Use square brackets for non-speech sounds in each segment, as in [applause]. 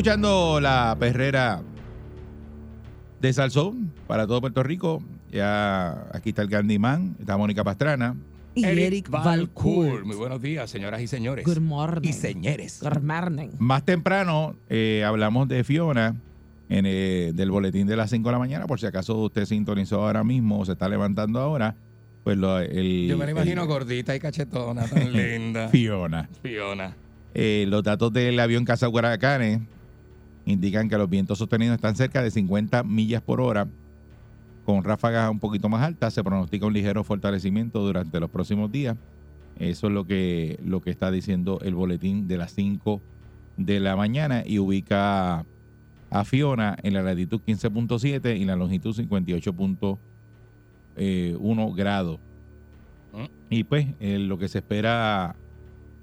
Escuchando la perrera de Salsón para todo Puerto Rico. Ya aquí está el Candyman, está Mónica Pastrana. y Eric, Valcourt. Muy buenos días, señoras y señores. Good morning. Y señores. Good morning. Más temprano eh, hablamos de Fiona en, eh, del boletín de las 5 de la mañana, por si acaso usted sintonizó ahora mismo o se está levantando ahora. Pues lo, el, Yo me la imagino el- gordita y cachetona, tan [laughs] linda. Fiona. Fiona. Eh, los datos del avión Casa Huracanes indican que los vientos sostenidos están cerca de 50 millas por hora, con ráfagas un poquito más altas. Se pronostica un ligero fortalecimiento durante los próximos días. Eso es lo que, lo que está diciendo el boletín de las 5 de la mañana y ubica a Fiona en la latitud 15.7 y la longitud 58.1 grados. ¿Mm? Y pues eh, lo que se espera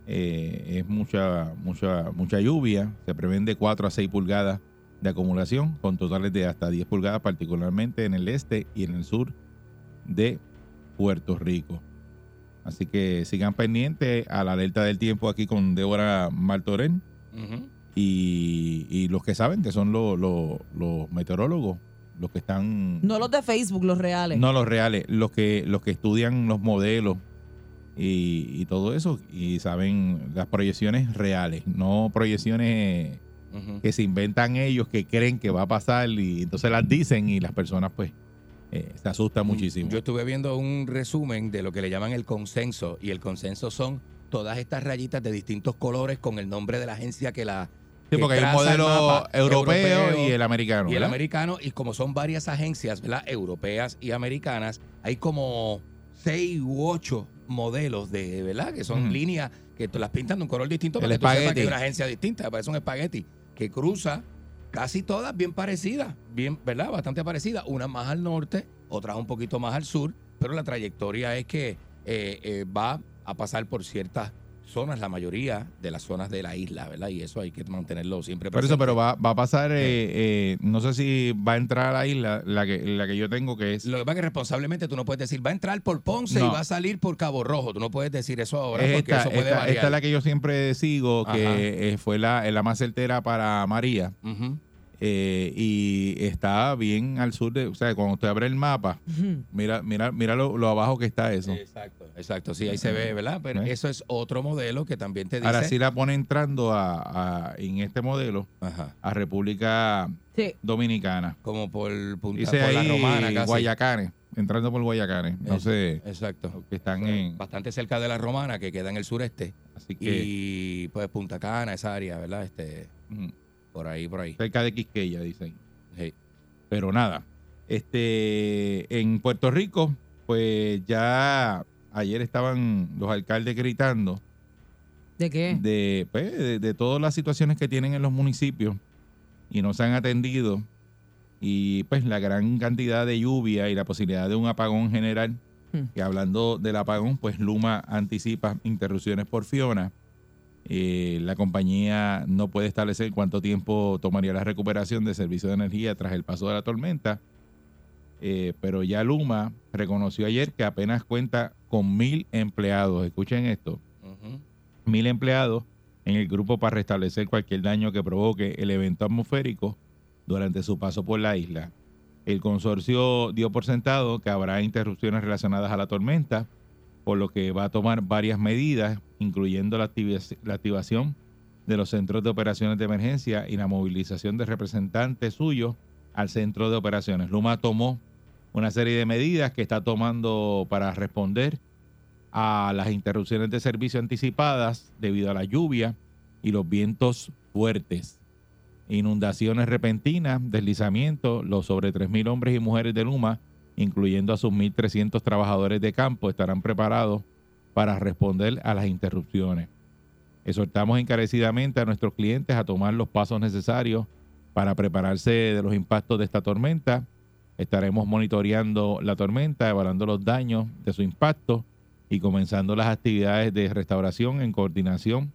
eh, es mucha, mucha, mucha lluvia. Se prevén de 4 a 6 pulgadas de acumulación, con totales de hasta 10 pulgadas, particularmente en el este y en el sur de Puerto Rico. Así que sigan pendientes a la alerta del tiempo aquí con Débora Martorell Ujú. y, y los que saben que son los, los- los meteorólogos, los que están... No los de Facebook, los reales. No los reales, los que, los que estudian los modelos y, y todo eso y saben las proyecciones reales, no proyecciones que se inventan ellos, que creen que va a pasar y entonces las dicen y las personas pues eh, se asustan muchísimo. Yo estuve viendo un resumen de lo que le llaman el consenso y el consenso son todas estas rayitas de distintos colores con el nombre de la agencia que la Sí, que porque hay un modelo mapa europeo, y el americano. y el americano y como son varias agencias, ¿verdad? Europeas y americanas, hay como seis u ocho modelos de, ¿verdad? Que son líneas que tú las pintan de un color distinto El para que tú sepas espagueti. que hay una agencia distinta, parece un espagueti que cruza casi todas bien parecidas, bien, ¿verdad? Bastante parecidas, unas más al norte, otras un poquito más al sur, pero la trayectoria es que eh, eh, va a pasar por ciertas zonas, la mayoría de las zonas de la isla, ¿verdad? Y eso hay que mantenerlo siempre Por eso, presente. pero va, va a pasar, eh, eh, no sé si va a entrar a la isla, la que, la que yo tengo que es... Lo que pasa es que responsablemente tú no puedes decir, va a entrar por Ponce No. y va a salir por Cabo Rojo. Tú no puedes decir eso ahora Es porque esta, eso puede esta- variar. esta es la que yo siempre sigo, que eh, fue la, la más certera para María. Ujú. Eh, y está bien al sur de, o sea, cuando usted abre el mapa, mira, mira, mira lo, lo abajo que está eso. Exacto, exacto. Sí, ahí se ve, ¿verdad? Pero ¿Eh? eso es otro modelo que también te dice... Ahora sí la pone entrando a, a- en este modelo Ajá. a República Sí. Dominicana. Como por, punta, Dice por la ahí romana casi. Guayacanes, entrando por Guayacanes. No sé, Exacto. que están en... Bastante cerca de la romana que queda en el sureste. Así que Y pues Punta Cana, esa área, ¿verdad? Este, mm, por ahí, por ahí. cerca de Quisqueya, dicen. Sí. Pero nada, este en Puerto Rico, pues ya ayer estaban los alcaldes gritando ¿De qué? de, pues, de, de todas las situaciones que tienen en los municipios y no se han atendido y pues la gran cantidad de lluvia y la posibilidad de un apagón general Hmm. que hablando del apagón pues Luma anticipa interrupciones por Fiona Eh, la compañía no puede establecer cuánto tiempo tomaría la recuperación de servicio de energía tras el paso de la tormenta. Eh, pero ya Luma reconoció ayer que apenas cuenta con mil empleados. Escuchen esto. Mil empleados en el grupo para restablecer cualquier daño que provoque el evento atmosférico durante su paso por la isla. El consorcio dio por sentado que habrá interrupciones relacionadas a la tormenta, por lo que va a tomar varias medidas, incluyendo la, activación de los centros de operaciones de emergencia y la movilización de representantes suyos al centro de operaciones. Luma tomó una serie de medidas que está tomando para responder a las interrupciones de servicio anticipadas debido a la lluvia y los vientos fuertes. Inundaciones repentinas, deslizamientos, los sobre 3.000 hombres y mujeres de Luma, incluyendo a sus 1.300 trabajadores de campo, estarán preparados para responder a las interrupciones. Exhortamos encarecidamente a nuestros clientes a tomar los pasos necesarios para prepararse de los impactos de esta tormenta. Estaremos monitoreando la tormenta, evaluando los daños de su impacto y comenzando las actividades de restauración en coordinación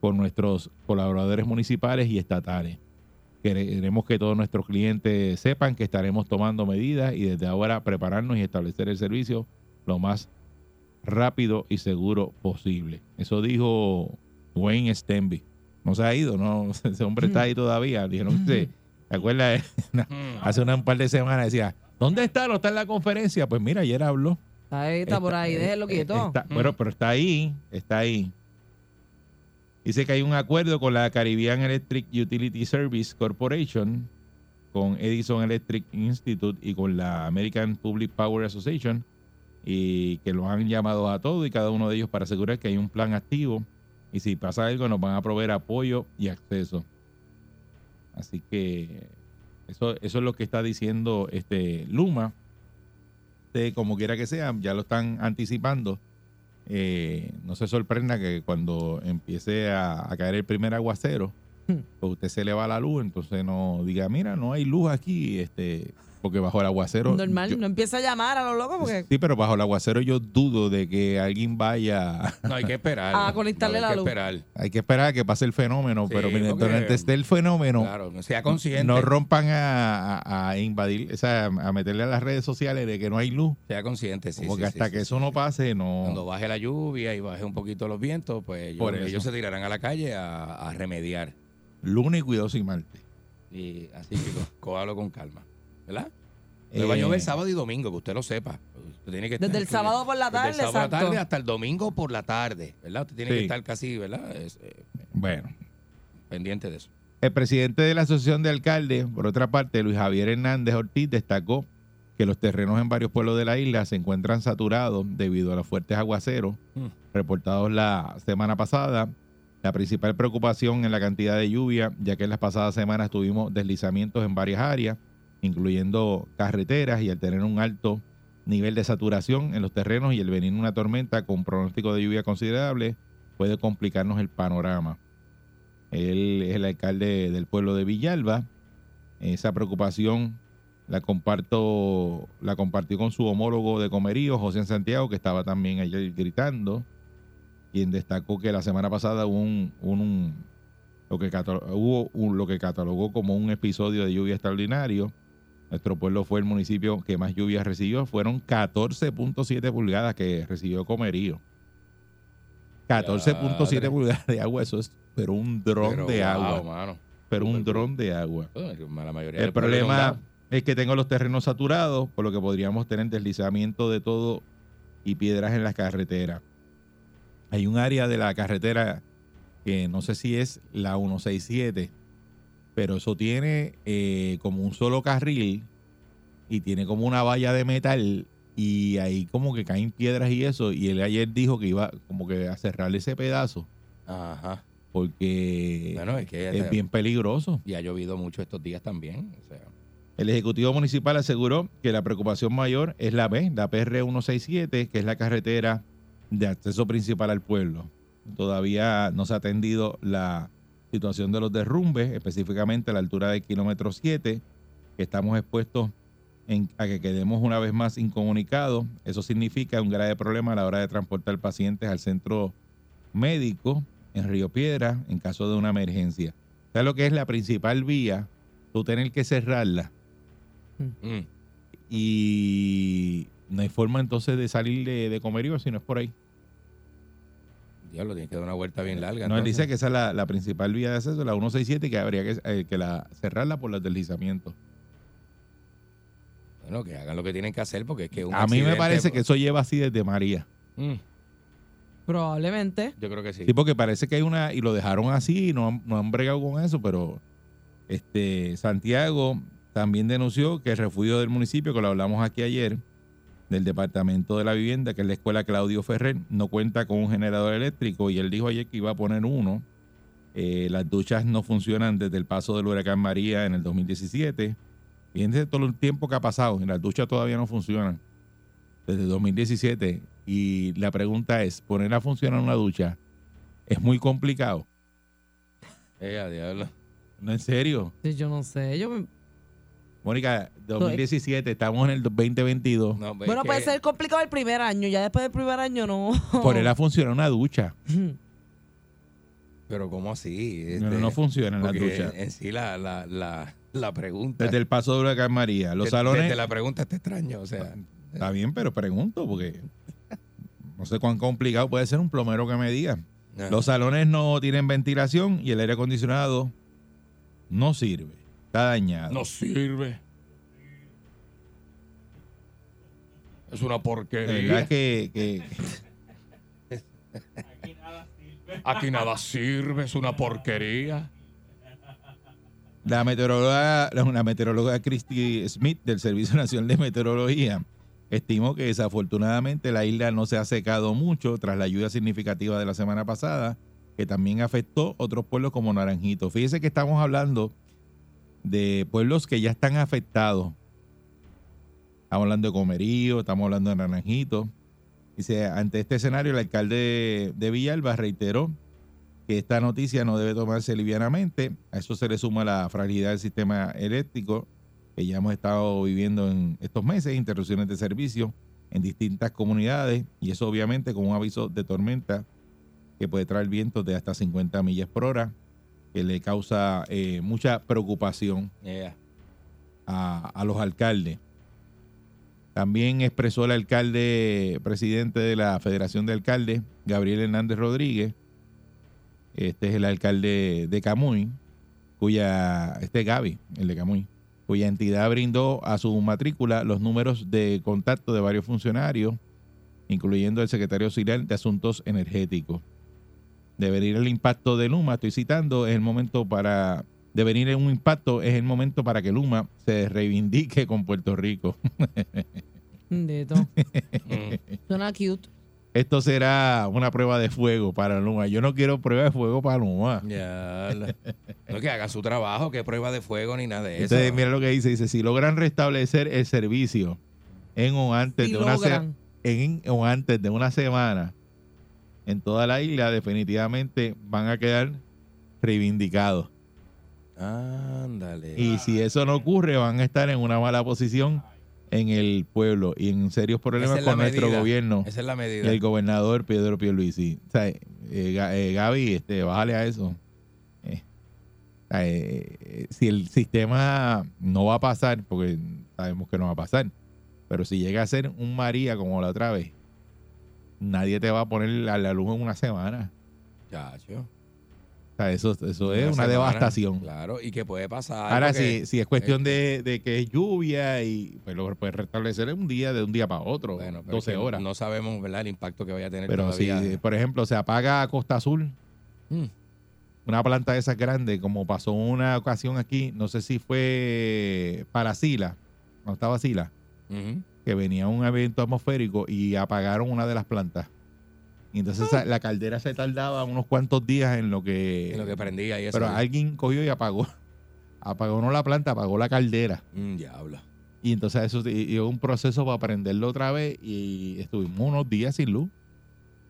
con nuestros colaboradores municipales y estatales. Queremos que todos nuestros clientes sepan que estaremos tomando medidas y desde ahora prepararnos y establecer el servicio lo más rápido y seguro posible. Eso dijo Wayne Stenby. No se ha ido, no, [laughs] ese hombre está ahí todavía. Dijeron que, ¿te acuerdas? [laughs] Hace una- un par de semanas decía, ¿dónde está? ¿No está en la conferencia? Pues mira, ayer habló. Está, ahí, está por ahí, déjelo quieto. Está- bueno, pero está ahí, está ahí. Dice que hay un acuerdo con la Caribbean Electric Utility Service Corporation, con Edison Electric Institute y con la American Public Power Association, y que los han llamado a todos y cada uno de ellos para asegurar que hay un plan activo y si pasa algo nos van a proveer apoyo y acceso. Así que eso, eso es lo que está diciendo este Luma. Este, como quiera que sea, ya lo están anticipando. Eh, no se sorprenda que cuando empiece a, a caer el primer aguacero, pues usted se le va la luz, entonces no diga, mira, no hay luz aquí, este, porque bajo el aguacero. Normal, yo- no empieza a llamar a los locos porque Sí, pero bajo el aguacero yo dudo de que alguien vaya. No, hay que esperar. [laughs] A conectarle No, hay la que luz. esperar. Hay que esperar a que pase el fenómeno, Sí, pero mientras porque- durante esté el fenómeno, Claro, sea consciente. no rompan a, a- a invadir, o sea, a meterle a las redes sociales de que no hay luz. Sea consciente, sí. porque sí, hasta sí, que sí, eso sí. no pase, no. Cuando baje la lluvia y baje un poquito los vientos, pues ellos, Por eso. ellos se tirarán a la calle a, a remediar. Lunes y cuidado sin Marte. Y así, chicos, cójalo con calma. ¿Verdad? Le Eh, va a llover sábado y domingo, que usted lo sepa. Usted tiene que Desde el sábado por la desde el tarde, sábado por la exacto. tarde hasta el domingo por la tarde, ¿verdad? Usted tiene que estar casi, ¿verdad? Es, eh, Bueno. pendiente de eso. El presidente de la Asociación de Alcaldes, por otra parte, Luis Javier Hernández Ortiz, destacó que los terrenos en varios pueblos de la isla se encuentran saturados debido a los fuertes aguaceros Mm. reportados la semana pasada. La principal preocupación en la cantidad de lluvia, ya que en las pasadas semanas tuvimos deslizamientos en varias áreas, incluyendo carreteras, y al tener un alto nivel de saturación en los terrenos y el venir una tormenta con pronóstico de lluvia considerable, puede complicarnos el panorama. Él es el alcalde del pueblo de Villalba. Esa preocupación la comparto, la compartió con su homólogo de Comerío, José Santiago, que estaba también ayer gritando, quien destacó que la semana pasada hubo un, un- lo, que catalo- hubo un- lo que catalogó como un episodio de lluvia extraordinario. Nuestro pueblo fue el municipio que más lluvias recibió. Fueron 14.7 pulgadas que recibió Comerío. 14.7 Diadre. pulgadas de agua, eso es pero un dron Pero, de wow, agua. mano. Pero un dron de agua. La mayoría El problema es que tengo los terrenos saturados, por lo que podríamos tener deslizamiento de todo y piedras en las carreteras. Hay un área de la carretera que no sé si es la 167, pero eso tiene eh, como un solo carril y tiene como una valla de metal y ahí como que caen piedras y eso. Y él ayer dijo que iba como que a cerrar ese pedazo Ajá. porque Bueno, es que es bien peligroso. y ha llovido mucho estos días también. O sea, El Ejecutivo Municipal aseguró que la preocupación mayor es la B, la PR 167, que es la carretera de acceso principal al pueblo. Todavía no se ha atendido la situación de los derrumbes, específicamente a la altura del kilómetro 7, que estamos expuestos en- a que quedemos una vez más incomunicados. Eso significa un grave problema a la hora de transportar pacientes al centro médico en Río Piedra en caso de una emergencia. ¿Sabes lo que es la principal vía? Tú tener que cerrarla mm, y no hay forma entonces de salir de, de Comerío si no es por ahí. Diablo, tiene que dar una vuelta bien larga. No, él dice que esa es la, la principal vía de acceso, la 167, que habría que, eh, que la, cerrarla por los deslizamientos. Bueno, que hagan lo que tienen que hacer porque es que un A mí me parece que pues, eso lleva así desde María. mm, Probablemente. yo creo que sí. Sí, porque parece que hay una, y lo dejaron así, y no han, no han bregado con eso, pero este Santiago también denunció que el refugio del municipio, que lo hablamos aquí ayer, del Departamento de la Vivienda, que es la escuela Claudio Ferrer, no cuenta con un generador eléctrico y él dijo ayer que iba a poner uno. Eh, las duchas no funcionan desde el paso del huracán María en el 2017. Fíjense todo el tiempo que ha pasado y las duchas todavía no funcionan desde el 2017. Y la pregunta es, ¿poner a funcionar una ducha es muy complicado? Eh, a diablo. No, en serio. Sí, yo no sé. Yo me- Mónica, 2017, estamos en el 2022. No, pues, Bueno, es puede que- ser complicado el primer año. Ya después del primer año no. Poner a funcionar una ducha. Pero ¿cómo así? No, Este, no funcionan las porque duchas. En sí la, la, la, la pregunta. Desde el paso del huracán María. Los de- salones... Desde la pregunta está extraño, o sea. Está bien, pero pregunto porque no sé cuán complicado puede ser un plomero que me diga. ajá. Los salones no tienen ventilación y el aire acondicionado no sirve. Está dañado. No sirve. Es una porquería. verdad que, que- Aquí nada sirve, es una porquería. la meteoróloga, la meteoróloga Christy Smith del Servicio Nacional de Meteorología estimó que desafortunadamente la isla no se ha secado mucho tras la lluvia significativa de la semana pasada, que también afectó otros pueblos como Naranjito. Fíjese que estamos hablando de pueblos que ya están afectados. Estamos hablando de Comerío, estamos hablando de Naranjito. Dice, ante este escenario, el alcalde de Villalba reiteró que esta noticia no debe tomarse livianamente. A eso se le suma la fragilidad del sistema eléctrico que ya hemos estado viviendo en estos meses, interrupciones de servicio en distintas comunidades y eso obviamente con un aviso de tormenta que puede traer vientos de hasta 50 millas por hora, que le causa eh, mucha preocupación Yeah. a, a los alcaldes. También expresó el alcalde, presidente de la Federación de Alcaldes, Gabriel Hernández Rodríguez. Este es el alcalde de Camuy, cuya, este es Gaby, el de Camuy, cuya entidad brindó a su matrícula los números de contacto de varios funcionarios, incluyendo el secretario auxiliar de Asuntos Energéticos. De venir el impacto de Luma, estoy citando, es el momento para de venir en un impacto, es el momento para que Luma se reivindique con Puerto Rico. [laughs] Bendito. Mm. [laughs] Suena cute. Esto será una prueba de fuego para Luma. Yo no quiero prueba de fuego para Luma. Ya, No que haga su trabajo, que prueba de fuego ni nada de eso. Entonces, mira lo que dice, dice, si logran restablecer el servicio en o antes Si de una se- logran. en o antes de una semana en toda la isla, definitivamente van a quedar reivindicados. Ándale. Y si eso no ocurre, van a estar en una mala posición en el pueblo y en serios problemas es con nuestro medida. gobierno Esa es la y medida. el gobernador Pedro Pierluisi. O sea, eh, Ga- eh, Gaby, este, bájale a eso. Eh, eh, eh, si el sistema no va a pasar, porque sabemos que no va a pasar, pero si llega a ser un María como la otra vez, nadie te va a poner a la luz en una semana. Chacho. O sea, eso, eso es Una semana, devastación. Claro, y que puede pasar. Ahora, porque- si, si es cuestión de, de que es lluvia y pues lo puedes restablecer en un día, de un día para otro, Bueno, pero 12 es que horas. No sabemos, ¿verdad? El impacto que vaya a tener Pero si, por ejemplo, se apaga Costa Azul, Mm. una planta de esas grandes, como pasó una ocasión aquí, no sé si fue para Sila, cuando estaba Sila. Que venía un evento atmosférico y apagaron una de las plantas. Y entonces esa- la caldera se tardaba unos cuantos días en lo que... En lo que prendía y eso. pero alguien cogió y apagó. [laughs] Apagó no la planta, apagó la caldera. Mm, diablo. Y entonces eso y, y un proceso para prenderlo otra vez y estuvimos unos días sin luz.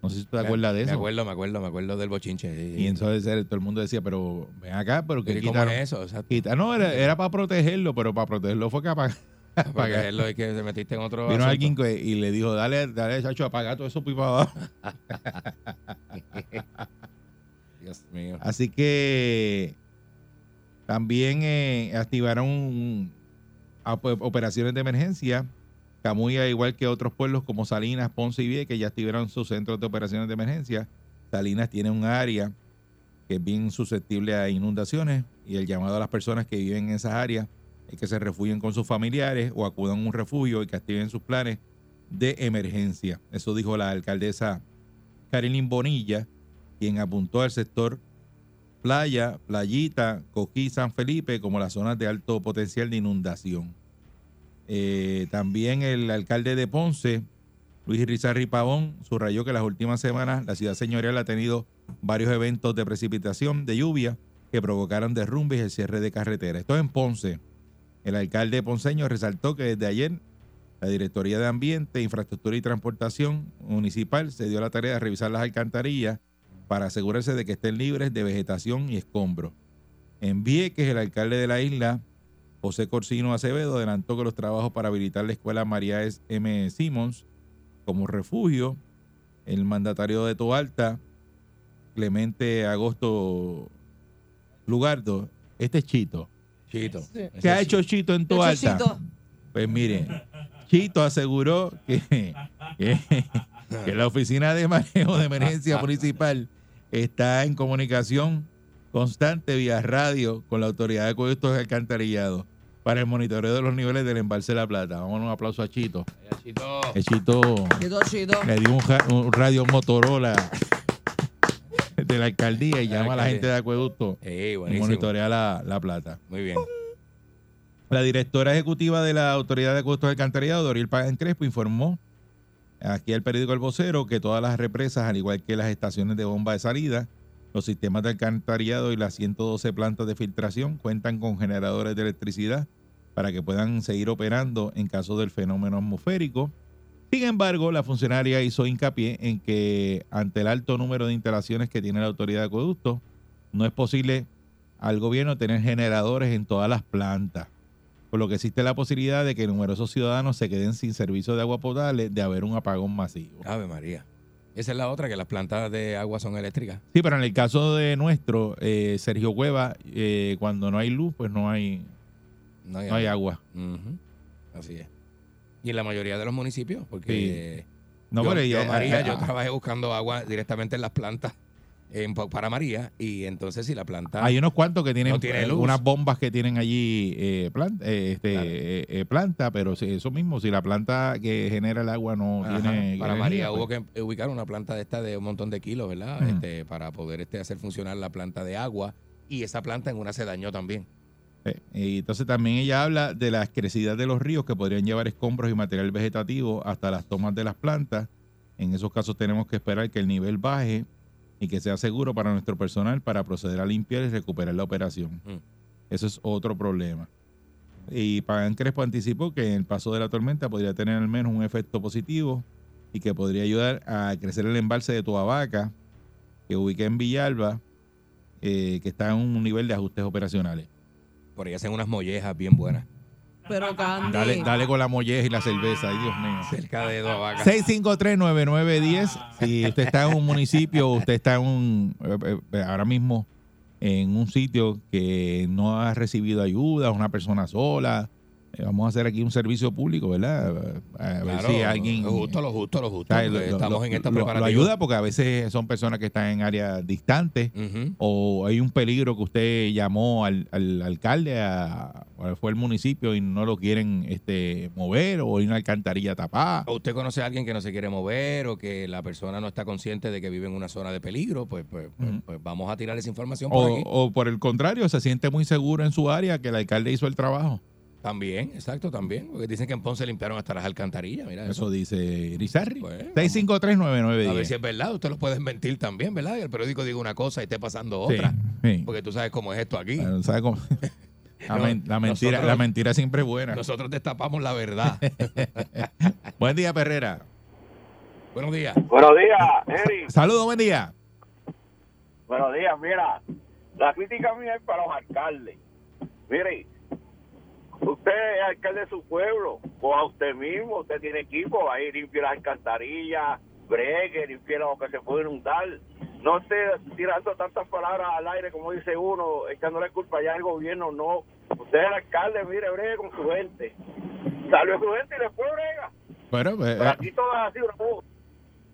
No sé si tú te acuerdas de Me eso. acuerdo, me acuerdo, me acuerdo del bochinche. sí. Y entonces eh, todo el mundo decía, pero ven acá, pero que Pero ¿y cómo quitaron. es eso? Quita- no, era, era para protegerlo, pero para protegerlo fue que apag- Porque [laughs] apagar. es lo que te metiste en otro. Vino asunto. alguien que- y le dijo, dale, dale, chacho, apaga todo eso pipa abajo. [laughs] Dios mío. Así que también eh, activaron pues, operaciones de emergencia. Camuy, al igual que otros pueblos como Salinas, Ponce y Vieques, ya activaron sus centros de operaciones de emergencia. Salinas tiene un área que es bien susceptible a inundaciones y el llamado a las personas que viven en esas áreas que se refugien con sus familiares o acudan a un refugio y que activen sus planes de emergencia. Eso dijo la alcaldesa Carilyn Bonilla, quien apuntó al sector Playa, Playita, Coquí, San Felipe como las zonas de alto potencial de inundación. Eh, también el alcalde de Ponce, Luis Rizarri Pavón, subrayó que las últimas semanas la ciudad señorial ha tenido varios eventos de precipitación, de lluvia, que provocaron derrumbes y el cierre de carreteras. Esto en Ponce. El alcalde ponceño resaltó que desde ayer la Directoría de Ambiente, Infraestructura y Transportación Municipal se dio la tarea de revisar las alcantarillas para asegurarse de que estén libres de vegetación y escombros. En Vieques, el alcalde de la isla, José Corsino Acevedo, adelantó que los trabajos para habilitar la escuela María. M. Simmons como refugio, el mandatario de Toalta, Clemente Agosto Lugardo, este es Chito. Chito. ¿Qué ha hecho Chito en Toalta? Chito. Pues mire, Chito aseguró que, que, que la oficina de manejo de emergencia municipal está en comunicación constante vía radio con la autoridad de acueductos y alcantarillados para el monitoreo de los niveles del embalse de la Plata. Vamos a un aplauso a Chito. Chito. Que Chito Chito, chito. le dio un radio Motorola de la alcaldía y llama a la gente de acueducto y monitorea la, la Plata. Muy bien. La directora ejecutiva de la Autoridad de Acueductos y Alcantarillado, Doriel Pagan Crespo, informó aquí al periódico El Vocero que todas las represas, al igual que las estaciones de bomba de salida, los sistemas de alcantarillado y las 112 plantas de filtración cuentan con generadores de electricidad para que puedan seguir operando en caso del fenómeno atmosférico. Sin embargo, la funcionaria hizo hincapié en que ante el alto número de instalaciones que tiene la Autoridad de Acueductos, no es posible al gobierno tener generadores en todas las plantas por lo que existe la posibilidad de que numerosos ciudadanos se queden sin servicio de agua potable de haber un apagón masivo. Ave María. Esa es la otra, que las plantas de agua son eléctricas. Sí, pero en el caso de nuestro, eh, Sergio Cueva, eh, cuando no hay luz, pues no hay, No hay, no hay agua. Así es. Y en la mayoría de los municipios, porque No, yo, pero yo, ya- María, ah, yo ah, trabajé buscando agua directamente en las plantas en- para María y entonces si la planta Hay unos cuantos que tienen No tiene eh, luz. unas bombas que tienen allí eh, planta, eh, este, Claro. eh, eh, planta, pero si- eso mismo, si la planta que genera el agua no Ajá, tiene para María pues, hubo que ubicar una planta de esta de un montón de kilos, ¿verdad? Este, para poder este, hacer funcionar la planta de agua y esa planta en una se dañó también. Eh, y entonces también ella habla de las crecidas de los ríos que podrían llevar escombros y material vegetativo hasta las tomas de las plantas. En esos casos tenemos que esperar que el nivel baje y que sea seguro para nuestro personal para proceder a limpiar y recuperar la operación. Mm. Eso es otro problema. Y Pagan Crespo anticipó que el paso de la tormenta podría tener al menos un efecto positivo y que podría ayudar a crecer el embalse de Tuabaca, que ubica en Villalba, eh, que está en un nivel de ajustes operacionales. Por ahí hacen unas mollejas bien buenas. Pero [laughs] Candy. Dale, dale con la molleja y la cerveza, ay Dios mío. Cerca de Doavaca. 653-9910. Si usted está en un municipio, usted está en un, eh, eh, ahora mismo en un sitio que no ha recibido ayuda, una persona sola, eh, vamos a hacer aquí un servicio público, ¿verdad? A ver Claro, si alguien... lo justo, lo justo, lo justo. estamos lo- en esta lo- lo ayuda porque a veces son personas que están en áreas distantes o hay un peligro que usted llamó al, al alcalde, a, o fue el municipio y no lo quieren este, mover o hay una alcantarilla tapada. O usted conoce a alguien que no se quiere mover o que la persona no está consciente de que vive en una zona de peligro, pues, pues, pues- pues vamos a tirar esa información por O, aquí. o por el contrario, se siente muy seguro en su área que el alcalde hizo el trabajo. También, exacto, también. Porque dicen que en Ponce limpiaron hasta las alcantarillas, mira eso. Eso dice Rizarri. Pues, Seis 6539910. A ver si es verdad, usted lo puede mentir también, ¿verdad? Y el periódico diga una cosa y esté pasando otra. sí. Porque tú sabes cómo es esto aquí. Bueno, ¿sabe cómo? [laughs] La, No, men- la mentira, nosotros- la mentira siempre es buena. Nosotros destapamos la verdad. [laughs] Buen día, Perrera. Buenos días. Buenos días, Eric. Saludos, buen día. Buenos días, mira, la crítica mía es para los alcaldes. Mire, usted es alcalde de su pueblo, o a usted mismo, usted tiene equipo, ahí limpie las alcantarillas, bregue, limpie lo que se puede inundar. No esté tirando tantas palabras al aire como dice uno, echándole culpa ya al gobierno, no. Usted es el alcalde, mire, bregue con su gente. Salve a su gente y después brega. Bueno, pues, Pero eh, aquí todo es así,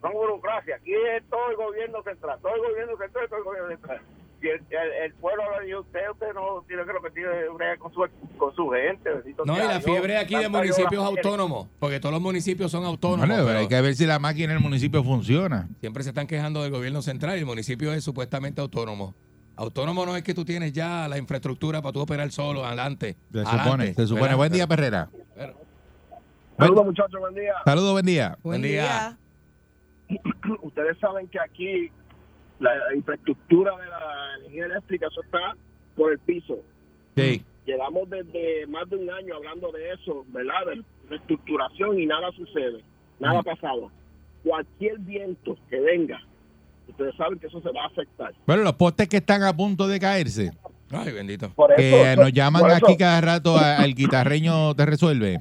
una burocracia. Aquí es todo el gobierno central, todo el gobierno central, todo el gobierno central. Si el, el, el pueblo lo dijo usted, usted no tiene que lo que tiene con su, con su gente. No, y la Dios. fiebre aquí de municipios autónomos, porque todos los municipios son autónomos. bueno, pero hay que ver si la máquina en el municipio funciona. Siempre se están quejando del gobierno central y el municipio es supuestamente autónomo. Autónomo no es que tú tienes ya la infraestructura para tú operar solo, adelante. Se adelante, supone, se supone. Buen día, Perrera. Saludos muchachos, buen día. Saludos, buen día. Buen Buen día. día. [clears throat] Ustedes saben que aquí la infraestructura de la energía eléctrica eso está por el piso. Sí. Llevamos desde más de un año hablando de eso, ¿verdad? De reestructuración y nada sucede, nada ha pasado. Cualquier viento que venga, ustedes saben que eso se va a afectar. Bueno, los postes que están a punto de caerse, Ay, bendito. Por que eso, nos llaman por eso- aquí cada rato al guitarreño te resuelve.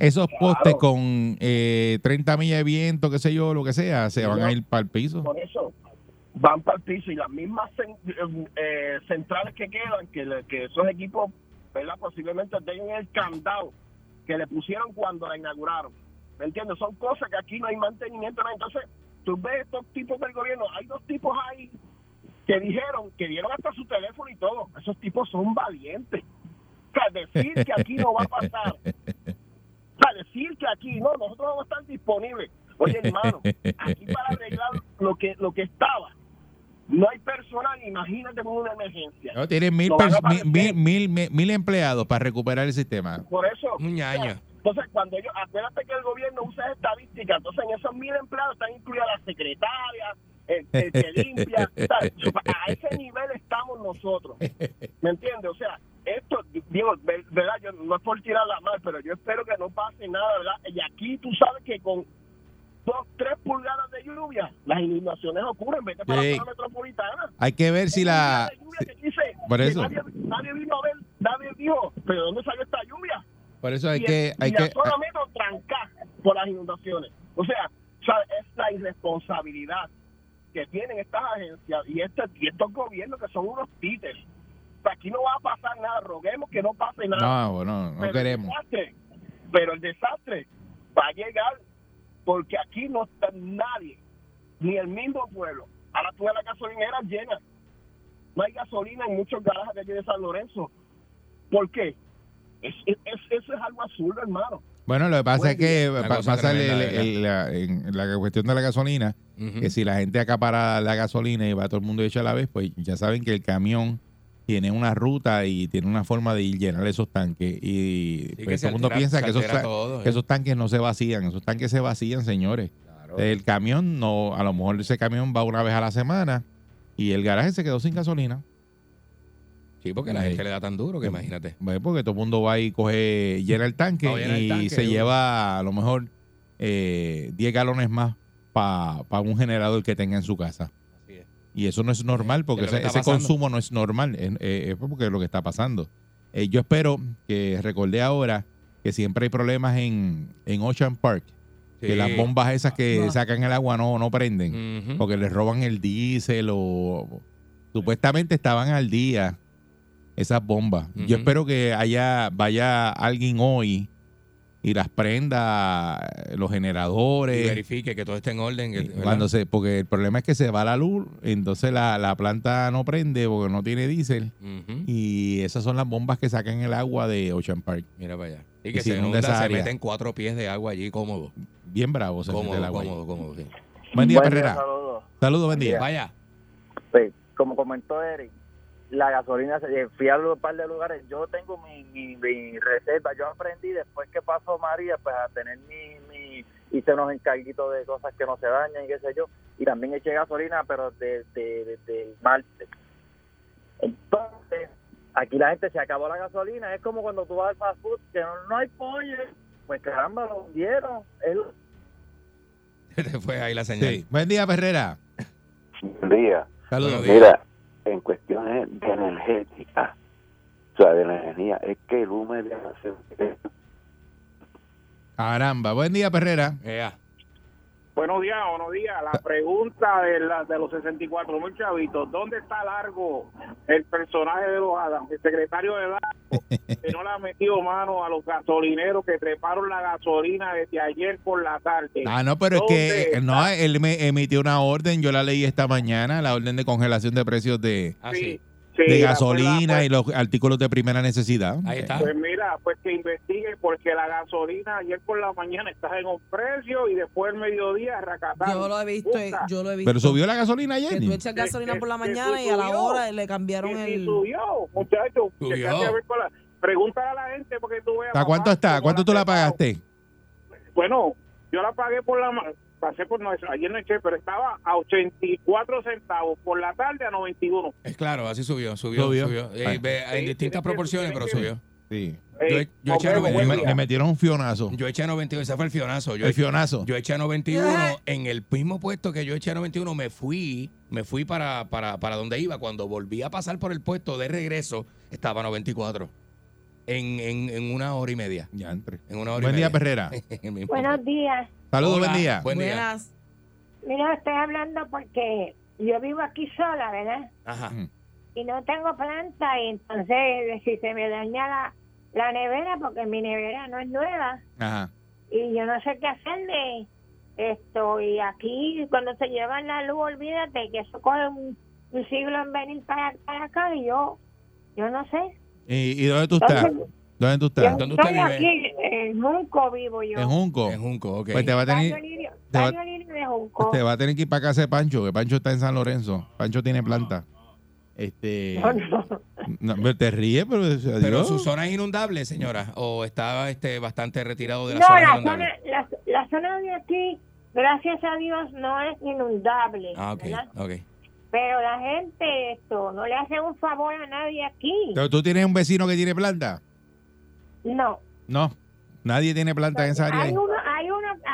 Esos postes con eh, 30 millas de viento, qué sé yo, lo que sea, se van a ir para el piso. por eso van para el piso y las mismas eh, centrales que quedan, que, que esos equipos, ¿verdad? Posiblemente tengan el candado que le pusieron cuando la inauguraron. ¿Me entiendes? Son cosas que aquí no hay mantenimiento. Entonces, tú ves estos tipos del gobierno, hay dos tipos ahí que dijeron, que dieron hasta su teléfono y todo. Esos tipos son valientes. O decir que aquí no va a pasar. O decir que aquí no, nosotros vamos a estar disponibles. Oye, hermano, aquí para arreglar lo que lo que estaba, no hay personal, imagínate con una emergencia. No, tienen mil, mil, mil, mil, mil- mil empleados para recuperar el sistema. Por eso, Un ñaño. entonces cuando ellos, acuérdate que el gobierno usa estadística, entonces en esos mil empleados están incluidas las secretarias, el, el que [laughs] limpia, o sea, a ese nivel estamos nosotros, ¿me entiendes? O sea, esto, digo, ver- verdad, yo no es por tirarla mal, pero yo espero que no pase nada, ¿verdad? Y aquí tú sabes que con dos, tres pulgadas de lluvia, las inundaciones ocurren, vete para Sí. la zona metropolitana. Hay que ver si la... Lluvia que dice Por eso. Nadie, nadie vino a ver, nadie dijo, pero ¿dónde salió esta lluvia? Por eso hay y, que... y Hay la que zona metro tranca por las inundaciones. O sea, sea, es la irresponsabilidad que tienen estas agencias y, este, y estos gobiernos que son unos títeres. O sea, aquí no va a pasar nada, roguemos que no pase nada. No, bueno, no Pero queremos. El desastre, pero el desastre va a llegar porque aquí no está nadie, ni el mismo pueblo. Ahora tú ves las gasolineras llenas. No hay gasolina en muchos garajes de aquí de San Lorenzo. ¿Por qué? Es, es- es- eso es algo absurdo, hermano. Bueno, lo que pasa es que pasa el- tremenda, el- ¿verdad? el- la, en la cuestión de la gasolina, que si la gente acapara la gasolina y va todo el mundo hecho a la vez, pues ya saben que el camión tiene una ruta y tiene una forma de ir llenar esos tanques. Y Sí, pues, todo el mundo altera- piensa que esos, eh. esos tanques no se vacían. Esos tanques se vacían, señores. Claro. El camión no, a lo mejor ese camión va una vez a la semana y el garaje se quedó sin gasolina. Sí, porque la gente le da tan duro que imagínate. Porque todo el mundo va y coge, llena el tanque llena el y tanque, se lleva a lo mejor eh, 10 galones más para un generador que tenga en su casa. Y eso no es normal porque ese, consumo no es normal. Es, eh, es porque es lo que está pasando. Eh, yo espero que recordé ahora que siempre hay problemas en, en Ocean Park. Que las bombas esas que No. sacan el agua no, no prenden. Porque les roban el diésel o supuestamente estaban al día esas bombas. Yo espero que haya vaya alguien hoy y las prenda los Y generadores. verifique que todo esté en orden. Cuando se, porque el problema es que se va la luz, entonces la, la planta no prende porque no tiene diésel. Y esas son las bombas que sacan el agua de Ocean Park. Mira para allá. Y Y que si se inunda se meten cuatro pies de agua allí cómodo. Bien bravo se mete el Cómodo, agua cómodo, cómodo. sí. Buen día, Buen día, Perrera. saludos. Saludos, buen día. Vaya. Pues, como comentó Eric, la gasolina, se- eh, fui a un par de lugares, yo tengo mi, mi, mi reserva, yo aprendí después que pasó María, pues a tener mi, mi hice unos encarguitos de cosas que no se dañan y qué sé yo, y también eché gasolina, pero desde de, de- del martes. Entonces, aquí la gente se acabó la gasolina, es como cuando tú vas al fast food, que no, no hay pollo, pues caramba, lo hundieron, Te [laughs] fue ahí la señal. Sí. Buen día, Perrera. Buen día. Saludos. Mira, en cuestiones de energética, o sea, de la energía, es que el humo de Caramba. Buen día, Perrera. Buenos días, buenos días. La pregunta de, la, de los 64 mil chavitos, ¿dónde está Largo, el personaje de los Adams, el secretario de Largo, que no le ha metido mano a los gasolineros que treparon la gasolina desde ayer por la tarde? Ah, no, pero es ¿Dónde que eh, no, él me emitió una orden, yo la leí esta mañana, la orden de congelación de precios de... Así. Sí, de gasolina pues, y los artículos de primera necesidad. Ahí está. Pues mira, pues que investigue porque la gasolina ayer por la mañana está en un precio y después el mediodía racatán. Yo lo he visto, eh, yo lo he visto. Pero subió la gasolina ayer. Que tú echas gasolina por la Que- que mañana y a la subió. hora le cambiaron Que el... subió, muchachos. Pregúntale a la gente porque tú veas. ¿A cuánto está? ¿Cuánto tú la pagaste? Bueno, yo la pagué por la ma- pasé por no, ayer no eché, pero estaba a 84 centavos por la tarde a 91. Es claro, así subió, subió, Subió. subió. Eh, ve- en distintas proporciones, pero subió. Sí. Yo- eché buen día. le metieron un fionazo. Yo eché a 91, ese fue el fionazo. Yo, el fionazo. yo eché a 91, en el mismo puesto que yo eché a 91, me fui, me fui para, para, para donde iba. Cuando volví a pasar por el puesto de regreso, estaba a 94. En, en, en una hora y media. Ya entre. En una hora Buen y día, media. Perrera. [laughs] Buenos días. Saludos, Hola, buen día. Buen día. Buenas. Mira, estoy hablando porque yo vivo aquí sola, ¿verdad? Ajá. Y no tengo planta y entonces si se me daña la, la nevera, porque mi nevera no es nueva, Ajá. y yo no sé qué hacerle esto, y aquí cuando se llevan la luz, olvídate que eso coge un, un siglo en venir para, para acá y yo, yo no sé. ¿Y, y dónde tú estás? ¿Dónde tú estás? ¿Dónde usted vive? aquí, en Junco vivo yo. En Junco. En Junco, ok. Pues te va a Barrio tener, Lirio, te va- Barrio Lirio de Junco. te va a tener que ir para casa de Pancho, que Pancho está en San Lorenzo. Pancho tiene planta. Este. No, no. no, pero te ríes, pero. Pero adiós. su zona es inundable, señora, o estaba este bastante retirado de la No, zona la inundable. zona, la, la zona de aquí, gracias a Dios, no es inundable. Ah, ok, ¿verdad? ok. Pero la gente, esto, no le hace un favor a nadie aquí. Pero ¿Tú tienes un vecino que tiene planta? No. No. Nadie tiene planta en esa área. Hay ahí.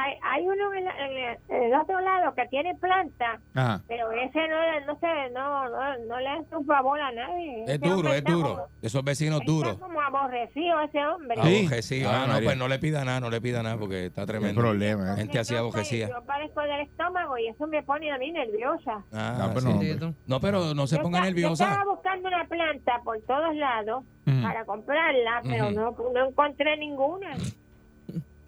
Hay uno, hay, hay uno en, la- en el- en el otro lado que tiene planta, Ajá. pero ese no, no sé, no, no, no le hace un favor a nadie. Es Ese duro, es está duro. como- Esos vecinos está duros. como aborrecido ese hombre. Sí. Abojecido. Ah, Ah, no, pues no le pida nada, no le pida nada porque está El tremendo. problema. ¿eh? Gente así abojecida. Yo padezco del estómago y eso me pone a mí nerviosa. Ah, Ah, pues sí. no. Bendito. No, pero no se Yo ponga esta- Yo nerviosa. estaba buscando una planta por todos lados para comprarla, pero no, no encontré ninguna.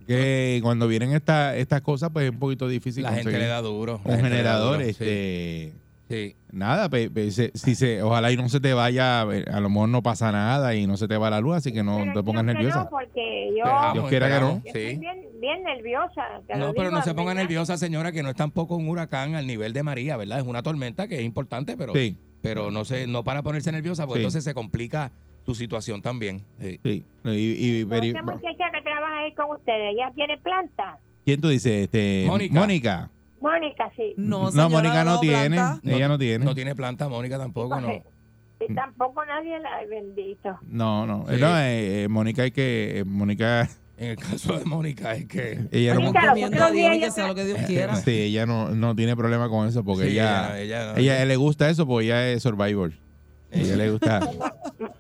Que cuando vienen estas estas cosas, pues es un poquito difícil. La gente le da duro. un generador. duro, este. sí. Nada, pe- pe- se- si se, ojalá y no se te vaya, eh, a lo mejor no pasa nada y no se te va la luz, así que no Pero te pongas nerviosa. No, porque yo, Esperamos, Dios quiera que no. yo estoy Sí. bien, bien nerviosa. No, pero no se ponga ¿verdad? nerviosa, señora, que no es tampoco un huracán al nivel de María, ¿verdad? Es una tormenta que es importante, pero, Sí, pero no se, no para ponerse nerviosa, porque Sí. entonces se complica tu situación también. Sí. sí. Y, y muchacha trabaja ahí con ustedes, ¿ella tiene planta? ¿Quién tú dices? Este, Mónica. Mónica. Mónica, sí. No, No, señora, Mónica no tiene. planta. Ella no tiene. No tiene planta, Mónica tampoco, no. Y tampoco nadie la... Bendito. No, no. Sí. No, eh, eh, Mónica hay que. eh, Mónica. En el caso de Mónica es que... Ella no, Mónica, Encomienda a los otros Dios y días que yo- sea lo que Dios quiera. sí, ella no, no tiene problema con eso porque Sí, ella, ella- ella, ella- le gusta eso porque ella es survivor. Ella le gusta.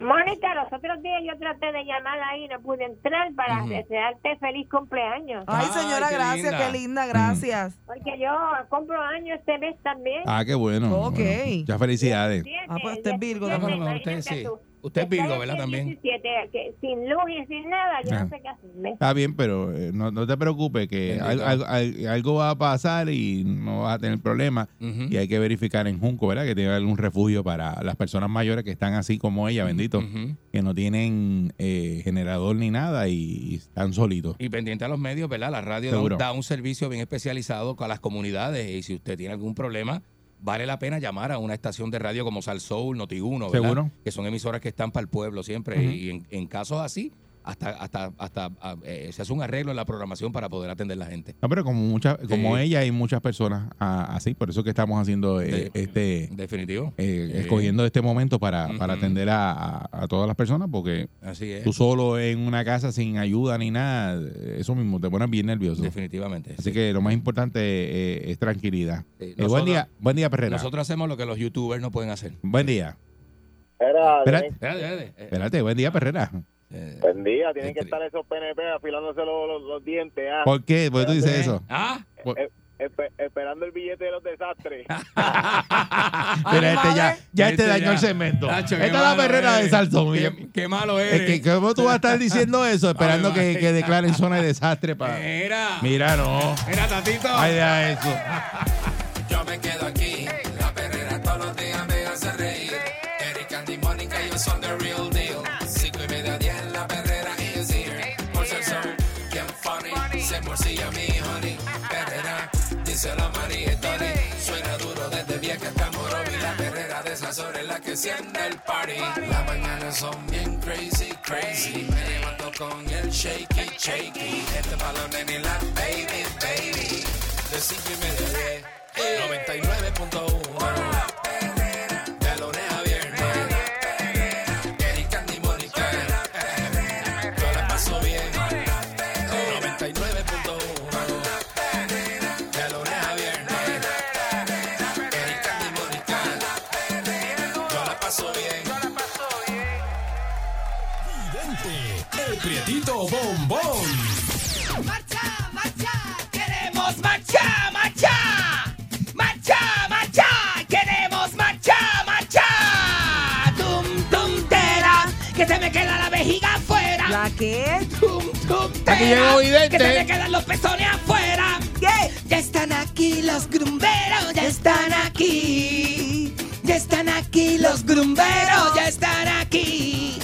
Mónica, los otros días yo traté de llamar ahí y no pude entrar para desearte feliz cumpleaños. Ay, Ay, señora, qué gracias, linda. qué linda, gracias. Porque yo cumplo años este mes también. Ah, qué bueno. Ok. Bueno, muchas felicidades. Ah, pues usted es Virgo, 17, Ah, bueno, usted sí. tú. Usted es Virgo, ¿verdad? También. 17, que sin luz y sin nada, yo Ah. no sé qué hacerme. Está bien, pero eh, no, no te preocupes que Bendito. al- al- al- algo va a pasar y no vas a tener problemas. Ujú. Y hay que verificar en Junco, ¿verdad? Que tiene algún refugio para las personas mayores que están así como ella, bendito, que no tienen eh, generador ni nada y, están solitos. Y pendiente a los medios, ¿verdad? La radio da Seguro. un, da un servicio bien especializado con las comunidades y si usted tiene algún problema, vale la pena llamar a una estación de radio como Sal Soul, Noti1, ¿verdad? Seguro. Que son emisoras que están para el pueblo siempre. Y en, en casos así, hasta hasta hasta ah, eh, se hace un arreglo en la programación para poder atender la gente. No, pero como muchas, como Sí. ella hay muchas personas ah, así, por eso que estamos haciendo eh, Sí. este, Definitivo. eh, escogiendo este momento para, atender a, a- a todas las personas, porque Así es. tú solo en una casa sin ayuda ni nada, eso mismo te pones bien nervioso. Definitivamente. Así sí. que lo más importante eh, es tranquilidad. Eh, buen día, buen día, Perrera. Nosotros hacemos lo que los youtubers no pueden hacer. Buen día. Era, Espérate, espérate. Espérate, buen día, Perrera. Eh, buen día, tienen que estar esos PNP afilándose los, los- los dientes, ah, ¿Por qué? ¿Por qué tú dices eh, eso? Ah, eh, espe- esperando el billete de los desastres. [laughs] Mira, este ya, ya este Este dañó ya. el segmento. Tacho, Esta es la Perrera de. Salsón. Qué, qué malo Es que, ¿cómo tú vas a estar diciendo eso? Esperando que, que declaren zona de desastre para. Mira. Mira, no. Mira, Tatito. Ay, eso. Yo me quedo aquí, decía mi honey, perrera, dice la María Tony. Suena duro desde vieja hasta morobi, la perrera de esas horas es la que enciende el party. Las mañanas son bien crazy, crazy, me levanto con el shaky, shaky. Este balón en la baby, baby, de 5 y media de 99.1. Aquí llegó Vidente. ¡Que se me quedan los pezones afuera! ¿Qué? Ya están aquí los grumberos, ya están aquí. Ya están aquí los grumberos, ya están aquí.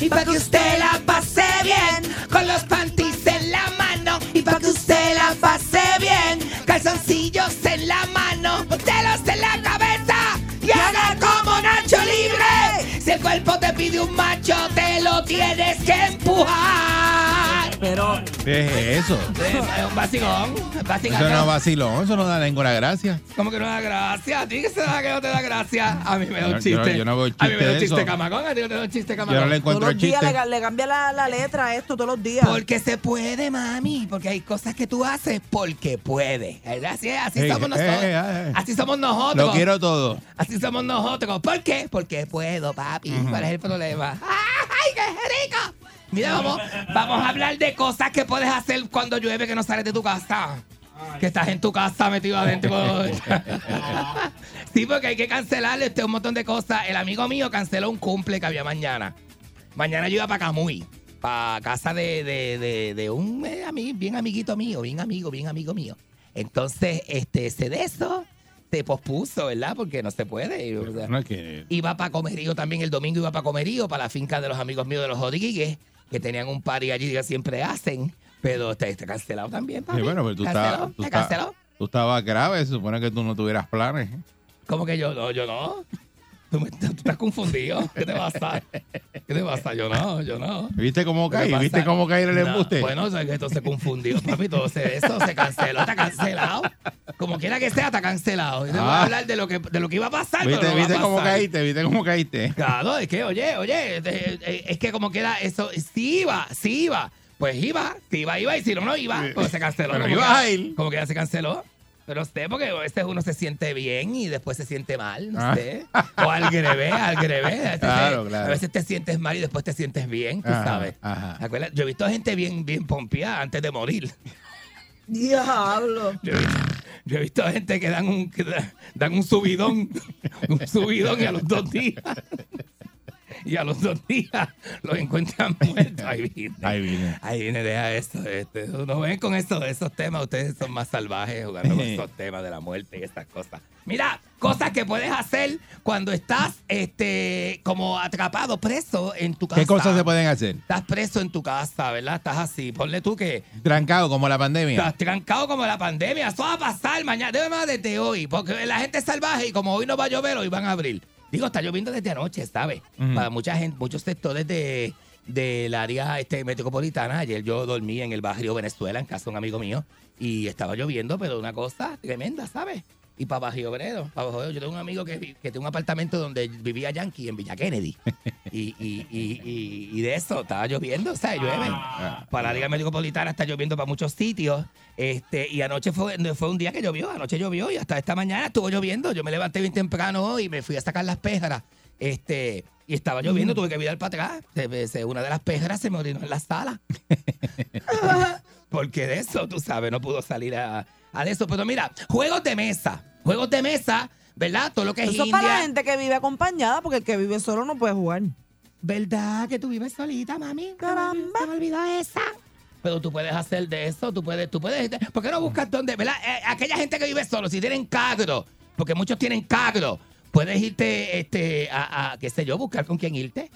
Y para que usted la pase bien, con los panties en la mano. Y para que usted la pase bien, calzoncillos en la mano, botelos en la cabeza. Y haga como Nacho Libre. Si el cuerpo te pide un macho, te lo tienes que empujar. Pero, ¿Qué es eso? Es un vacilón, vacilón. Eso no es vacilón, eso no da ninguna gracia. ¿Cómo que no da gracia? ¿A ti que se da que no te da gracia? A mí me da un Yo- chiste. yo no veo A mí me chiste da un chiste eso. camagón. A ti no te da un chiste Yo no camagón. le encuentro todos el los días chiste. le, le cambia la, la letra a esto, todos los días. Porque se puede, mami. Porque hay cosas que tú haces porque puede. Así, es, así somos nosotros. Así somos nosotros. Lo quiero todo. Así somos nosotros. ¿Por qué? Porque puedo, papi. ¿Cuál es el problema? [laughs] ¡Ay, qué rico! Mira, vamos, vamos a hablar de cosas que puedes hacer cuando llueve que no sales de tu casa. Que estás en tu casa metido adentro. [laughs] sí, porque hay que cancelar este, un montón de cosas. El amigo mío canceló un cumple que había mañana. Mañana yo iba para Camuy, para casa de, de, de, de un eh, bien amiguito mío, bien amigo, bien amigo mío. Entonces, este, se de eso se pospuso, ¿verdad? Porque no se puede. o sea, No que. Iba para Comerío también el domingo, iba para Comerío, para la finca de los amigos míos de los Rodríguez, que tenían un party allí que siempre hacen, pero está, está cancelado también, papi. Sí, bueno, pero tú cancelado, estabas, tú, está estabas- cancelado. tú estabas grave, se supone que tú no tuvieras planes. ¿Cómo que yo no? Yo no. [laughs] Tú, me- tú estás confundido. ¿Qué te pasa? ¿Qué te pasa? Yo no, yo no. ¿Viste cómo pasa? ¿Viste cómo cae el No, embuste? bueno, esto se confundió, papi. Todo se, eso se canceló, está cancelado. Como quiera que sea, está cancelado. Y te voy Ah. a hablar de lo que, de lo que iba a pasar. pero ¿Viste, no viste cómo caíste? ¿Viste cómo caíste? Claro, es que, oye, oye, eh, es que como queda eso, sí iba, sí iba. Pues iba, si iba, iba, y si no, no iba, pues se canceló. Pero Como ibas a ir. Como que ya se canceló. Pero usted, porque a veces uno se siente bien y después se siente mal, no Ah. sé. O al greve, al greve. A veces, Claro, te- claro. a veces te sientes mal y después te sientes bien, tú Ajá, sabes. ajá. ¿Acuerdas? Yo he visto gente bien, bien pompeada antes de morir. Diablo. Yo he visto, yo he visto gente que dan un, que da- dan un subidón, [laughs] un subidón y a los dos días. Y a los dos días los encuentran [laughs] muertos. Ahí viene. Ahí vine. Ahí viene, deja esto. Este. No ven con eso, esos temas. Ustedes son más salvajes jugando con [laughs] esos temas de la muerte y estas cosas. Mira, cosas que puedes hacer cuando estás este, como atrapado, preso en tu casa. ¿Qué cosas se pueden hacer? Estás preso en tu casa, ¿verdad? Estás así. Ponle tú que Trancado como la pandemia. Estás trancado como la pandemia. Eso va a pasar mañana. Debe más desde hoy. Porque la gente es salvaje y como hoy no va a llover, hoy van a abrir. Digo, está lloviendo desde anoche, ¿sabes? Para mucha gente, muchos sectores de, del área este, metropolitana. Ayer yo dormí en el barrio Venezuela, en casa de un amigo mío, y estaba lloviendo, pero una cosa tremenda, ¿sabes? Y para Barrio Obrero, para Obrero, yo tengo un amigo que, que tiene un apartamento donde vivía Yankee, en Villa Kennedy. [laughs] Y, y, y, y, y de eso estaba lloviendo, ¿sabes? Llueve. Para la área metropolitana está lloviendo para muchos sitios. Este, y anoche fue, fue un día que llovió, anoche llovió y hasta esta mañana estuvo lloviendo. Yo me levanté bien temprano hoy y me fui a sacar las péjaras. Este, y estaba lloviendo, tuve que mirar para atrás. Se- se- Una de las péjaras se me orinó en la sala. [laughs] Porque de eso, tú sabes, no pudo salir a, a de eso. Pero mira, juegos de mesa. Juegos de mesa, ¿verdad? Todo lo que es Eso es para la gente que vive acompañada, porque el que vive solo no puede jugar. ¿Verdad que tú vives solita, mami? Caramba. Se me olvidó esa. Pero tú puedes hacer de eso, tú puedes, tú puedes. ¿Por qué no buscas dónde, verdad? Eh, aquella gente que vive solo, si tienen carro, porque muchos tienen carro, puedes irte, este, a, a, qué sé yo, buscar con quién irte.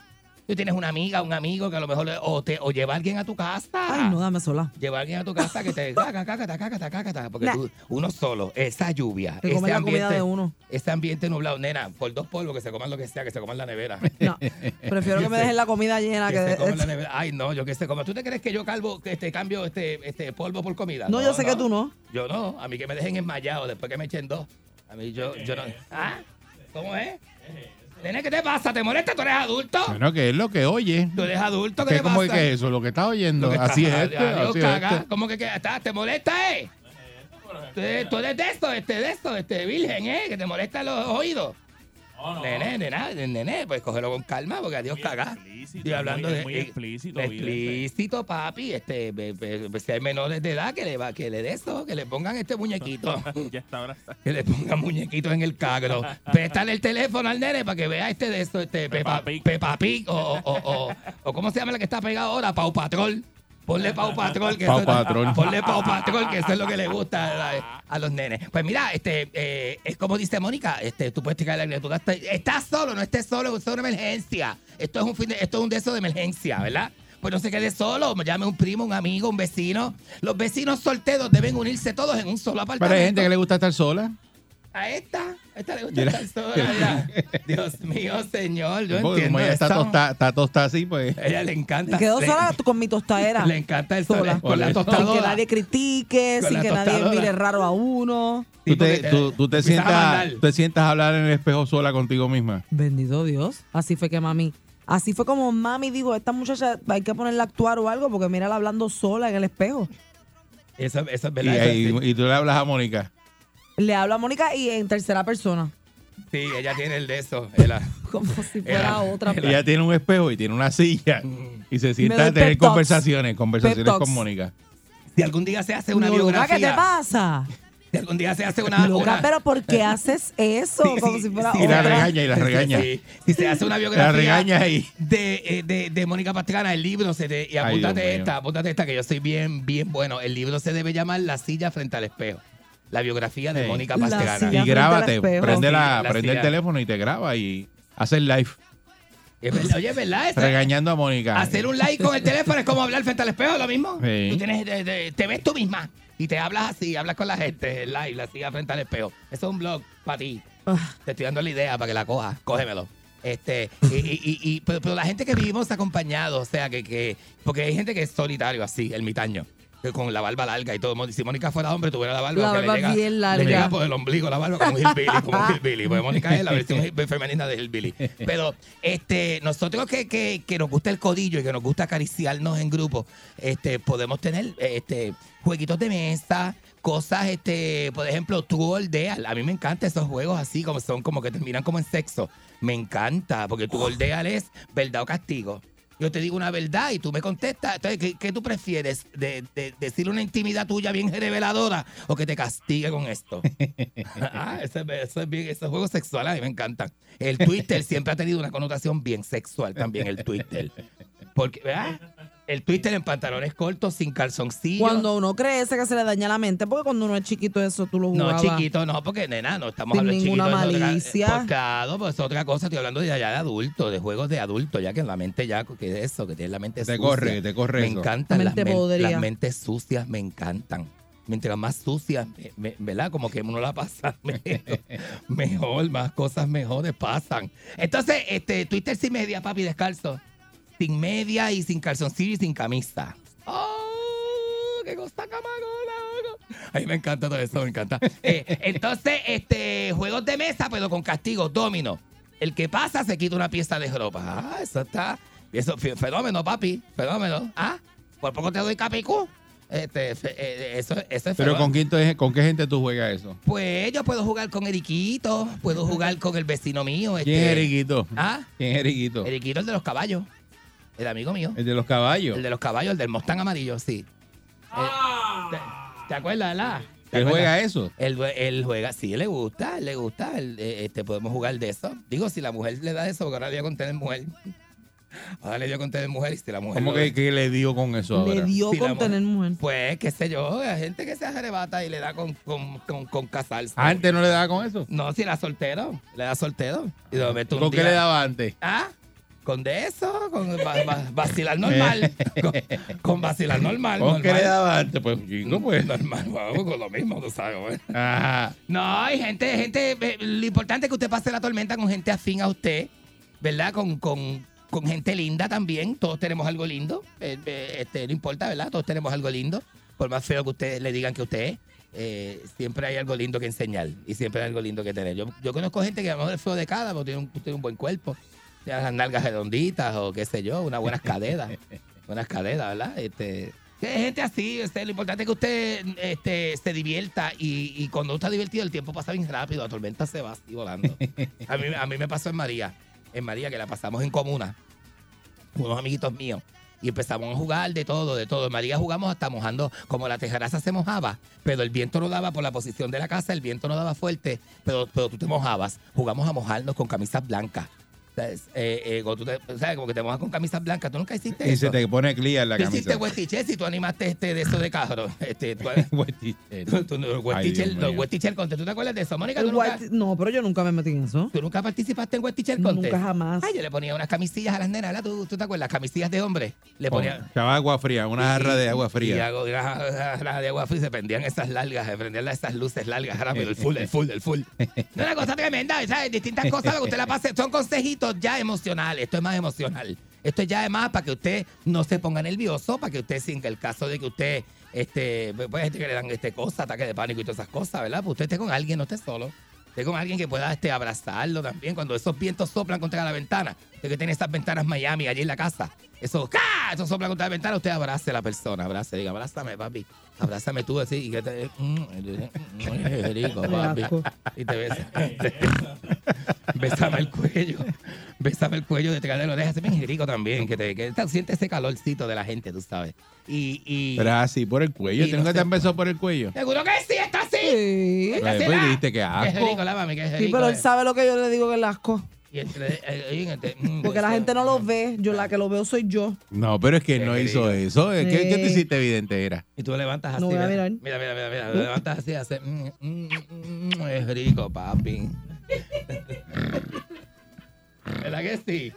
Tú tienes una amiga, un amigo que a lo mejor le- o te o lleva a alguien a tu casa. Ay, no, dame sola. Lleva a alguien a tu casa que te caca, cácata, cácata, cácata, porque Nah. tú, uno solo, esa lluvia, Te ese comes la comida ambiente, de uno. ese ambiente nublado, nena, por dos polvos que se coman lo que sea, que se coman la nevera. [laughs] No, prefiero que me dejen la comida llena que que... se coman la de- [laughs] nevera. Ay, no, yo que se coma. ¿Tú te crees que yo calvo, este, cambio este, este polvo por comida? No, yo sé que tú no. Yo no, a mí que me dejen enmayado después que me echen dos. A mí yo, yo no. ¿Ah? ¿Cómo es? Nene, ¿qué te pasa? ¿Te molesta? ¿Tú eres adulto? Bueno, que es lo que oye. ¿Tú eres adulto? ¿Qué ¿Qué, te ¿Cómo es pasa? que es eso? Lo que estás oyendo. Lo que Así es está- este, adiós, así es caga. este. ¿Cómo que, que está- te molesta, eh? Tú eres, tú eres de esto, este, de esto, este virgen, eh, que te molestan los oídos. Nene, nena, nene, pues cógelo con calma, porque adiós caga. Estoy hablando muy- de muy eh, explícito, explícito, papi. Este, be- be- si hay menores de edad que le va, que le dé eso, que le pongan este muñequito. [laughs] ya está ahora. Que le pongan muñequitos en el cagro. Préstale el teléfono al nene para que vea este de esto, este Peppa, Peppa Pig o, o, o, o- o ¿cómo se llama la que está pegada ahora? Pau Patrol. Ponle Pau Patrol. Que Pau eso- Patrol. Ponle Pau Patrol, que eso es lo que le gusta a, a los nenes. Pues mira, este, eh, es como dice Mónica, este, tú puedes tirar la tú estás, estás solo, no estés solo, es una emergencia. Esto es un fin de, esto es un de esos de emergencia, ¿verdad? Pues no se quede solo, llame un primo, un amigo, un vecino. Los vecinos solteros deben unirse todos en un solo apartamento. Pero hay gente que le gusta estar sola. A esta, a esta le gusta Mira. estar sola. ya. Dios mío, señor, yo Porque entiendo como ella está tostada, está tostada así, pues. A ella le encanta. Me quedo le, sola con mi tostadera. [laughs] le encanta el sola. sol con la que Sin que tostadora. nadie critique, Con sin que nadie tostadora. mire raro a uno. Tú te, porque tú, tú te empiezas a sientas, tú te sientas a hablar en el espejo sola contigo misma. Bendito Dios. Así fue que mami. Así fue como mami dijo, esta muchacha hay que ponerla a actuar o algo porque mírala hablando sola en el espejo. Eso, eso es Y, verdad. eso y- sí. y tú le hablas a Mónica. Le habla a Mónica y en tercera persona. Sí, ella tiene el de eso. ella- [laughs] Como si fuera Era- otra. era- Ella tiene un espejo y tiene una silla. Y se sienta a tener conversaciones, conversaciones con Mónica. si algún día se hace una Loca, biografía. ¿Qué te pasa? Si algún día se hace una. Loca, una- pero ¿por qué [laughs] haces eso? Sí, Como sí, si fuera sí, Y la otra. regaña, y la regaña. Sí, Si se hace una biografía. La regaña ahí. de, eh, de, de Mónica Pastrana, el libro se de, y apúntate esta, apúntate esta, que yo soy bien, bien bueno. El libro se debe llamar La silla frente al espejo. La biografía de Sí. Mónica Pastrana. Y grábate, prende, la, la prende el teléfono y te graba y hace el live Es verdad, oye, es verdad. Eso- regañando a Mónica. Hacer un like con el teléfono es como hablar frente al espejo, lo mismo. Sí. Tú tienes, de- de- te ves tú misma y te hablas así, hablas con la gente, el live, la silla frente al espejo. Eso es un blog para ti. Ah. Te estoy dando la idea para que la cojas. Cógemelo. Este, y, y- y- y- pero, pero la gente que vivimos acompañados, o sea, que, que, porque hay gente que es solitario así, el mitaño, que con la barba larga y todo. Si Mónica fuera hombre, tuviera la barba, La barba le llega, bien le larga. llega por el ombligo la barba como un hillbilly, como un [laughs] hillbilly. Porque Mónica es la versión femenina de hillbilly. Pero este, nosotros que, que, que nos gusta el codillo y que nos gusta acariciarnos en grupo, este, podemos tener este, jueguitos de mesa, cosas, este, por ejemplo, tú goldeas. A mí me encantan esos juegos así, como son como que terminan como en sexo. Me encanta, porque tú goldeas es verdad o castigo. Yo te digo una verdad y tú me contestas. Entonces, ¿qué, qué tú prefieres? De, de- decir una intimidad tuya bien reveladora o que te castigue con esto? [laughs] ah, eso, es- eso es bien, esos juegos sexuales a mí me encantan. El Twitter siempre ha tenido una connotación bien sexual también, el Twitter. Porque, ¿verdad? El Twitter en pantalones cortos, sin calzoncillos. Cuando uno crece que se le daña la mente, porque cuando uno es chiquito eso tú lo No, jugabas. chiquito, no, porque nena, no estamos Sin hablando ninguna chiquito. es otra- malicia. Pues claro, pues es otra cosa, estoy hablando de ya de adulto, de juegos de adulto, ya que en la mente ya, que es eso, que tiene la mente Te sucia. corre, te corre Me eso. encantan La las, men- las mentes sucias, me encantan. Mientras más sucias, me- me- ¿verdad? Como que uno la pasa [laughs] mejor, mejor, más cosas mejores pasan. Entonces, este, Twitter sin media, papi, descalzo. Sin media y sin calzoncillo y sin camisa. ¡Oh! ¡Qué cosa camarona! loco! A mí me encanta todo eso, me encanta. [laughs] Eh, entonces, este, juegos de mesa, pero con castigo, domino. El que pasa se quita una pieza de ropa. Ah, eso está. Eso, fe- fenómeno, papi. Fenómeno. Ah, por poco te doy capicú. Este, eh, eso, eso es Pero. ¿con quién, te- ¿con qué gente tú juegas eso? Pues yo puedo jugar con Eriquito, puedo jugar con el vecino mío. ¿Quién es este- Eriquito? ¿Ah? ¿Quién es Eriquito? Eriquito, el de los caballos. El amigo mío. El de los caballos. El de los caballos, el del Mustang amarillo, sí. Eh, ¿te, te acuerdas, verdad? ¿Te ¿Él juega eso? Él, él juega, sí, le gusta, le gusta. él, eh, este, podemos jugar de eso. Digo, si la mujer le da eso, porque ahora le dio con tener mujer. Ahora le dio con tener mujer y si la mujer. ¿Cómo que, que le dio con eso Le ahora? dio Sí, la con tener mujer. Pues, qué sé yo, hay gente que se arrebata y le da con, con, con, con casarse. ¿Antes no le daba con eso? No, si era soltero, le da soltero. Y de momento un ¿Con qué día- le daba antes? ¿Ah? Con de eso, con va- va- vacilar normal. [laughs] con, con vacilar normal. ¿Con qué le normal. daba antes? Pues, chico, pues. Normal, vamos con lo mismo, tú sabes. güey. Ajá. No, hay gente, gente, lo importante es que usted pase la tormenta con gente afín a usted, ¿verdad? Con, con, con gente linda también. Todos tenemos algo lindo. eh, este, no importa, ¿verdad? Todos tenemos algo lindo. Por más feo que ustedes le digan que usted es, eh, siempre hay algo lindo que enseñar y siempre hay algo lindo que tener. Yo, yo conozco gente que a lo mejor es feo de cara, pero tiene un, tiene un buen cuerpo. [laughs] Las nalgas redonditas o qué sé yo, unas [laughs] buenas caderas. buenas caderas, ¿verdad? Este, gente así, este, lo importante es que usted este, se divierta y, y cuando está divertido el tiempo pasa bien rápido, la tormenta se va así volando. A mí, a mí me pasó en María, en María que la pasamos en comuna, unos amiguitos míos. Y empezamos a jugar de todo, de todo. En María jugamos hasta mojando, como la tejeraza se mojaba, pero el viento no daba por la posición de la casa, el viento no daba fuerte, pero, pero tú te mojabas. Jugamos a mojarnos con camisas blancas. ¿Sabes? Eh, eh, tú te- ¿sabes? Como que te mojas con camisas blancas. ¿Tú nunca hiciste Y eso? se te pone clear la Tú hiciste camisa. West Teacher si tú animaste este de eso de carro. Este, [laughs] tú, Buen teacher. tú- tú- los Ay, los mío. Contest. ¿Tú te acuerdas de eso, Mónica? ¿Tú nunca, no, pero yo nunca me metí en eso. tú nunca participaste en Teacher Contest? Nunca jamás. Ay, yo le ponía unas camisillas a las nenas, ¿verdad? ¿Tú, tú te acuerdas? Camisillas de hombre. Le ponía... Echaba agua fría, una jarra de agua Y fría. hago una jarra de agua fría y se prendían esas largas, se prendían esas luces largas rápido, el full, el full, el full. [laughs] No, una cosa tremenda, ¿sabes? Distintas cosas que usted la pase. Son consejitos ya emocionales. Esto es más emocional. Esto es ya es más para que usted no se ponga nervioso, para que usted, sin que el caso de que usted, este, pues gente que le dan este cosa, ataque de pánico y todas esas cosas, ¿verdad? Pues usted esté con alguien, no esté solo. Esté con alguien que pueda este, abrazarlo también. Cuando esos vientos soplan contra la ventana, de que tiene esas ventanas Miami allí en la casa. Eso, ¡ca! Eso sopla contra la ventana, usted abrace a la persona, abrace, diga, abrázame, papi. Abrázame tú así y que te. Mm, mm, es rico, papi. Y te besa. [laughs] Bésame el cuello. Bésame el cuello detrás de la oreja. Es bien rico también. Que te, que te siente ese calorcito de la gente, tú sabes. Y. y Pero así, por el cuello. Y ¿Tú no nunca sé- te han besado por el cuello? Seguro que sí, está así. Sí. Está así, Pues la- dijiste que Qué asco. rico, la mami, que es Sí, rico, pero él eh. sabe lo que yo le digo que es asco. Y entre- eh, mm, Porque la eso- gente no lo ve. Yo la que lo veo soy yo. No, pero es que él no hizo rico. eso. ¿Qué, qué te hiciste evidente era? Y tú levantas así. No voy a ¿verdad? mirar. Mira, mira, mira, mira. Lo levantas así, hace. mm, mm, mm, mm, es rico, papi. ¿Verdad que sí?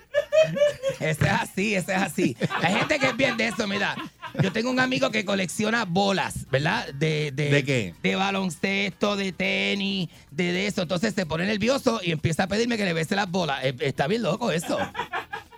[laughs] Ese es así, ese es así. Hay gente que es bien de eso, mira. Yo tengo un amigo que colecciona bolas, ¿verdad? De, de, ¿De qué? De baloncesto, de tenis, de, de eso. Entonces se pone nervioso y empieza a pedirme que le bese las bolas. Eh, Está bien loco eso.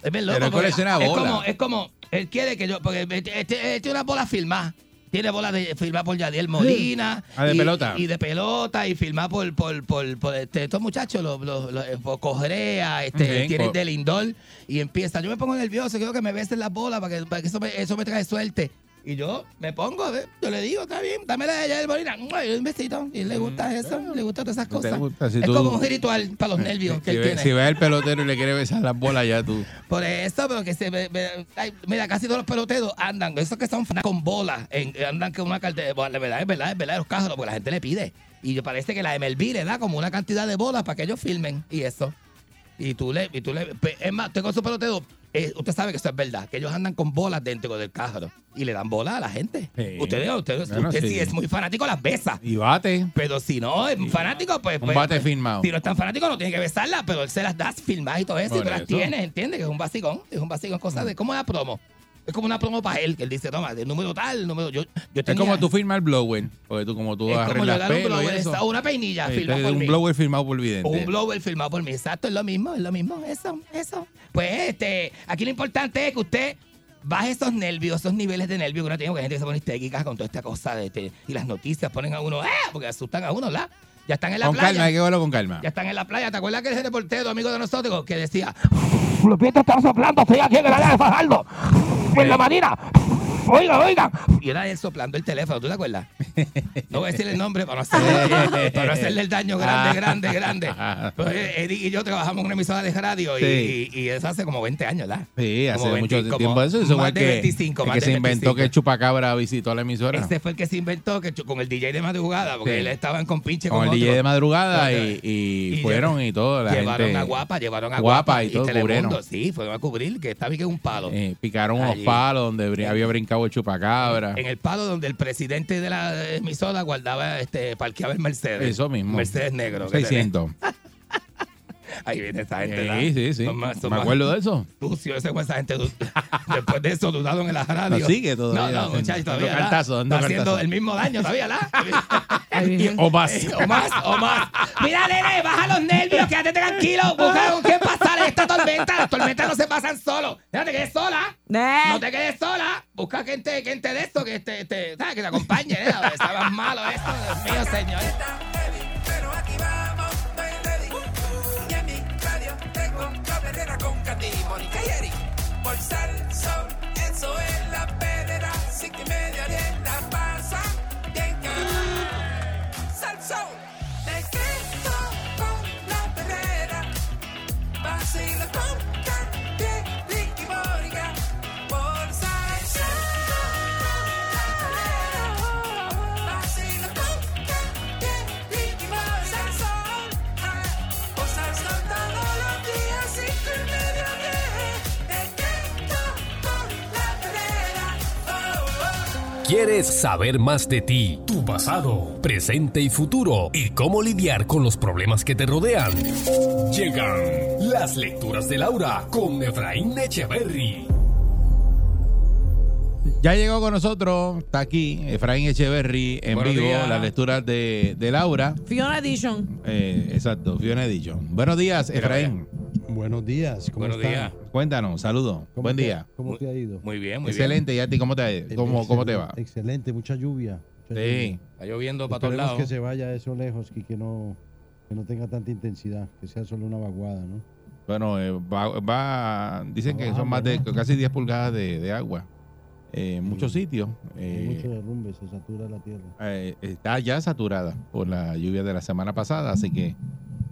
Es bien loco. Pero él colecciona es bolas. como, es como, él quiere que yo, porque este, este- este una bola filmada. Tiene bola de firmada por Yadiel Molina. Ah, de y- pelota. Y de pelota y firmada por, por, por, por este, estos muchachos, los, los, los- eh, por Correa, este, Bien, tiene co- de Lindor. Y empieza, yo me pongo nervioso, quiero que me besen las bolas para que, para que eso, me, eso me trae suerte. Y yo me pongo, ¿ves? yo le digo, está bien, dámela a Yadiel Molina. ¡mua! Y un besito. Y le gusta eso, le gustan todas esas Mm. ¿Te cosas. gusta? Si es tú- como un ritual para los nervios [laughs] que Si él ve, tiene. si ve el pelotero y le quiere besar las bolas, ya tú. Por eso, pero que se ve, ve- ay, mira, casi todos los peloteros andan, esos que son con bolas, en- andan con una cartera, la verdad, es verdad, es verdad, los carros, porque la gente le pide. Y parece que la MLB le da como una cantidad de bolas para que ellos filmen y eso. Y tú le, y tú le, es más, tengo su pelotero, eh, usted sabe que eso es verdad, que ellos andan con bolas dentro del carro y le dan bolas a la gente. Sí. Usted, usted, Bueno, usted sí. si es muy fanático, las besa. Y bate. Pero si no es fanático, pues. Un pues, bate pues, firmado. Si no es tan fanático, no tiene que besarla, pero él se las da filmadas y todo eso, Por y tú las tienes, ¿entiendes? Que es un basicón, es un basicón, cosas de. ¿Cómo es la promo? Es como una promo para él, que él dice, toma, el número tal, el número. Yo, yo Es tenía- como tú firmas el blower. Porque tú, como tú es como yo dar un blower, eso. esa- una peinilla firmada por un mí. blower firmado por vidente. Un blower firmado por mí. Exacto, es lo mismo, es lo mismo. Eso, eso. Pues este, aquí lo importante es que usted baje esos nervios, esos niveles de nervios que uno tiene, porque hay gente que se pone histérica con toda esta cosa de este, y las noticias ponen a uno, ¡eh! porque asustan a uno, ¿verdad? Ya están en la Con playa. calma, hay que verlo con calma. Ya están en la playa. ¿Te acuerdas que ese reportero, amigo de nosotros, que decía, los vientos están soplando, estoy aquí en el área de Fajardo, en la marina. Oiga, oiga. Y era él soplando el teléfono, ¿tú te acuerdas? [laughs] No voy a decir el nombre para no hacerle, para no hacerle el daño grande, grande, grande. Pues, Eddie y yo trabajamos en una emisora de radio y, Sí. y- y eso hace como 20 años, ¿verdad? Sí, hace Como 20, mucho como tiempo eso. Eso más de que, 25, el más que de se inventó 25. que el chupacabra visitó la emisora. Ese fue el que se inventó que con el DJ de madrugada, porque Sí. él estaba en compinche con, con el DJ de madrugada y, fueron y todo. La llevaron gente, a Guapa, llevaron a Guapa Guapa, y todo, Telemundo. Sí, fueron a cubrir, que está bien que es un palo. eh, picaron unos Allí. palos donde había brincado el chupacabra. En el palo donde el presidente de la emisora guardaba, este, parqueaba el Mercedes. Eso mismo. Mercedes negro. que 600. Ahí viene esa gente. Sí, ¿verdad? sí, sí. Son más- son Me acuerdo de eso. Sucio ese con esa gente. [laughs] Después de eso, dudado en la radio. Sigue todavía No, no, haciendo- muchachos, todavía. dando Está haciendo el mismo daño todavía, ¿la? [laughs] O más. [laughs] o más, o más. Mira, nene, baja los nervios, quédate tranquilo. Busca con quién pasar esta tormenta. Las tormentas no se pasan solo. No te quedes sola. Eh. No te quedes sola. Busca gente, gente de esto que te, te, ¿sabes? que te acompañe. ¿eh? Estaba malo esto. Dios mío, señor. Con Katy, Mónica y Eric. Por Sal Soul, eso es la perrera. Cinco y media, la pasa bien cabrón. Sal te quedo con la perrera. Vacila ¿Quieres saber más de ti, tu pasado, presente y futuro y cómo lidiar con los problemas que te rodean? Llegan las lecturas de Laura con Efraín Echeverry. Ya llegó con nosotros, está aquí Efraín Echeverry en Buenos vivo, días. las lecturas de, de Laura. Fiona Edition. Eh, exacto, Fiona Edition. Buenos días, Efraín. Buenos días. ¿cómo Buenos están? días. Cuéntanos, saludos. ¿Cómo Buen te- día. ¿Cómo te ha ido? Muy bien, muy Excelente, ¿y a ti cómo te, cómo, cómo te va? Excelente, mucha lluvia. mucha Sí. bien. Está lloviendo para todos Esperemos lados. que se vaya eso lejos y que no, que no tenga tanta intensidad, que sea solo una vaguada, ¿no? Bueno, eh, va, va- dicen que Ah, son más de bueno. casi 10 pulgadas de, de agua eh, en muchos sitios. Hay Eh, mucho derrumbe, se satura la tierra. eh, está ya saturada por la lluvia de la semana pasada, así que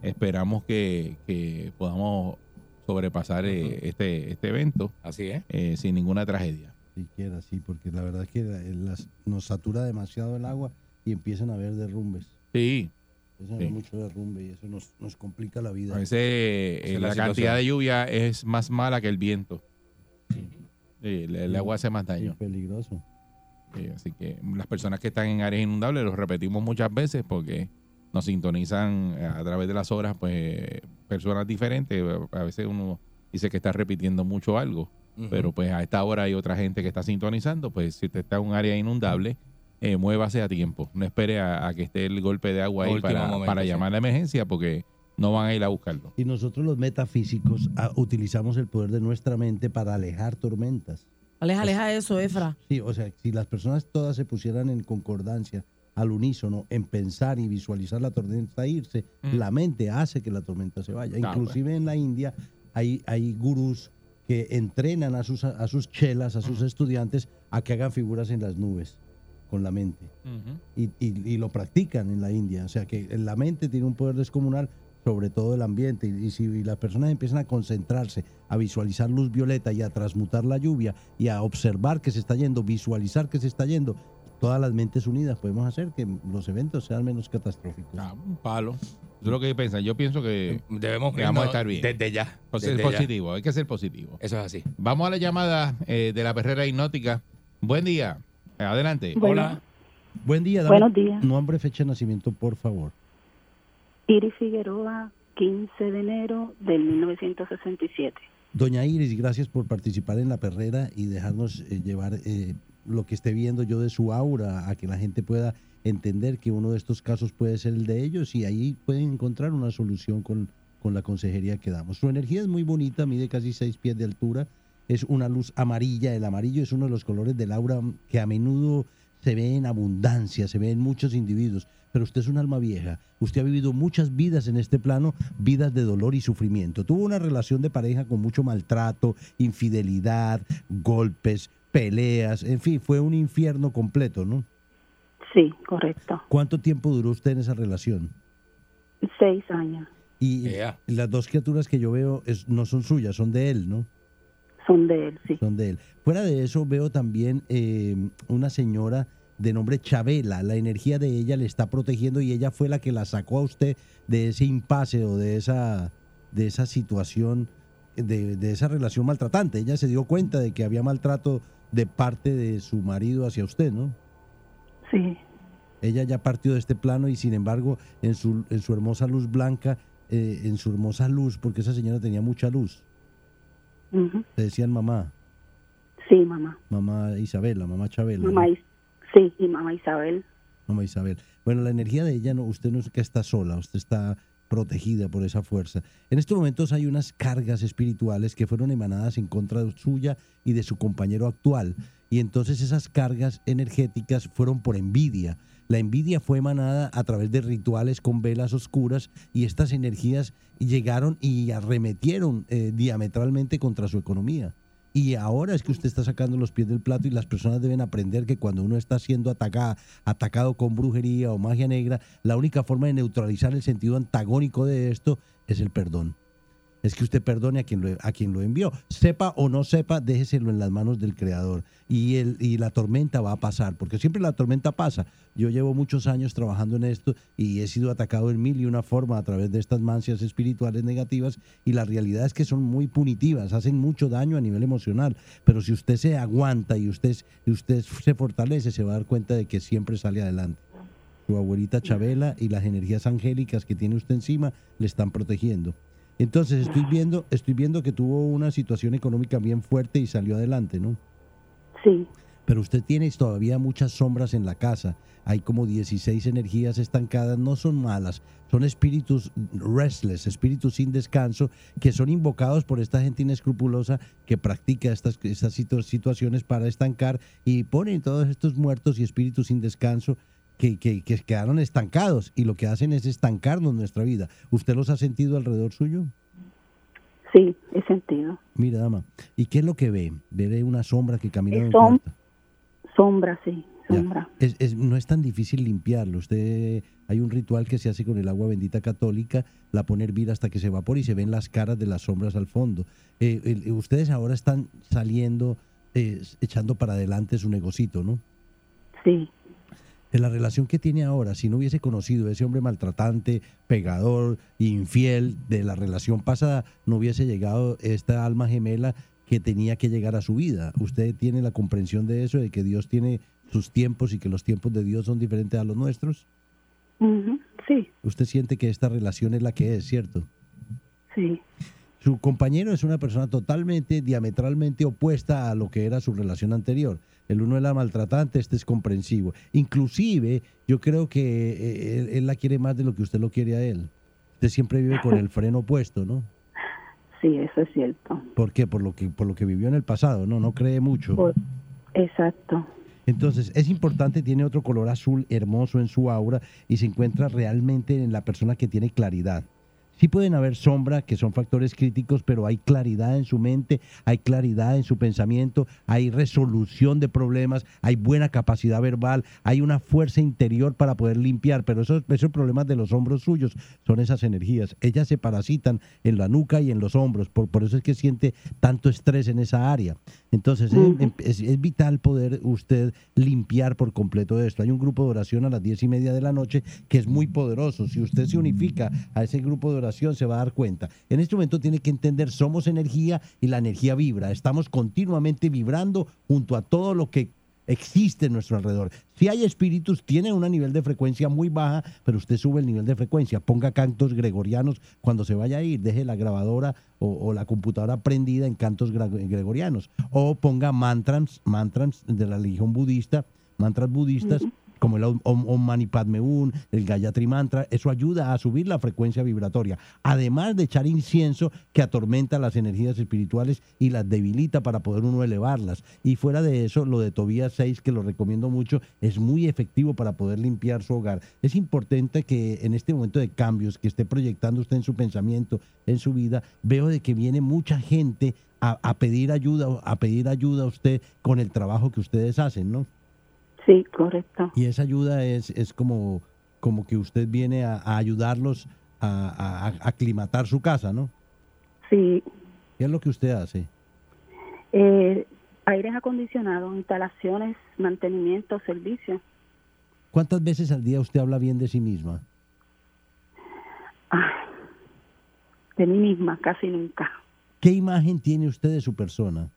esperamos que, que podamos sobrepasar eh, este, este evento Así es. eh, sin ninguna tragedia. Siquiera, sí, porque la verdad es que la- las- nos satura demasiado el agua y empiezan a haber derrumbes. Sí, Empiezan a Sí. haber mucho derrumbe y eso nos, nos complica la vida. a veces eh, Esa es la, la cantidad situación. de lluvia es más mala que el viento. Sí, el, el agua hace más Es daño. peligroso. Sí, así que las personas que están en áreas inundables, lo repetimos muchas veces porque nos sintonizan a través de las horas, pues personas diferentes. A veces uno dice que está repitiendo mucho algo, pero pues a esta hora hay otra gente que está sintonizando. Pues si usted está en un área inundable, eh, muévase a tiempo. No espere a, a que esté el golpe de agua ahí para, momento, para sí. llamar a la emergencia porque no van a ir a buscarlo. Y nosotros los metafísicos ah, utilizamos el poder de nuestra mente para alejar tormentas. Aleja, aleja eso, Efra. Sí, o sea, si las personas todas se pusieran en concordancia, al unísono, en pensar y visualizar la tormenta irse, Mm. la mente hace que la tormenta se vaya. Ah, Inclusive en la India hay, hay gurús que entrenan a sus, a sus chelas, a sus estudiantes, a que hagan figuras en las nubes con la mente. y, y- y lo practican en la India. O sea que la mente tiene un poder descomunal sobre todo el ambiente. Y, y si las personas empiezan a concentrarse, a visualizar luz violeta y a transmutar la lluvia y a observar que se está yendo, visualizar que se está yendo, todas las mentes unidas podemos hacer que los eventos sean menos catastróficos. Ah, un palo. Eso es lo que piensan. Yo pienso que Debemos que vamos a estar bien. Desde ya. Pues ser ya. positivo, hay que ser positivo. Eso es así. Vamos a la llamada eh, de la perrera hipnótica. Buen día. Adelante. Bueno. Hola. Buen día, dame Buenos días. Nombre, fecha de nacimiento, por favor. Iris Figueroa, 15 de enero del 1967. Doña Iris, gracias por participar en la perrera y dejarnos eh, llevar eh, lo que esté viendo yo de su aura a que la gente pueda entender que uno de estos casos puede ser el de ellos y ahí pueden encontrar una solución con, con la consejería que damos. Su energía es muy bonita, mide casi seis pies de altura, es una luz amarilla. El amarillo es uno de los colores del aura que a menudo se ve en abundancia, se ve en muchos individuos, pero usted es un alma vieja. Usted ha vivido muchas vidas en este plano, vidas de dolor y sufrimiento. Tuvo una relación de pareja con mucho maltrato, infidelidad, golpes, peleas, en fin, fue un infierno completo, ¿no? Sí, correcto. ¿Cuánto tiempo duró usted en esa relación? Seis años. Y Yeah. las dos criaturas que yo veo es- no son suyas, son de él, ¿no? Son de él, sí. Son de él. Fuera de eso, veo también eh, una señora de nombre Chabela. La energía de ella le está protegiendo y ella fue la que la sacó a usted de ese impasse o de esa, de esa situación, de, de esa relación maltratante. Ella se dio cuenta de que había maltrato de parte de su marido hacia usted, ¿no? Sí, Ella ya partió de este plano y sin embargo en su, en su hermosa luz blanca eh, en su hermosa luz, porque esa señora tenía mucha luz. Le decían mamá, Sí, mamá. mamá Isabela, mamá Chabela. Mamá ¿no? Sí, y mamá Isabel. Mamá Isabel. Bueno, la energía de ella, no, usted no es que está sola, usted está protegida por esa fuerza. En estos momentos hay unas cargas espirituales que fueron emanadas en contra de suya y de su compañero actual. Y entonces esas cargas energéticas fueron por envidia. La envidia fue emanada a través de rituales con velas oscuras y estas energías llegaron y arremetieron eh, diametralmente contra su economía. Y ahora es que usted está sacando los pies del plato y las personas deben aprender que cuando uno está siendo atacada, atacado con brujería o magia negra, la única forma de neutralizar el sentido antagónico de esto es el perdón. Es que usted perdone a quien lo, a quien lo envió. Sepa o no sepa, déjeselo en las manos del Creador. Y, el, y la tormenta va a pasar, porque siempre la tormenta pasa. Yo llevo muchos años trabajando en esto y he sido atacado en mil y una forma a través de estas mancias espirituales negativas y la realidad es que son muy punitivas, hacen mucho daño a nivel emocional. Pero si usted se aguanta y usted, y usted se fortalece, se va a dar cuenta de que siempre sale adelante. Su abuelita Chabela y las energías angélicas que tiene usted encima le están protegiendo. Entonces estoy viendo, estoy viendo que tuvo una situación económica bien fuerte y salió adelante, ¿no? Sí. Pero usted tiene todavía muchas sombras en la casa. Hay como 16 energías estancadas, no son malas, son espíritus restless, espíritus sin descanso, que son invocados por esta gente inescrupulosa que practica estas, estas situ- situaciones para estancar y ponen todos estos muertos y espíritus sin descanso que, que, que quedaron estancados y lo que hacen es estancarnos nuestra vida. ¿Usted los ha sentido alrededor suyo? Sí, he sentido. Mira, dama, ¿y qué es lo que ve? ¿Ve una sombra que camina Som- sombra, sí, sombra. Es, es- no es tan difícil limpiarlo. Usted hay un ritual que se hace con el agua bendita católica, la pone hervir hasta que se evapore y se ven las caras de las sombras al fondo. Eh, el- ustedes ahora están saliendo, eh, echando para adelante su negocito, ¿no? Sí. En la relación que tiene ahora, si no hubiese conocido a ese hombre maltratante, pegador, infiel de la relación pasada, no hubiese llegado esta alma gemela que tenía que llegar a su vida. Usted tiene la comprensión de eso, de que Dios tiene sus tiempos y que los tiempos de Dios son diferentes a los nuestros. Sí, Usted siente que esta relación es la que es, ¿cierto? sí. Su compañero es una persona totalmente, diametralmente opuesta a lo que era su relación anterior. El uno era maltratante, este es comprensivo. Inclusive, yo creo que eh, él, él la quiere más de lo que usted lo quiere a él. Usted siempre vive con el freno puesto, ¿no? [laughs] Sí, eso es cierto. ¿Por qué? Por lo que, por lo que vivió en el pasado, ¿no? No cree mucho. Por- exacto. Entonces, es importante, tiene otro color azul hermoso en su aura y se encuentra realmente en la persona que tiene claridad. Sí pueden haber sombra, que son factores críticos, pero hay claridad en su mente, hay claridad en su pensamiento, hay resolución de problemas, hay buena capacidad verbal, hay una fuerza interior para poder limpiar, pero esos, esos problemas de los hombros suyos son esas energías. Ellas se parasitan en la nuca y en los hombros, por, por eso es que siente tanto estrés en esa área. Entonces, es- Ujú. es, es vital poder usted limpiar por completo esto. Hay un grupo de oración a las diez y media de la noche que es muy poderoso. Si usted se unifica a ese grupo de oración, se va a dar cuenta. En este momento tiene que entender, somos energía y la energía vibra. Estamos continuamente vibrando junto a todo lo que existe en nuestro alrededor. Si hay espíritus, tienen un nivel de frecuencia muy baja, pero usted sube el nivel de frecuencia. Ponga cantos gregorianos cuando se vaya a ir. Deje la grabadora o, la computadora prendida en cantos gregorianos. O ponga mantras, mantras de la religión budista, mantras budistas. Como el Om, Om- Mani Padme Hum, el Gayatri Mantra, eso ayuda a subir la frecuencia vibratoria. Además de echar incienso que atormenta las energías espirituales y las debilita para poder uno elevarlas. Y fuera de eso, lo de Tobías 6, que lo recomiendo mucho, es muy efectivo para poder limpiar su hogar. Es importante que en este momento de cambios que esté proyectando usted en su pensamiento, en su vida, veo de que viene mucha gente a pedir ayuda, a pedir ayuda a usted con el trabajo que ustedes hacen, ¿no? Sí, correcto. Y esa ayuda es, es como, como que usted viene a, a ayudarlos a, a- a aclimatar su casa, ¿no? Sí. ¿Qué es lo que usted hace? Eh, aires acondicionados, instalaciones, mantenimiento, servicio. ¿Cuántas veces al día usted habla bien de sí misma? De mí misma, casi nunca. ¿Qué imagen tiene usted de su persona?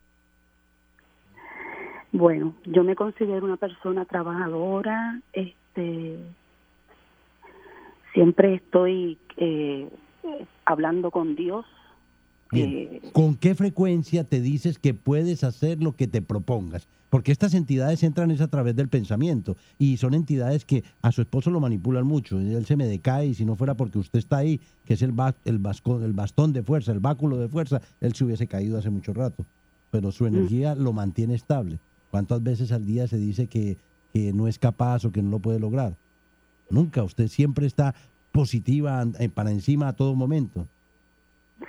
Bueno, yo me considero una persona trabajadora, este, siempre estoy eh, hablando con Dios. Bien. eh, ¿Con qué frecuencia te dices que puedes hacer lo que te propongas? Porque estas entidades entran es a través del pensamiento y son entidades que a su esposo lo manipulan mucho. Él se me decae y si no fuera porque usted está ahí, que es el, ba- el, basco- el bastón de fuerza, el báculo de fuerza, él se hubiese caído hace mucho rato. Pero su energía lo mantiene estable. ¿Cuántas veces al día se dice que, que no es capaz o que no lo puede lograr? Nunca. Usted siempre está positiva eh, para encima a todo momento.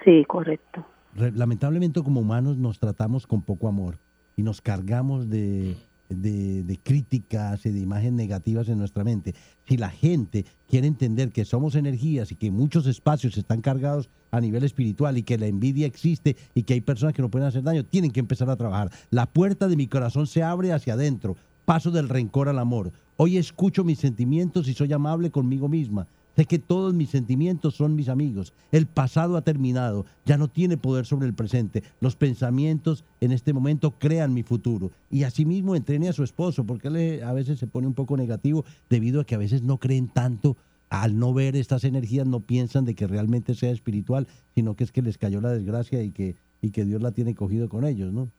sí, correcto. Re- lamentablemente como humanos nos tratamos con poco amor y nos cargamos de, de- de críticas y de imágenes negativas en nuestra mente. Si la gente quiere entender que somos energías y que muchos espacios están cargados a nivel espiritual y que la envidia existe y que hay personas que no pueden hacer daño, tienen que empezar a trabajar. La puerta de mi corazón se abre hacia adentro, paso del rencor al amor. Hoy escucho mis sentimientos y soy amable conmigo misma. Sé que todos mis sentimientos son mis amigos. El pasado ha terminado, ya no tiene poder sobre el presente. Los pensamientos en este momento crean mi futuro. Y asimismo entrene a su esposo, porque él eh, a veces se pone un poco negativo debido a que a veces no creen tanto. Al no ver estas energías no piensan de que realmente sea espiritual, sino que es que les cayó la desgracia y que, y que Dios la tiene cogido con ellos, ¿no?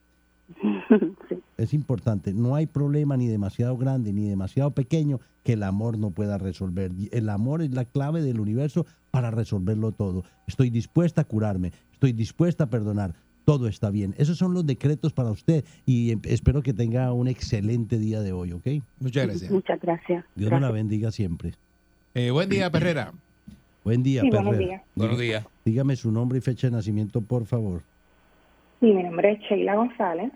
Es importante, no hay problema ni demasiado grande ni demasiado pequeño que el amor no pueda resolver. El amor es la clave del universo para resolverlo todo. Estoy dispuesta a curarme, estoy dispuesta a perdonar, todo está bien. Esos son los decretos para usted y em- espero que tenga un excelente día de hoy, ¿ok? Muchas gracias. Muchas gracias. Dios me la bendiga siempre. Eh, buen día, Perrera. Buen día, Sí, buenos Perrera. días. Buenos días. Dígame su nombre y fecha de nacimiento, por favor. Sí, mi nombre es Sheila González.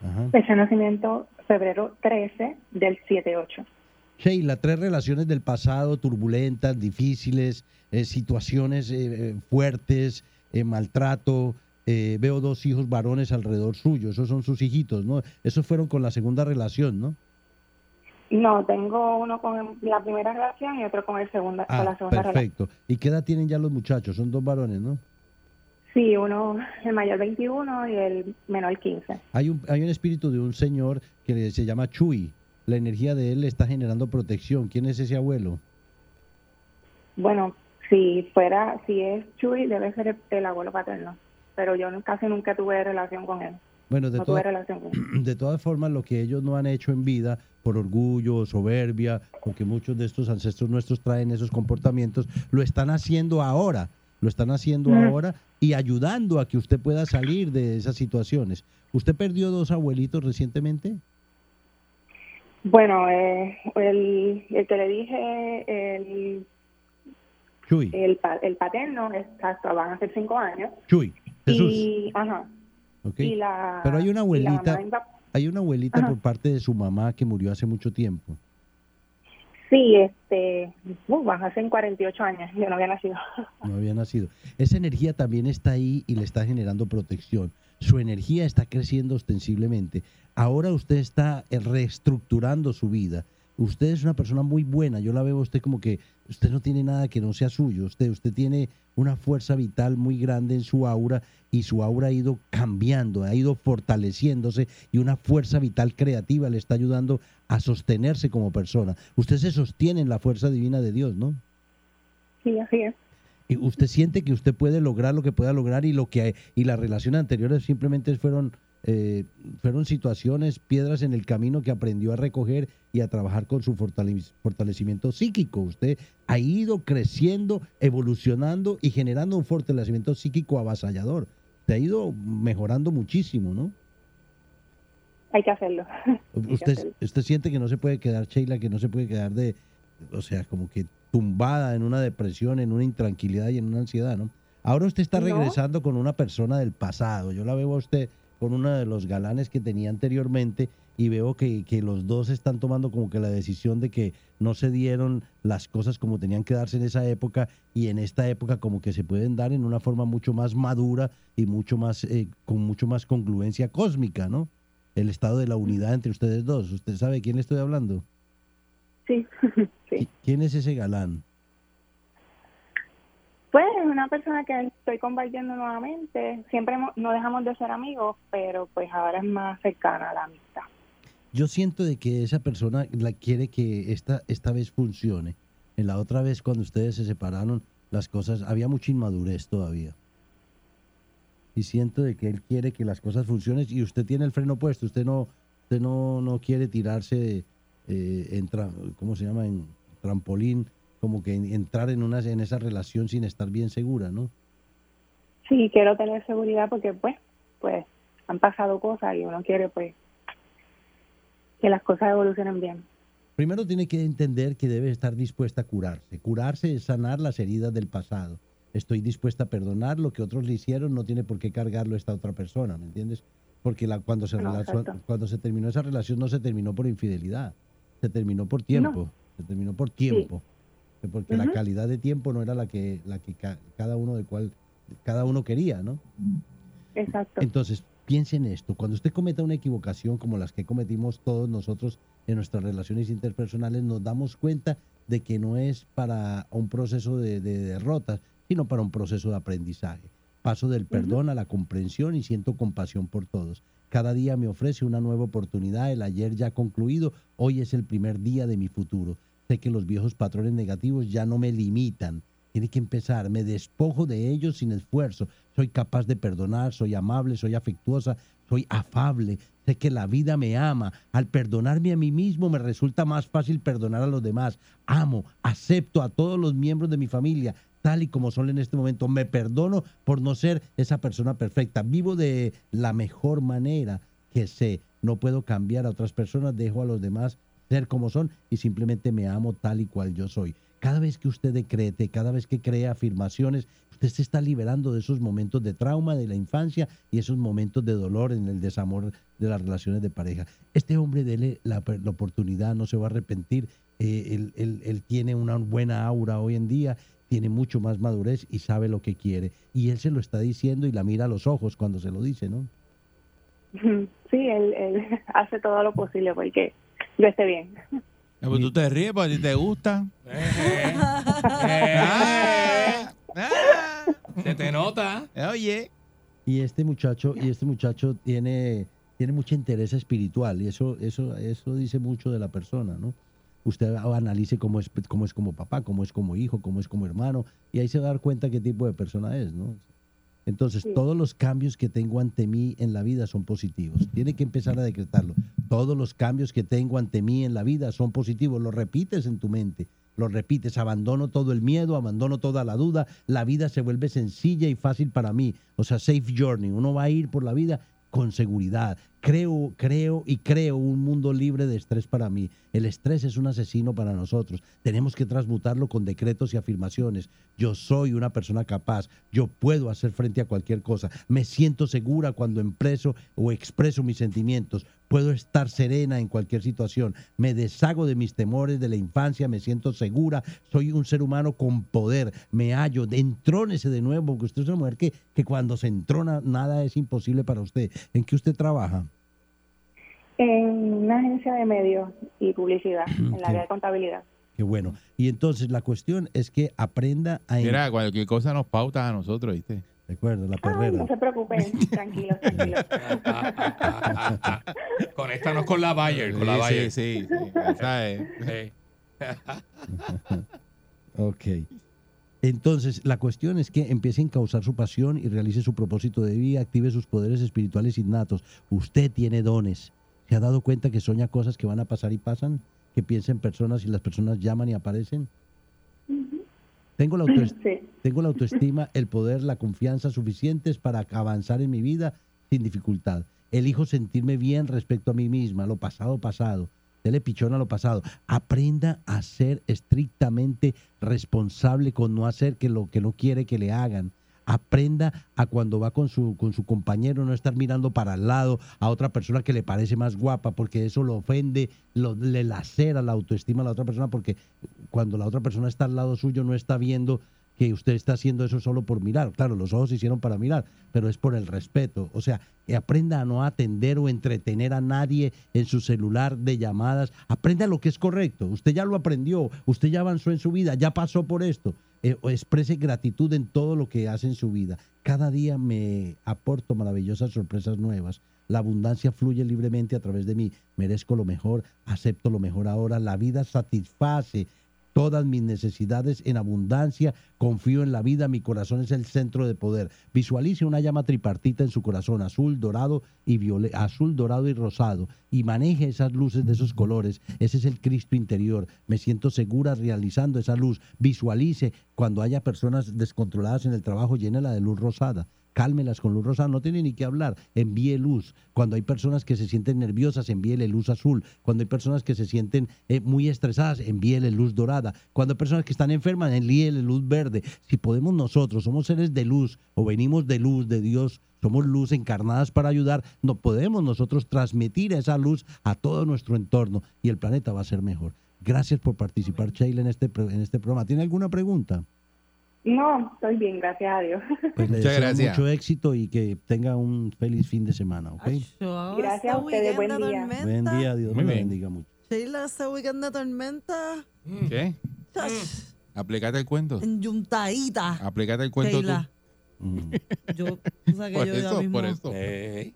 Ajá. Fecha de nacimiento febrero 13 del 78. Sheila, tres relaciones del pasado turbulentas, difíciles, eh, situaciones eh, eh, fuertes, eh, maltrato. veo dos hijos varones alrededor suyo, esos son sus hijitos, ¿no? Esos fueron con la segunda relación, ¿no? No, tengo uno con la primera relación y otro con, el segunda, con la Ah, segunda relación. perfecto. ¿Y qué edad tienen ya los muchachos? Son dos varones, ¿no? Sí, uno, el mayor 21 y el menor 15. Hay un, hay un espíritu de un señor que se llama Chuy. La energía de él le está generando protección. ¿Quién es ese abuelo? Bueno, si fuera, si es Chuy, debe ser el, el abuelo paterno. Pero yo casi nunca tuve relación con él. Bueno, de no toda- [clears throat] de todas formas, lo que ellos no han hecho en vida, por orgullo, soberbia, porque muchos de estos ancestros nuestros traen esos comportamientos, lo están haciendo ahora, lo están haciendo Mm. ahora y ayudando a que usted pueda salir de esas situaciones. ¿Usted perdió dos abuelitos recientemente? Bueno, eh, el, el que le dije, el, Chuy, el, pa- el paterno, exacto, van a ser cinco años. Chuy, Jesús. Y, ajá, ¿ok? y la, Pero hay una la abuelita, hay una abuelita Ajá. por parte de su mamá que murió hace mucho tiempo. Sí, este, uh, van a ser 48 años, yo no había nacido. [laughs] no había nacido. Esa energía también está ahí y le está generando protección. Su energía está creciendo ostensiblemente. Ahora usted está eh, reestructurando su vida. Usted es una persona muy buena. Yo la veo a usted como que usted no tiene nada que no sea suyo. Usted, usted tiene una fuerza vital muy grande en su aura y su aura ha ido cambiando, ha ido fortaleciéndose y una fuerza vital creativa le está ayudando a sostenerse como persona. Usted se sostiene en la fuerza divina de Dios, ¿no? Sí, así es. Y usted siente que usted puede lograr lo que pueda lograr y lo que y las relaciones anteriores simplemente fueron eh, fueron situaciones, piedras en el camino que aprendió a recoger y a trabajar con su fortale- fortalecimiento psíquico. Usted ha ido creciendo, evolucionando y generando un fortalecimiento psíquico avasallador. Usted ha ido mejorando muchísimo, ¿no? Hay que hacerlo. [laughs] Hay que Usted, hacerlo. usted siente que no se puede quedar, Sheila, que no se puede quedar de, o sea, como que tumbada en una depresión, en una intranquilidad y en una ansiedad, ¿no? Ahora usted está No. regresando con una persona del pasado. Yo la veo a usted con uno de los galanes que tenía anteriormente y veo que, que los dos están tomando como que la decisión de que no se dieron las cosas como tenían que darse en esa época y en esta época como que se pueden dar en una forma mucho más madura y mucho más eh, con mucho más congruencia cósmica, ¿no? El estado de la unidad entre ustedes dos. ¿Usted sabe quién estoy hablando? [laughs] Sí, ¿Qui- ¿Quién es ese galán? Pues es una persona que estoy compartiendo nuevamente. Siempre hemos- no dejamos de ser amigos, pero pues ahora es más cercana a la amistad. Yo siento de que esa persona la quiere que esta, esta vez funcione. En la otra vez cuando ustedes se separaron, las cosas, había mucha inmadurez todavía. Y siento de que él quiere que las cosas funcionen y usted tiene el freno puesto, usted no, usted no, no quiere tirarse eh, en, ¿cómo se llama? En trampolín, como que en- entrar en, una, en esa relación sin estar bien segura, ¿no? Sí, quiero tener seguridad porque, pues, pues han pasado cosas y uno quiere, pues, que las cosas evolucionen bien. Primero tiene que entender que debe estar dispuesta a curarse. Curarse es sanar las heridas del pasado. Estoy dispuesta a perdonar lo que otros le hicieron, no tiene por qué cargarlo esta otra persona, ¿me entiendes? Porque la, cuando, se No, relacion- cuando se terminó esa relación no se terminó por infidelidad, se terminó por tiempo, se terminó por tiempo. Porque la Ujú. calidad de tiempo no era la que, la que ca- cada uno de cual, cada uno quería, ¿no? Exacto. Entonces, piense en esto. Cuando usted cometa una equivocación como las que cometimos todos nosotros en nuestras relaciones interpersonales, nos damos cuenta de que no es para un proceso de, de derrota, sino para un proceso de aprendizaje. Paso del perdón a la comprensión y siento compasión por todos. Cada día me ofrece una nueva oportunidad. El ayer ya concluido. Hoy es el primer día de mi futuro. Sé que los viejos patrones negativos ya no me limitan. Tiene que empezar. Me despojo de ellos sin esfuerzo. Soy capaz de perdonar, soy amable, soy afectuosa, soy afable. Sé que la vida me ama. Al perdonarme a mí mismo me resulta más fácil perdonar a los demás. Amo, acepto a todos los miembros de mi familia tal y como son en este momento. Me perdono por no ser esa persona perfecta. Vivo de la mejor manera que sé. No puedo cambiar a otras personas, dejo a los demás ser como son y simplemente me amo tal y cual yo soy. Cada vez que usted decrete, cada vez que cree afirmaciones, usted se está liberando de esos momentos de trauma de la infancia y esos momentos de dolor en el desamor de las relaciones de pareja. Este hombre, dele la, la oportunidad, no se va a arrepentir. Eh, él, él- él tiene una buena aura hoy en día, tiene mucho más madurez y sabe lo que quiere. Y él se lo está diciendo y la mira a los ojos cuando se lo dice, ¿no? [laughs] Sí, él, él [laughs] hace todo lo posible porque yo esté bien. Ah, pues tú te ríes porque a ti te gusta. [laughs] Eh, Se te nota. Oye. Y este muchacho, y este muchacho tiene, tiene mucha interés espiritual, y eso, eso, eso dice mucho de la persona, ¿no? Usted analice cómo es, cómo es como papá, cómo es como hijo, cómo es como hermano, y ahí se va a dar cuenta qué tipo de persona es, ¿no? Entonces, Sí. todos los cambios que tengo ante mí en la vida son positivos. Tiene que empezar a decretarlo. Todos los cambios que tengo ante mí en la vida son positivos. Lo repites en tu mente. Lo repites. Abandono todo el miedo, abandono toda la duda. La vida se vuelve sencilla y fácil para mí. O sea, safe journey. Uno va a ir por la vida con seguridad. Creo, creo y creo un mundo libre de estrés para mí. El estrés es un asesino para nosotros. Tenemos que transmutarlo con decretos y afirmaciones. Yo soy una persona capaz. Yo puedo hacer frente a cualquier cosa. Me siento segura cuando empreso o expreso mis sentimientos. Puedo estar serena en cualquier situación. Me deshago de mis temores de la infancia. Me siento segura. Soy un ser humano con poder. Me hallo. Entrónese de nuevo, porque usted es una mujer que, que cuando se entrona nada es imposible para usted. ¿En qué usted trabaja? En una agencia de medios y publicidad, en Sí. área de contabilidad. Qué bueno. Y entonces la cuestión es que aprenda a... Mira, cualquier cosa nos pautas a nosotros, ¿viste? Recuerda, la Ay, perrera. no se preocupen, tranquilos, tranquilos. [laughs] Conéctanos con la Bayer, con la Bayer. sí, sí, sí, esa es. Sí. Ok. Entonces, la cuestión es que empiece a encauzar su pasión y realice su propósito de vida, active sus poderes espirituales innatos. Usted tiene dones. ¿Se ha dado cuenta que sueña cosas que van a pasar y pasan? ¿Que piensa en personas y las personas llaman y aparecen? Tengo la, Sí. tengo la autoestima, el poder, la confianza suficientes para avanzar en mi vida sin dificultad. Elijo sentirme bien respecto a mí misma, lo pasado, pasado. Dele pichón a lo pasado. Aprenda a ser estrictamente responsable con no hacer que lo que no quiere que le hagan. Aprenda a cuando va con su, con su compañero no estar mirando para el lado a otra persona que le parece más guapa porque eso lo ofende, lo, le lacera la autoestima a la otra persona porque cuando la otra persona está al lado suyo no está viendo que usted está haciendo eso solo por mirar. Claro, los ojos se hicieron para mirar, pero es por el respeto. O sea, aprenda a no atender o entretener a nadie en su celular de llamadas. Aprenda lo que es correcto. Usted ya lo aprendió, usted ya avanzó en su vida, ya pasó por esto. Eh, gratitud en todo lo que hace en su vida. Cada día me aporto maravillosas sorpresas nuevas. La abundancia fluye libremente a través de mí. Merezco lo mejor, acepto lo mejor ahora. La vida satisface todas mis necesidades en abundancia, confío en la vida, mi corazón es el centro de poder. Visualice una llama tripartita en su corazón, azul, dorado y azul, dorado y rosado, y maneje esas luces de esos colores. Ese es el Cristo interior. Me siento segura realizando esa luz. Visualice cuando haya personas descontroladas en el trabajo, llénela de luz rosada cálmelas con luz rosada, no tiene ni que hablar, envíe luz. Cuando hay personas que se sienten nerviosas, envíele luz azul. Cuando hay personas que se sienten eh, muy estresadas, envíele luz dorada. Cuando hay personas que están enfermas, envíele luz verde. Si podemos nosotros, somos seres de luz o venimos de luz de Dios, somos luz encarnadas para ayudar, no podemos nosotros transmitir esa luz a todo nuestro entorno y el planeta va a ser mejor. Gracias por participar, Sheila, en este, en este programa. ¿Tiene alguna pregunta? No, estoy bien, gracias a Dios. [laughs] Pues le Muchas deseo gracias. mucho éxito y que tenga un feliz fin de semana, ¿ok? Gracias a ustedes, buen día. Buen día, Dios Muy me bien. bendiga mucho. Sheila, ese weekend de tormenta. ¿Qué? chach, Aplicate el cuento. Enyuntadita. Aplicate el cuento Sheila. Mm. Yo, o sea que Por yo ya eso, mismo por eso. Ey.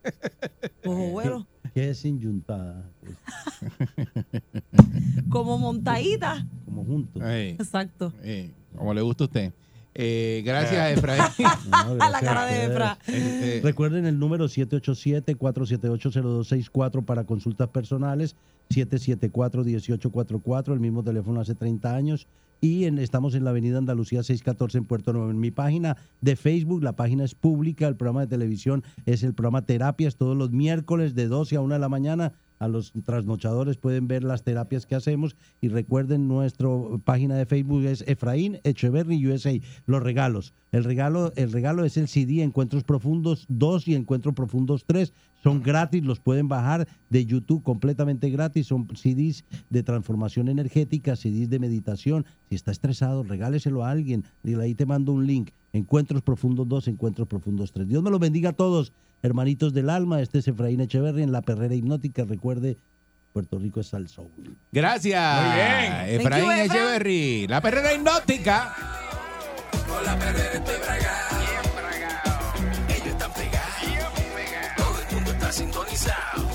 cojo vuelo. ¿Qué es inyuntada? [laughs] Como montadita. Como juntos. Ey, Exacto. ey, como le gusta a usted. Eh, gracias, Efraín. [laughs] No, A la cara de. Efra. Este, Recuerden el número 787-478-0264 para consultas personales, 774-1844, el mismo teléfono hace 30 años. Y en- estamos en la avenida Andalucía 614 en Puerto Nuevo. En mi página de Facebook, la página es pública, el programa de televisión es el programa Terapias todos los miércoles de 12 a 1 de la mañana. A los trasnochadores pueden ver las terapias que hacemos y recuerden nuestra página de Facebook es Efraín Echeverry USA. Los regalos. El regalo, el regalo es el CD Encuentros Profundos 2 y Encuentros Profundos 3. Son gratis, los pueden bajar de YouTube completamente gratis. Son CDs de transformación energética, CDs de meditación. Si está estresado, regáleselo a alguien. Y ahí te mando un link. Encuentros Profundos 2, Encuentros Profundos 3. Dios me los bendiga a todos, hermanitos del alma. Este es Efraín Echeverry en La Perrera Hipnótica. Recuerde, Puerto Rico es al soul. Gracias. Muy bien. Efraín you, Efra. Echeverry. La perrera hipnótica. Con la perrera estoy bragado. Ellos están pegados. Todo el mundo está sintonizado.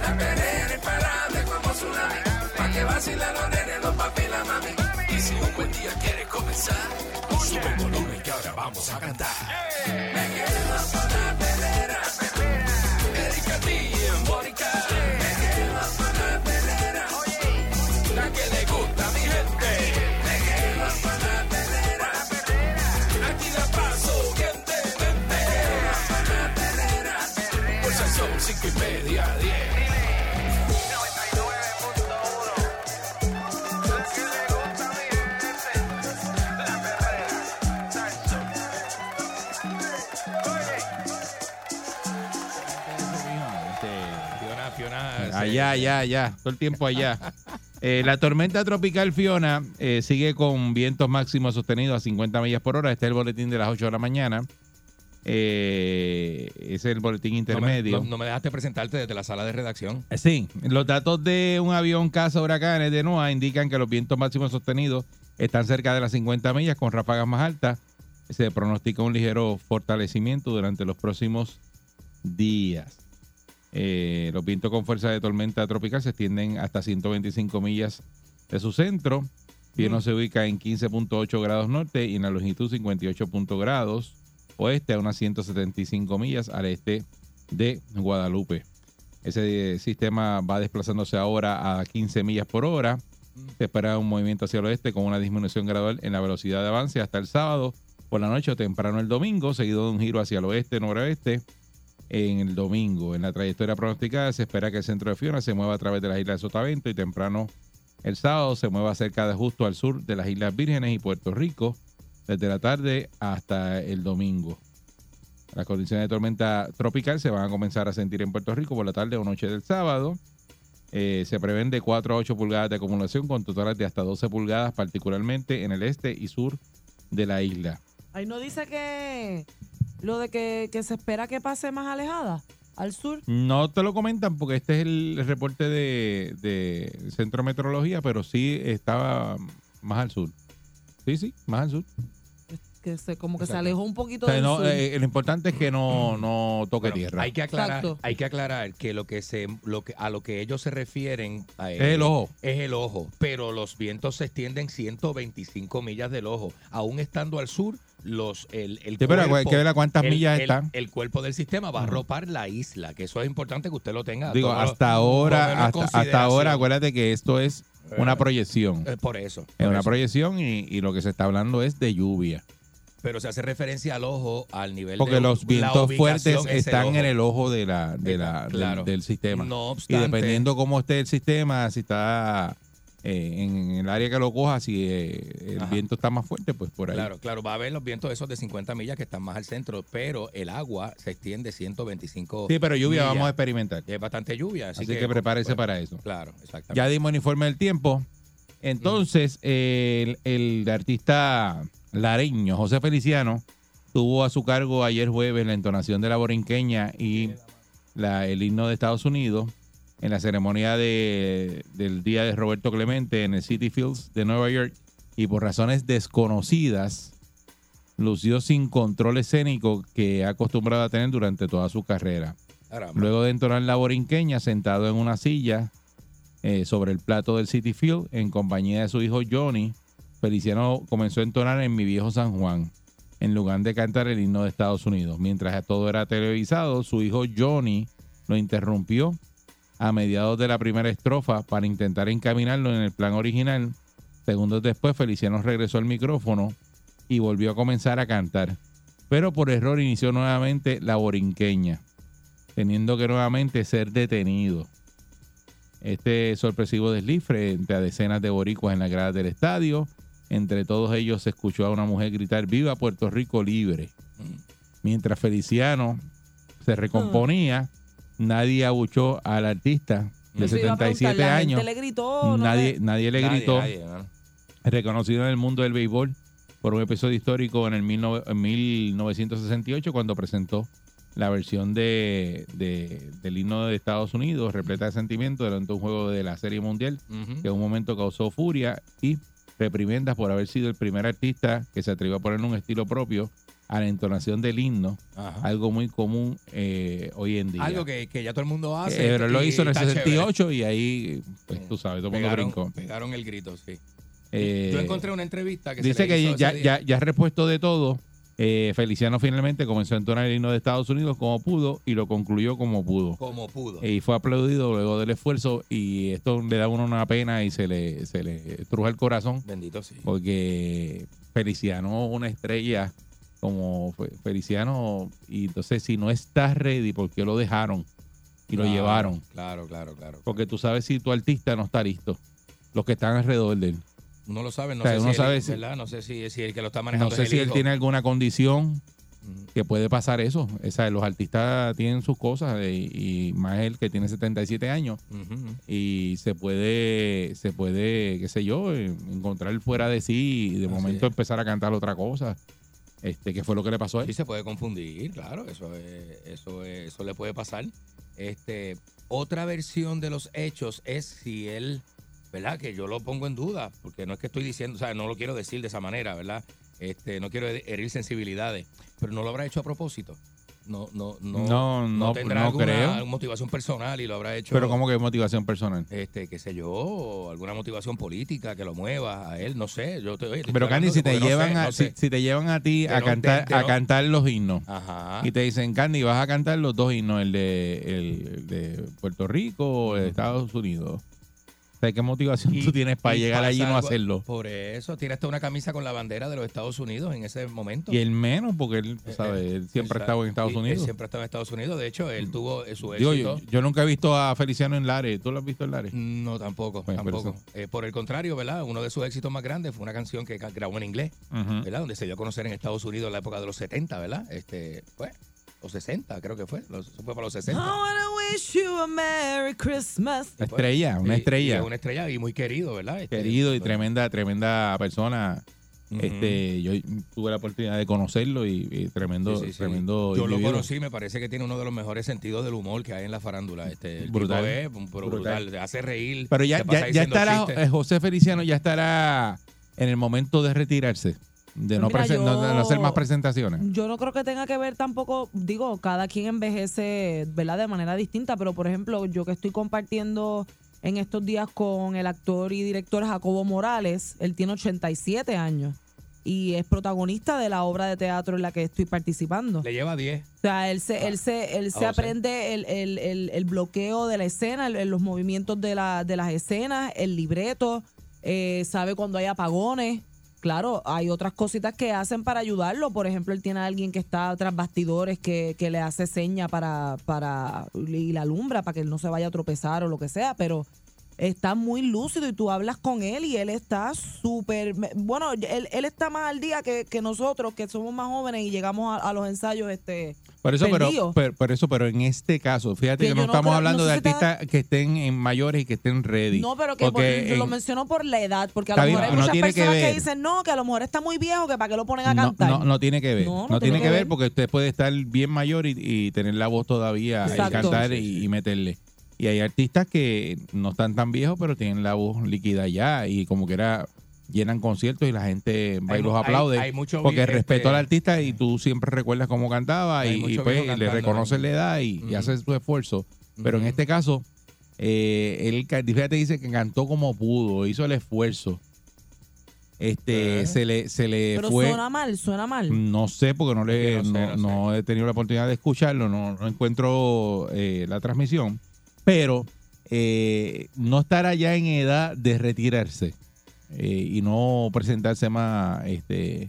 La perrera imparable como tsunami. Pa' que vacilan los nenes, los papi y la mami. Y si un buen día quieres comenzar, sube el volumen que ahora vamos a cantar. Allá, allá, allá. Todo el tiempo allá. Eh, la tormenta tropical Fiona eh, sigue con vientos máximos sostenidos a 50 millas por hora. Este es el boletín de las 8 de la mañana. Eh, es el boletín No me, intermedio. no- no me dejaste presentarte desde la sala de redacción. Eh, Sí, los datos de un avión caza huracanes de NOAA indican que los vientos máximos sostenidos están cerca de las 50 millas con ráfagas más altas. Se pronostica un ligero fortalecimiento durante los próximos días. Eh, los vientos con fuerza de tormenta tropical se extienden hasta 125 millas de su centro. Fiona se ubica en 15.8 grados norte y en la longitud 58 grados oeste a unas 175 millas al este de Guadalupe. Ese eh, sistema va desplazándose ahora a 15 millas por hora. Se espera un movimiento hacia el oeste con una disminución gradual en la velocidad de avance hasta el sábado por la noche o temprano el domingo, seguido de un giro hacia el oeste noroeste en el domingo. En la trayectoria pronosticada se espera que el centro de Fiona se mueva a través de las islas de Sotavento y temprano el sábado se mueva cerca de justo al sur de las Islas Vírgenes y Puerto Rico desde la tarde hasta el domingo. Las condiciones de tormenta tropical se van a comenzar a sentir en Puerto Rico por la tarde o noche del sábado. Eh, se prevén de 4 a 8 pulgadas de acumulación con totales de hasta 12 pulgadas, particularmente en el este y sur de la isla. Ahí no dice que lo de que, que se espera que pase más alejada al sur. No te lo comentan porque este es el reporte de, de Centro Meteorología, pero sí estaba más al sur. Sí, sí, más al sur. Que se, como que se alejó un poquito O sea, del no, sur. eh, lo importante es que no, no toque Bueno, tierra. Hay que aclarar, Exacto. hay que aclarar que lo que se, lo que a lo que ellos se refieren a- Es el ojo. es el ojo, pero los vientos se extienden 125 millas del ojo, aún estando al sur. Los, el, el Sí, pero hay cuerpo- que ver a cuántas el- millas el- están. El cuerpo del sistema va a ropar la isla, que eso es importante que usted lo tenga. Digo, lo- hasta ahora, hasta, hasta ahora, acuérdate que esto es una proyección. Eh, por eso. Es una eso. proyección y, y lo que se está hablando es de lluvia. Pero se hace referencia al ojo, al nivel Porque de los la vientos fuertes están ojo. en el ojo de la, de la, del- sistema. No y obstante- dependiendo cómo esté el sistema, si está eh, en el área que lo coja, si eh, el Ajá. viento está más fuerte, pues por ahí. Claro, claro, va a haber los vientos esos de 50 millas que están más al centro, pero el agua se extiende 125 Sí, pero lluvia millas. vamos a experimentar. Es bastante lluvia, así, Así, que, prepárese bueno, para eso. Claro, exactamente. Ya dimos el informe del tiempo. Entonces, el, el artista lareño, José Feliciano, tuvo a su cargo ayer jueves la entonación de la borinqueña y la- el himno de Estados Unidos en la ceremonia de- del Día de Roberto Clemente en el City Fields de Nueva York y por razones desconocidas lució sin control escénico que ha acostumbrado a tener durante toda su carrera. Caramba. Luego de entonar la borinqueña, sentado en una silla eh, sobre el plato del City Field, en compañía de su hijo Johnny, Feliciano comenzó a entonar en Mi Viejo San Juan, en lugar de cantar el himno de Estados Unidos. Mientras todo era televisado, su hijo Johnny lo interrumpió a mediados de la primera estrofa para intentar encaminarlo en el plan original. Segundos después, Feliciano regresó al micrófono y volvió a comenzar a cantar. Pero por error inició nuevamente la borinqueña teniendo que nuevamente ser detenido. Este sorpresivo desliz frente a decenas de boricuas en la grada del estadio. Entre todos ellos se escuchó a una mujer gritar ¡Viva Puerto Rico libre! Mientras Feliciano se recomponía, nadie abuchó al artista de Eso iba a preguntar, 77 ¿la años. le gritó? ¿No nadie, le- nadie le gritó nadie, ¿no? reconocido en el mundo del béisbol por un episodio histórico en el 19- en 1968 cuando presentó la versión de, de- del himno de Estados Unidos repleta de sentimiento durante un juego de la Serie Mundial que en un momento causó furia y reprimendas por haber sido el primer artista que se atrevió a poner un estilo propio a la entonación del himno, Ajá. algo muy común eh, hoy en día. Algo que, que ya todo el mundo hace. Eh, pero él lo hizo en el está chévere. 68 y ahí, pues tú sabes, todo el mundo brincó. pegaron el grito, sí. Eh, Yo encontré una entrevista que se Dice le que hizo ya, ese ya, día. ya repuesto de todo, eh, Feliciano finalmente comenzó a entonar el himno de Estados Unidos como pudo y lo concluyó como pudo. como pudo. Y fue aplaudido luego del esfuerzo y esto le da a uno una pena y se le, se le truja el corazón Bendito sí. porque Feliciano una estrella como Fe- Feliciano y entonces si no está ready, ¿por qué lo dejaron? Y lo Claro, llevaron. Claro, claro, claro. Porque tú sabes si tu artista no está listo. Los que están alrededor de él. Uno lo sabe, no O sea, sé uno si sabe él. No sé si, si el que lo está No manejando sé es si el él tiene alguna condición Ujú. que puede pasar eso. Esa, los artistas tienen sus cosas eh, y, más él que tiene 77 años y se puede, se puede, qué sé yo, eh, encontrar fuera de sí y de Así momento es. empezar a cantar otra cosa. Este, que fue lo que le pasó a él. Sí se puede confundir, claro, eso es- eso es- eso le puede pasar. Este, otra versión de los hechos es si él, ¿verdad? Que yo lo pongo en duda, porque no es que estoy diciendo, o sea, no lo quiero decir de esa manera, ¿verdad? Este, no quiero herir sensibilidades, pero no lo habrá hecho a propósito. No, no, no, No, no, tendrá no alguna creo. motivación personal y lo habrá hecho. Pero como que motivación personal. este, qué sé yo, alguna motivación política que lo mueva a él, no sé. Yo te, oye, te Pero Candy, si te llevan sé, a, si, si te llevan a ti a cantar, a cantar los himnos Ajá. y te dicen, Candy, vas a cantar los dos himnos, el de, el, el de Puerto Rico o el de Estados Unidos. O sea, ¿qué motivación Y- tú tienes para llegar allí y no hacerlo? Por eso, tiene hasta una camisa con la bandera de los Estados Unidos en ese momento. Y él menos, porque él, Eh, ¿sabes? eh, Él siempre ha estado en Estados Y él Unidos. Mm. siempre ha estado en Estados Unidos. De hecho, él tuvo eh, su Digo, éxito. yo, yo nunca he visto a Feliciano en Lares. ¿Tú lo has visto en Lares? No, tampoco, Bueno, tampoco. Eh, por el contrario, ¿verdad? Uno de sus éxitos más grandes fue una canción que grabó en inglés. ¿verdad? Donde se dio a conocer en Estados Unidos en la época de los 70, ¿verdad? Este, fue, los 60, creo que fue. Los, eso fue para los I 60. wanna wish you a Merry Christmas. Una estrella, una estrella. es una estrella y muy querido, ¿verdad? Este, Querido y tremenda, tremenda persona. Este, yo tuve la oportunidad de conocerlo y, y tremendo, Sí, sí, sí. tremendo. Yo lo conocí, me parece que tiene uno de los mejores sentidos del humor que hay en la farándula. Este, el Brutal. tipo es Brutal. brutal, hace reír. Pero ya, ya, ya estará, chistes. eh, José Feliciano ya estará en el momento de retirarse. De no, mira, presen- no- hacer yo- más presentaciones. Yo no creo que tenga que ver tampoco, digo, cada quien envejece, ¿verdad? De manera distinta, pero por ejemplo, yo que estoy compartiendo en estos días con el actor y director Jacobo Morales, él tiene 87 años y es protagonista de la obra de teatro en la que estoy participando. Le lleva 10. O sea, él se, él se, él se Ah, aprende el, el- el- el bloqueo de la escena, el- los movimientos de, la, de las escenas, el libreto, eh, sabe cuando hay apagones. Claro, hay otras cositas que hacen para ayudarlo. Por ejemplo, él tiene a alguien que está tras bastidores que, que le hace seña para, para y la alumbra para que él no se vaya a tropezar o lo que sea, pero está muy lúcido y tú hablas con él y él está súper... Bueno, él, él está más al día que, que nosotros, que somos más jóvenes y llegamos a, a los ensayos este Por eso, pero, pero, por eso, pero en este caso, fíjate Que que, no estamos creo- hablando no de si artistas que estén en mayores y que estén ready. No, pero que Porque por- lo en- menciono por la edad, porque a lo bien, mejor hay no muchas que personas que, dicen, no, que a lo mejor está muy viejo, que para qué lo ponen a cantar. no, no tiene que ver. No, No, no tiene tiene que que ver ver. porque usted puede estar bien mayor y, y tener la voz todavía y cantar y, y meterle. Y hay artistas que no están tan viejos, pero tienen la voz líquida ya y como que era llenan conciertos y la gente va Hay y los mu- hay- aplaude hay mucho porque respeto este- al artista y tú siempre recuerdas cómo cantaba y, y pues viejo le reconoces ¿eh? la edad y, y Ujú. hace su esfuerzo. Pero en este caso, eh, él, fíjate, dice que cantó como pudo, hizo el esfuerzo. Este, Eh. se le, se le Pero fue. suena mal, suena mal. No sé, porque no le Sí, no sé, no, no no he tenido la oportunidad de escucharlo, no, no encuentro eh, la transmisión, pero eh, no estará ya en edad de retirarse eh, y no presentarse más este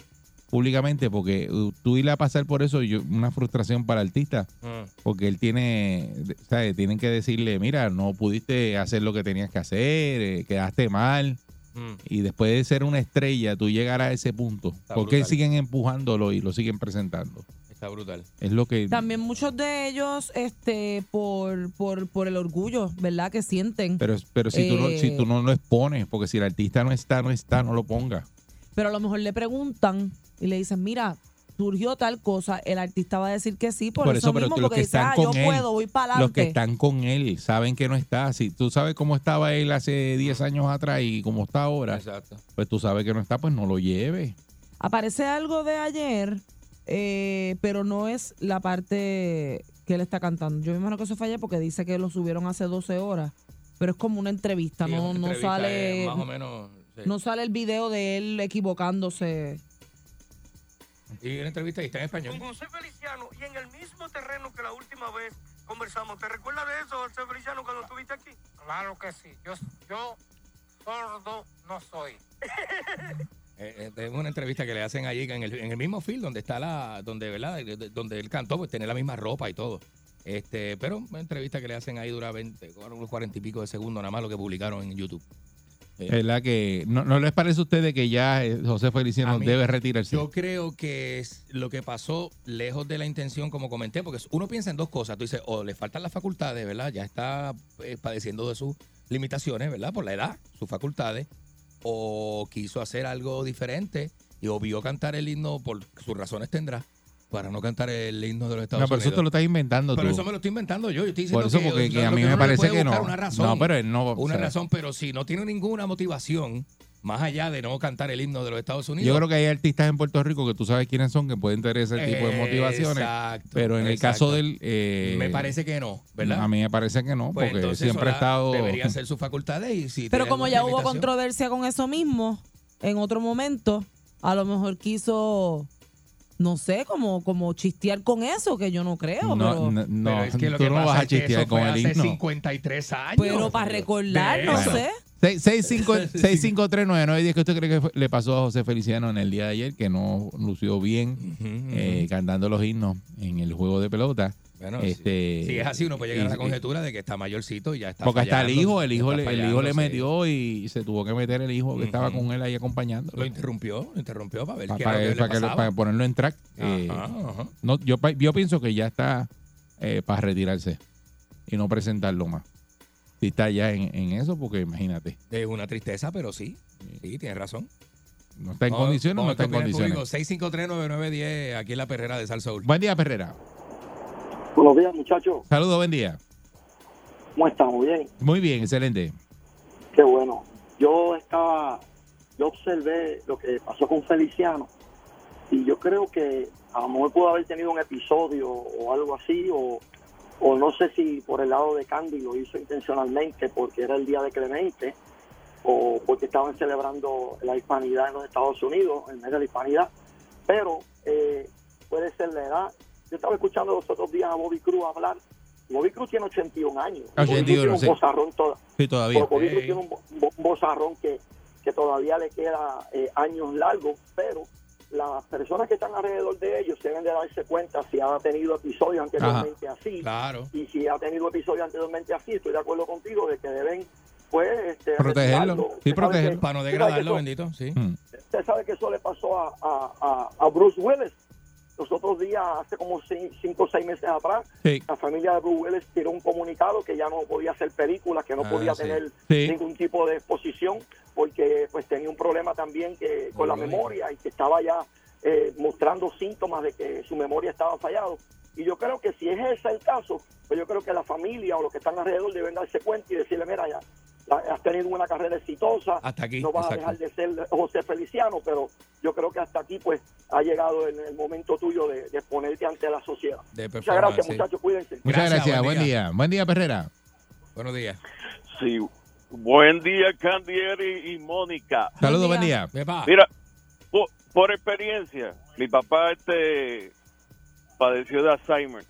públicamente, porque uh, tú ir a pasar por eso, yo, una frustración para el artista, Mm. porque él tiene, ¿sabes? Tienen que decirle, mira, no pudiste hacer lo que tenías que hacer, eh, quedaste mal. Mm. Y después de ser una estrella, tú llegar a ese punto. ¿Por qué brutal. siguen empujándolo y lo siguen presentando? Está brutal. Es lo que... También muchos de ellos, este, por, por, por el orgullo, ¿verdad? Que sienten. Pero, pero si, tú no, Eh, si tú no lo expones, porque si el artista no está, no está, no lo ponga. Pero a lo mejor le preguntan y le dicen, mira, surgió tal cosa, el artista va a decir que sí, por, eso, pero mismo, porque que dice, están ah, yo con él, puedo, voy para los que están con él saben que no está. Si tú sabes cómo estaba él hace 10 años atrás y cómo está ahora, Exacto. pues tú sabes que no está, pues no lo lleves. Aparece algo de ayer, eh, pero no es la parte que él está cantando. Yo me imagino que eso ayer porque dice que lo subieron hace 12 horas, pero es como una entrevista, Sí, no, una no entrevista, sale eh, más o menos. sí. no sale el video de él equivocándose. Y una entrevista y está en español. con José Feliciano y en el mismo terreno que la última vez conversamos. ¿Te recuerdas de eso, José Feliciano, cuando estuviste aquí? Claro que sí. Yo, yo sordo no soy. [laughs] Eh, eh, es una entrevista que le hacen allí en el, en el mismo field donde está la, donde, ¿verdad? De- de- Donde él cantó, pues tiene la misma ropa y todo. Este, pero una entrevista que le hacen ahí dura 20, unos 40 y pico de segundos, nada más lo que publicaron en YouTube. La que no, no les parece a ustedes que ya eh, José Feliciano mí, debe retirarse. Yo creo que es lo que pasó lejos de la intención, como comenté, porque uno piensa en dos cosas. Tú dices, o le faltan las facultades, ¿verdad? Ya está eh, padeciendo de sus limitaciones, ¿verdad? Por la edad, sus facultades. O quiso hacer algo diferente y o vio cantar el himno, por sus razones tendrá, para no cantar el himno de los Estados no, pero eso Unidos. te lo estás inventando Pero tú. eso me lo estoy inventando yo. Yo estoy diciendo Por eso, que, porque que a mí me parece que no. Una razón, No, pero él no, o Una sea, razón, pero si no tiene ninguna motivación, más allá de no cantar el himno de los Estados Unidos. Yo creo que hay artistas en Puerto Rico que tú sabes quiénes son, que pueden tener ese tipo de motivaciones. Exacto, pero en el exacto. caso del. eh, Me parece que no, ¿verdad? A mí me parece que no, Pues porque siempre ha estado. Debería ser sus facultades y si Pero como ya hubo controversia con eso mismo, en otro momento, a lo mejor quiso, no sé, como, como chistear con eso, que yo no creo. No, pero, no, no, Pero es que lo tú que no pasa vas a es que chistear eso con fue el hace himno. 53 años. pero para recordar, no sé. 6539910 [laughs] ¿qué usted cree que fue- le pasó a José Feliciano en el día de ayer que no lució bien eh, cantando los himnos en el juego de pelota? Bueno, este, Si es así, uno puede llegar a la conjetura de que está mayorcito y ya está Porque hasta el fallando, hijo, el hijo, le, el fallando, hijo le metió y se tuvo que meter el hijo que estaba con él ahí acompañando. Lo interrumpió, lo interrumpió para ver Pa- qué para, era lo que para le que lo- pasaba. para ponerlo en track. eh, no, yo, yo pienso que ya está eh, para retirarse y no presentarlo más. Si está ya en, en eso, porque imagínate, Es una tristeza, pero sí. Sí, tienes razón. no está en Vamos- condiciones no está en condiciones. público, 6539910 aquí en la perrera de Sal Soul. Buen día, Perrera. Buenos días, muchachos. Saludos, buen día. ¿Cómo estamos? Bien. Muy bien, excelente. Qué bueno. Yo estaba, yo observé lo que pasó con Feliciano Y yo creo que a lo mejor pudo haber tenido un episodio o algo así, o, o no sé si por el lado de Candy lo hizo intencionalmente porque era el día de Clemente, o porque estaban celebrando la hispanidad en los Estados Unidos, el mes de la hispanidad, pero eh, puede ser la edad. Yo estaba escuchando los otros días a Bobby Cruz hablar. Bobby Cruz tiene 81 años. Bobby Cruz 81, tiene un sí. bozarrón Sí, todavía. Bobby Cruz tiene un, bo- bo- un bozarrón que, que todavía le queda eh, años largos, pero las personas que están alrededor de ellos deben de darse cuenta si ha tenido episodios anteriormente así. Claro. Y si ha tenido episodios anteriormente así, estoy de acuerdo contigo de que deben, pues, este, Protegerlo. Sí, protegerlo. Para no degradarlo, bendito, sí. Usted sabe que eso le pasó a, a, a Bruce Willis. Los otros días, hace como cin- cinco o seis meses atrás, Sí. la familia de Bruce Willis tiró un comunicado que ya no podía hacer películas, que no Ah, podía sí. tener Sí. ningún tipo de exposición, porque pues tenía un problema también que con la memoria y que estaba ya eh, mostrando síntomas de que su memoria estaba fallado. Y yo creo que si es ese el caso, pues yo creo que la familia o los que están alrededor deben darse cuenta y decirle, mira, ya has tenido una carrera exitosa, Hasta aquí, no vas exacto. a dejar de ser José Feliciano, pero yo creo que hasta aquí pues ha llegado el, el momento tuyo de, de ponerte ante la sociedad. De Muchas gracias, sí. muchachos, cuídense. Muchas Gracias, gracias. buen Buen día. Buen día, Perrera. Buenos días. Sí. Buen día, Candieri y Mónica. Saludos, buen día. Mira, por, por experiencia, mi papá este padeció de Alzheimer.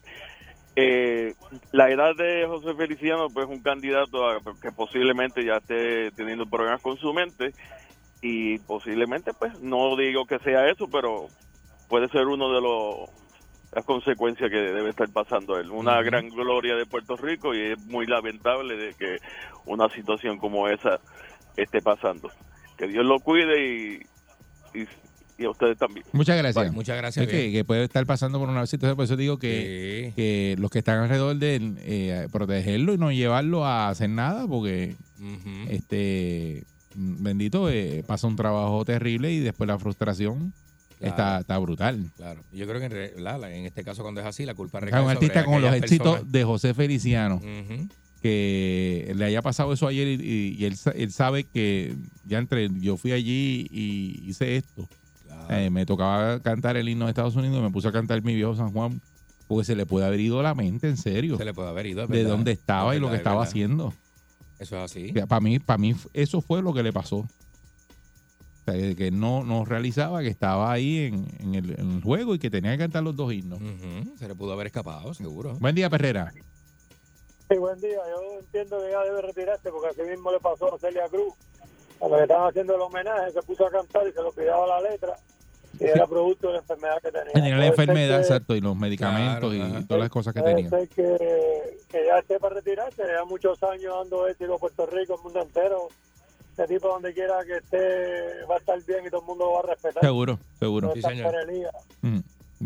Eh, la edad de José Feliciano, pues un candidato a- que posiblemente ya esté teniendo problemas con su mente y posiblemente, pues, no digo que sea eso, pero puede ser uno de los las consecuencias que debe estar pasando él. Una gran gloria de Puerto Rico y es muy lamentable de que una situación como esa esté pasando. Que Dios lo cuide y, y, y a ustedes también. Muchas gracias. Muchas gracias. Es que, puede estar pasando por una situación, por eso digo que, Sí. que los que están alrededor de él, eh, protegerlo y no llevarlo a hacer nada, porque este bendito eh, pasa un trabajo terrible y después la frustración Claro. está, está brutal. Claro. Yo creo que en, re- la- la- en este caso, cuando es así, la culpa Hay recae un sobre artista con los éxitos de José Feliciano que le haya pasado eso ayer y, y- y él, él sabe que ya entre yo fui allí y hice esto. Eh, me tocaba cantar el himno de Estados Unidos y me puse a cantar mi viejo San Juan porque se le puede haber ido la mente, en serio, Se le puede haber ido. es de verdad. dónde estaba Es y lo que verdad, es estaba verdad. haciendo. Eso es así. Para mí, para mí eso fue lo que le pasó. O sea, que- no, no realizaba que estaba ahí en, en el, en el juego y que tenía que cantar los dos himnos. Se le pudo haber escapado, seguro. Buen día, Perrera. Sí, buen día. Yo entiendo que ya debe retirarse porque así mismo le pasó a Celia Cruz. Cuando le estaban haciendo el homenaje, se puso a cantar y se lo pidaba la letra. Y era producto de la enfermedad que tenía. Tenía la enfermedad, exacto, y los medicamentos Claro, y ajá. todas las cosas que tenía. que, que ya esté para retirarse. Ya muchos años dando éxito a Puerto Rico, el mundo entero. Este tipo, donde quiera que esté, va a estar bien y todo el mundo lo va a respetar. Seguro, seguro. Sí, señor. Mm.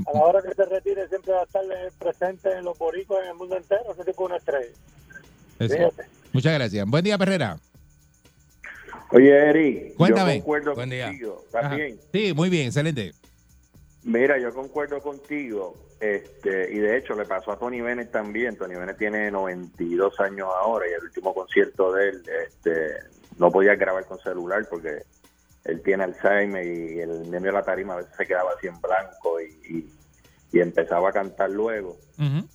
A la hora que se retire, siempre va a estar presente en los boricos en el mundo entero. Ese tipo es una estrella. Muchas gracias. Buen día, Perrera. Oye, Eri, Cuéntame. yo concuerdo Buen día. contigo. ¿Estás bien? Sí, muy bien, excelente. Mira, yo concuerdo contigo. Este, y de hecho le pasó a Tony Bennett también. Tony Bennett tiene 92 años ahora y el último concierto de él este, no podía grabar con celular porque él tiene Alzheimer y el medio de la tarima a veces se quedaba así en blanco y, y- y empezaba a cantar luego.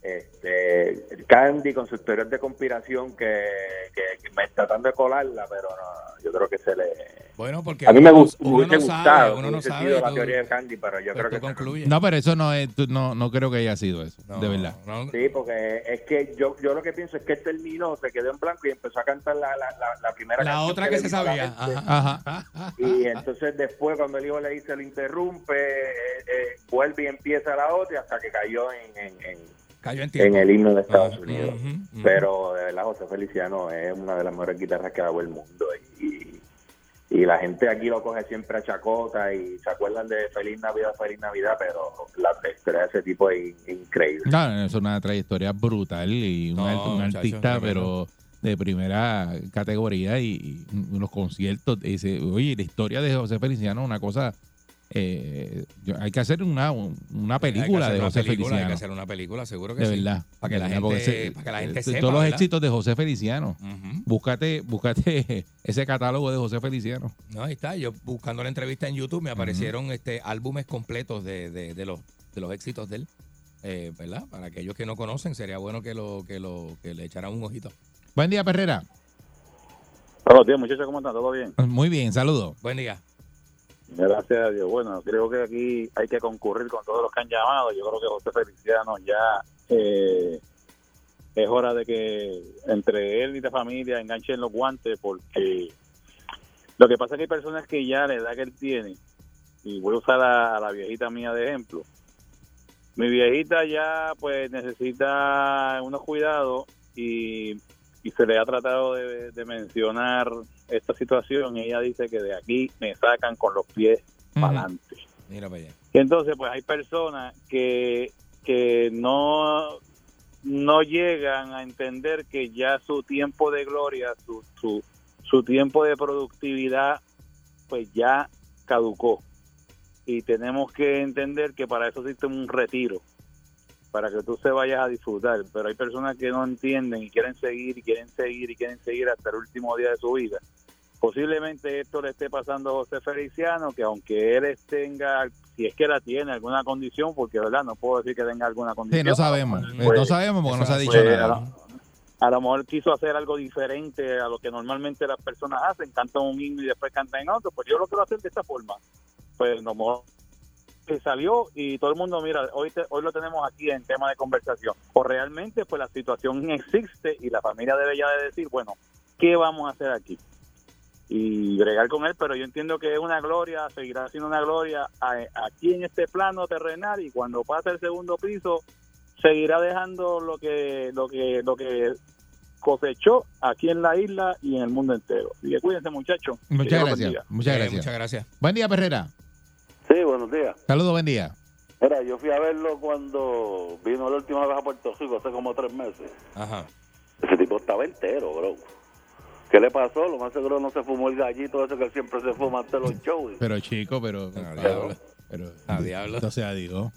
Este, Candy con sus teorías de conspiración que, que, que me tratando de colarla, pero no, yo creo que se le... Bueno, porque A mí me, uno me uno hubiese no sabe, gustado, uno no sabe, sido la tú- teoría de Candy, pero yo Pero creo que... concluyes. No, pero eso no es, no, no creo que haya sido eso, No, de verdad. no, Sí, porque es que yo yo lo que pienso es que él terminó, se quedó en blanco y empezó a cantar la, la, la, la primera La canción otra que se sabía. Ajá. Ajá. Y entonces después cuando el hijo le dice lo interrumpe, eh, eh, vuelve y empieza la otra hasta que cayó en, en, en, Cayó en en tiempo. el himno de Estados Ah, Unidos. Pero de verdad José Feliciano es una de las mejores guitarras que ha dado el mundo y, y la gente aquí lo coge siempre a chacota y se acuerdan de Feliz Navidad, Feliz Navidad, pero la historia de ese tipo es in- increíble. No, es una trayectoria brutal y un, No, art- un muchacho, artista, pero de primera categoría y, y unos conciertos. Dice, oye, la historia de José Feliciano es una cosa eh, yo- hay que hacer una, una Hay película hacer de una José película, Hay Feliciano. que hacer una película, seguro que de sí. verdad. Para que de la gente, para que la gente sepa. Todos los ¿verdad? éxitos de José Feliciano. Ujú. Búscate, búscate [laughs] ese catálogo de José Feliciano. No, ahí está. Yo buscando la entrevista en YouTube me aparecieron este álbumes completos de, de, de los, de los éxitos de él. Eh, ¿Verdad? Para aquellos que no conocen, sería bueno que lo, que lo, que le echaran un ojito. Buen día, Perrera. Buenos días, muchachos, ¿cómo están? ¿Todo bien? Muy bien, saludos. Buen día. Gracias a Dios. Bueno, creo que aquí hay que concurrir con todos los que han llamado. Yo creo que José Feliciano ya eh, es hora de que entre él y la familia enganchen los guantes porque lo que pasa es que hay personas que ya la edad que él tiene, y voy a usar a, a la viejita mía de ejemplo, mi viejita ya pues necesita unos cuidados y, y se le ha tratado de, de mencionar esta situación y ella dice que de aquí me sacan con los pies para adelante. Mira para allá. Y entonces, pues hay personas que, que no, no llegan a entender que ya su tiempo de gloria, su, su, su tiempo de productividad, pues ya caducó. Y tenemos que entender que para eso existe un retiro, para que tú se vayas a disfrutar. Pero hay personas que no entienden y quieren seguir y quieren seguir y quieren seguir hasta el último día de su vida. Posiblemente esto le esté pasando a José Feliciano, que aunque él tenga, si es que la tiene, alguna condición, porque verdad no puedo decir que tenga alguna Sí, condición. no sabemos. a lo Eh, no pues, sabemos porque no se ha dicho pues, nada. A lo, a lo mejor quiso hacer algo diferente a lo que normalmente las personas hacen, cantan un himno y después cantan en otro, pues yo lo quiero hacer de esta forma. Pues no mejor que salió y todo el mundo, mira, hoy te- hoy lo tenemos aquí en tema de conversación. O realmente pues la situación existe y la familia debe ya de decir, bueno, ¿qué vamos a hacer aquí? y bregar con él, pero yo entiendo que es una gloria, seguirá siendo una gloria a- aquí en este plano terrenal y cuando pase el segundo piso seguirá dejando lo que lo que lo que cosechó aquí en la isla y en el mundo entero. Así que cuídense muchachos. Muchas gracias. Muchas Eh, gracias. muchas gracias. Buen día, Perrera. Sí, buenos días. Saludos, buen día. Mira, yo fui a verlo cuando vino la última vez a Puerto Rico, hace como tres meses. Ajá. Ese tipo estaba entero, bro. ¿Qué le pasó? Lo más seguro no se fumó el gallito ese que él siempre se fuma ante los shows. Pero chico, pero. diablo. pero Ah, diablo. Entonces, adiós.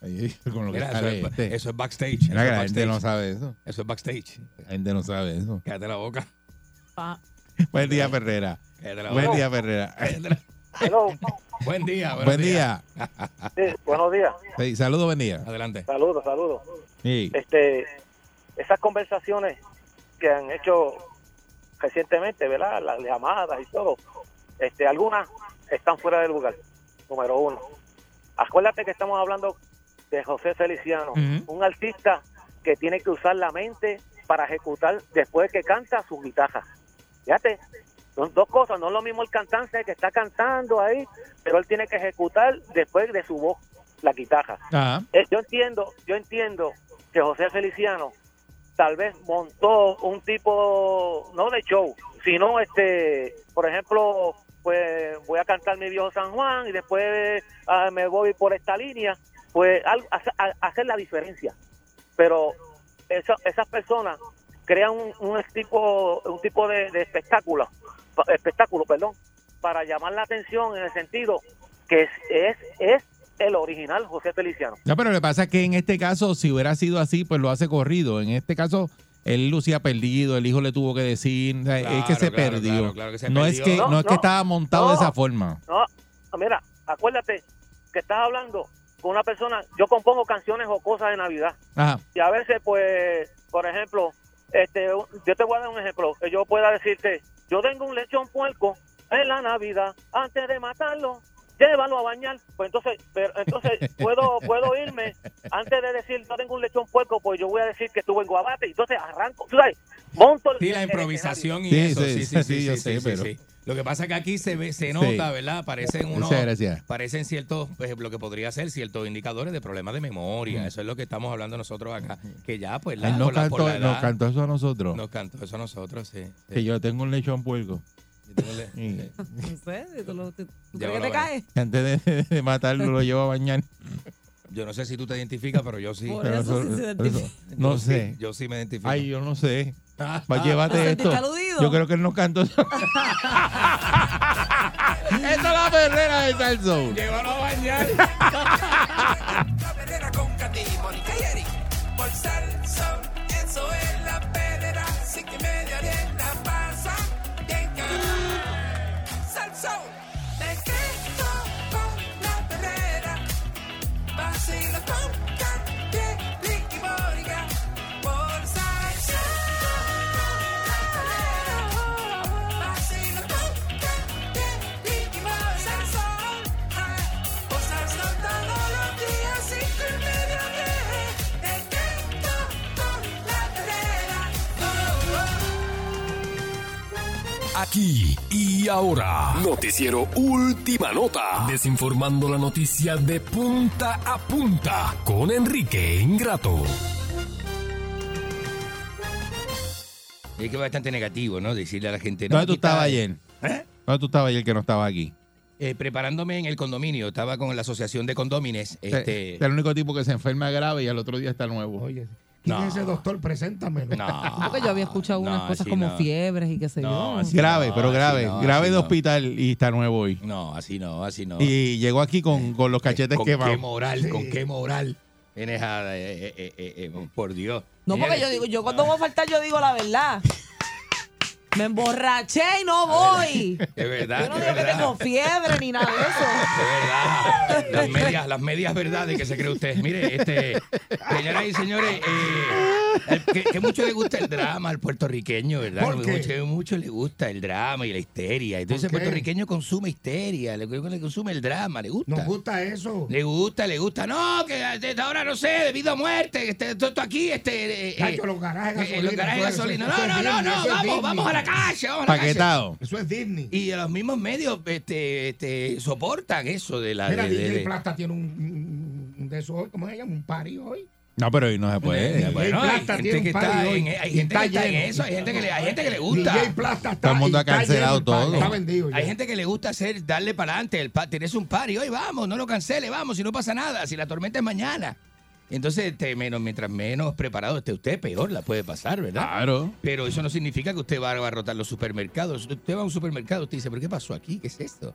Ahí, con lo que Mira, eso, es, este. eso es backstage. Mira eso la gente backstage. no sabe eso. Eso es backstage. La gente no sabe eso. Cállate la boca. Ah, Buen día, Ferrera. Buen día, Ferrera. Buen día. buenos Buen días. día. Sí, buenos días. Sí, saludos, buen día. Adelante. Saludos, saludos. Sí. Este, esas conversaciones que han hecho recientemente, ¿verdad? Las llamadas y todo, este, algunas están fuera de lugar. Número uno. Acuérdate que estamos hablando de José Feliciano, un artista que tiene que usar la mente para ejecutar después que canta su guitarra. Fíjate, son dos cosas, no es lo mismo el cantante que está cantando ahí, pero él tiene que ejecutar después de su voz la guitarra. Ajá. Eh, yo entiendo, yo entiendo que José Feliciano tal vez montó un tipo no de show, sino este, por ejemplo, pues voy a cantar mi viejo San Juan y después ah, me voy por esta línea, pues al- hace- a- hacer la diferencia. Pero esa- esas personas crean un, un tipo un tipo de, de espectáculo, espectáculo, perdón, para llamar la atención en el sentido que es es, es el original José Feliciano. No, pero lo que pasa es que en este caso, si hubiera sido así, pues lo hace corrido. En este caso, él lucía perdido, el hijo le tuvo que decir, es que se claro, perdió. claro, claro que se no, es que, No, no, es que no, estaba montado de esa forma. No, mira, acuérdate que estás hablando con una persona, yo compongo canciones o cosas de Navidad Ajá. y a veces pues, por ejemplo, este, yo te voy a dar un ejemplo, que yo pueda decirte, yo tengo un lechón puerco en la Navidad, antes de matarlo, llévalo a bañar, pues entonces, pero, entonces [laughs] puedo puedo irme antes de decir yo tengo un lechón puerco, pues yo voy a decir que estuve en Guabate, entonces arranco, tú sabes, monto el, Sí, la el- el improvisación y Sí, eso. sí, Sí, sí, sí, sí, yo sí, sé, sí, pero- sí. Lo que pasa es que aquí se ve, se Sí. nota, ¿verdad? Parecen unos, Muchas gracias. parecen ciertos, pues, lo que podría ser ciertos indicadores de problemas de memoria. Mm. eso es lo que estamos hablando nosotros acá. Que ya, pues, la, Él nos por la- por cantó, la nos edad, cantó eso a nosotros. nos cantó eso a nosotros, sí. sí. Que yo tengo un lechón puerco. Sí. [laughs] no sé, si tú, lo- tú- ¿tú Ya crees que te caes? Antes de, de matarlo lo llevo a bañar. Yo no sé si tú te identificas, pero yo sí. Por Pero eso eso- sí se por eso- identifica. no Yo sí, sé. yo sí me identifico. Ay, yo no sé. [laughs] Pues llévate ¿Te esto. sentiste aludido? Yo creo que él nos cantó. [laughs] Esta es la perrera de Salzón. Llévalo a bañar. Perrera con Katy, Mónica y Eric. Por Aquí y ahora. Noticiero Última Nota. Desinformando la noticia de punta a punta con Enrique Ingrato. Es que es bastante negativo, ¿no? Decirle a la gente. no, ¿Dónde tú estabas ayer? ¿Eh? ¿Dónde tú estabas ayer que no estaba aquí? Eh, preparándome en el condominio. Estaba con la asociación de condómines. Este, Este es el único tipo que se enferma grave y al otro día está nuevo. Oye, ¿quién No. es ese doctor? Preséntamelo. No. Porque yo había escuchado unas No, cosas como no. fiebres y qué sé No, yo. así grave, no, pero así grave. grave de no. hospital y está nuevo hoy. No, así no, así no. Y llegó aquí con, con los cachetes ¿Con qué quemados. moral? ¿Con qué moral? Vienes a... eh, eh, eh, eh, por Dios. No, porque yo digo, yo cuando voy a faltar, yo digo la verdad. Me emborraché y no voy. [laughs] Es verdad. Yo no digo que tengo fiebre ni nada de eso. Es verdad. Las medias, las medias verdades que se cree usted. Mire, este, señoras y señores, eh, el- que, que mucho le gusta el drama al puertorriqueño, ¿verdad? ¿Por qué? Mucho, le gusta el drama y la histeria. Entonces el puertorriqueño consume histeria, le, le consume el drama, le gusta. Nos gusta eso. Le gusta, le gusta. No, que desde ahora no sé, debido a muerte, este, todo esto aquí, este. eh, Chacho, los garajes de eh, los gasolina, garajes de gasolina. No, no, no, no, vamos, vamos a la calle. Paquetado. Eso es Disney. Y los mismos medios este, este, soportan eso de la. Mira, de- DJ de- Plata tiene un, un- un de esos hoy, ¿cómo se llama? Un party hoy. No, pero hoy no se puede. Bueno, hay Plata gente tiene que está hoy en, hay que está eso, hay gente que le, hay gente que le gusta. DJ Plata está Todo el mundo ha está cancelado todo. Está vendido ya. Hay gente que le gusta hacer, darle para adelante, el pa- tienes un party, hoy vamos, no lo cancele, vamos, si no pasa nada, si la tormenta es mañana. Entonces, este, menos, mientras menos preparado esté usted, peor la puede pasar, ¿verdad? Claro. Pero eso no significa que usted va a abarrotar los supermercados. Usted va a un supermercado, usted dice, ¿pero qué pasó aquí? ¿Qué es esto?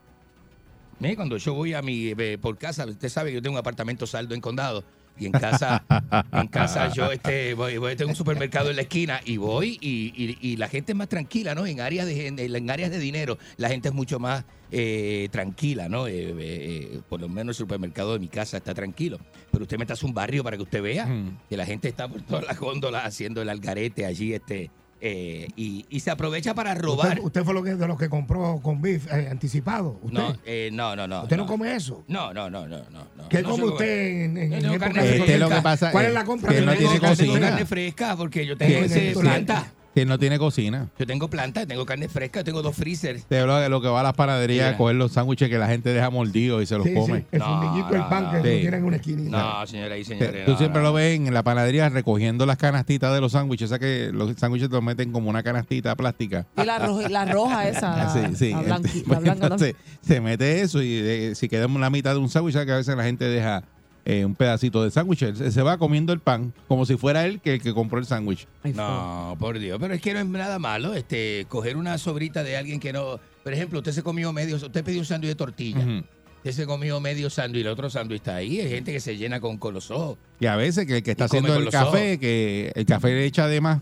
Mire, Cuando yo voy a mi, eh, por casa, usted sabe que yo tengo un apartamento saldo en condado. Y en casa, en casa yo este, voy, voy, tengo un supermercado en la esquina y voy y, y- y la gente es más tranquila, ¿no? En áreas de, en, en áreas de dinero la gente es mucho más eh, tranquila, ¿no? Eh, eh, eh, por lo menos el supermercado de mi casa está tranquilo. Pero usted mete a un barrio para que usted vea que la gente está por todas las góndolas haciendo el algarete allí este eh, y, y se aprovecha para robar. Usted, usted fue lo que, de los que compró con beef eh, anticipado. ¿Usted? No, eh, no, no, no. ¿Usted no come eso? No, no, no, no, no. ¿Qué No come usted en, en, en carne Este lo fresca? que pasa ¿Cuál es es la compra que no tiene? Tengo cocina. carne fresca porque yo tengo ese planta. Que no tiene cocina. Yo tengo planta, tengo carne fresca, tengo dos freezers. Te hablo de lo que va a las panaderías a coger los sándwiches que la gente deja mordidos y se los Sí, come. sí, el fundillito del pan que Sí. tienen en una esquinita. No, señora y señores. Tú no, siempre no, lo ves en la panadería recogiendo las canastitas de los sándwiches. O sea que los sándwiches te los meten como una canastita plástica. Y la, roja, la roja esa. La, Sí, sí. la blanqui- la Pues blanca entonces, se mete eso y eh, si queda la mitad de un sándwich, ¿sabes que a veces la gente deja eh, un pedacito de sándwich. Él Se, se va comiendo el pan como si fuera él que el que compró el sándwich. No, por Dios, pero es que no es nada malo este coger una sobrita de alguien que no, por ejemplo, usted se comió medio, usted pidió un sándwich de tortilla. Usted se comió medio sándwich y el otro sándwich está ahí. Hay gente que se llena con, con los ojos. Y a veces que el que está haciendo el café, ojos. que el café le echa de más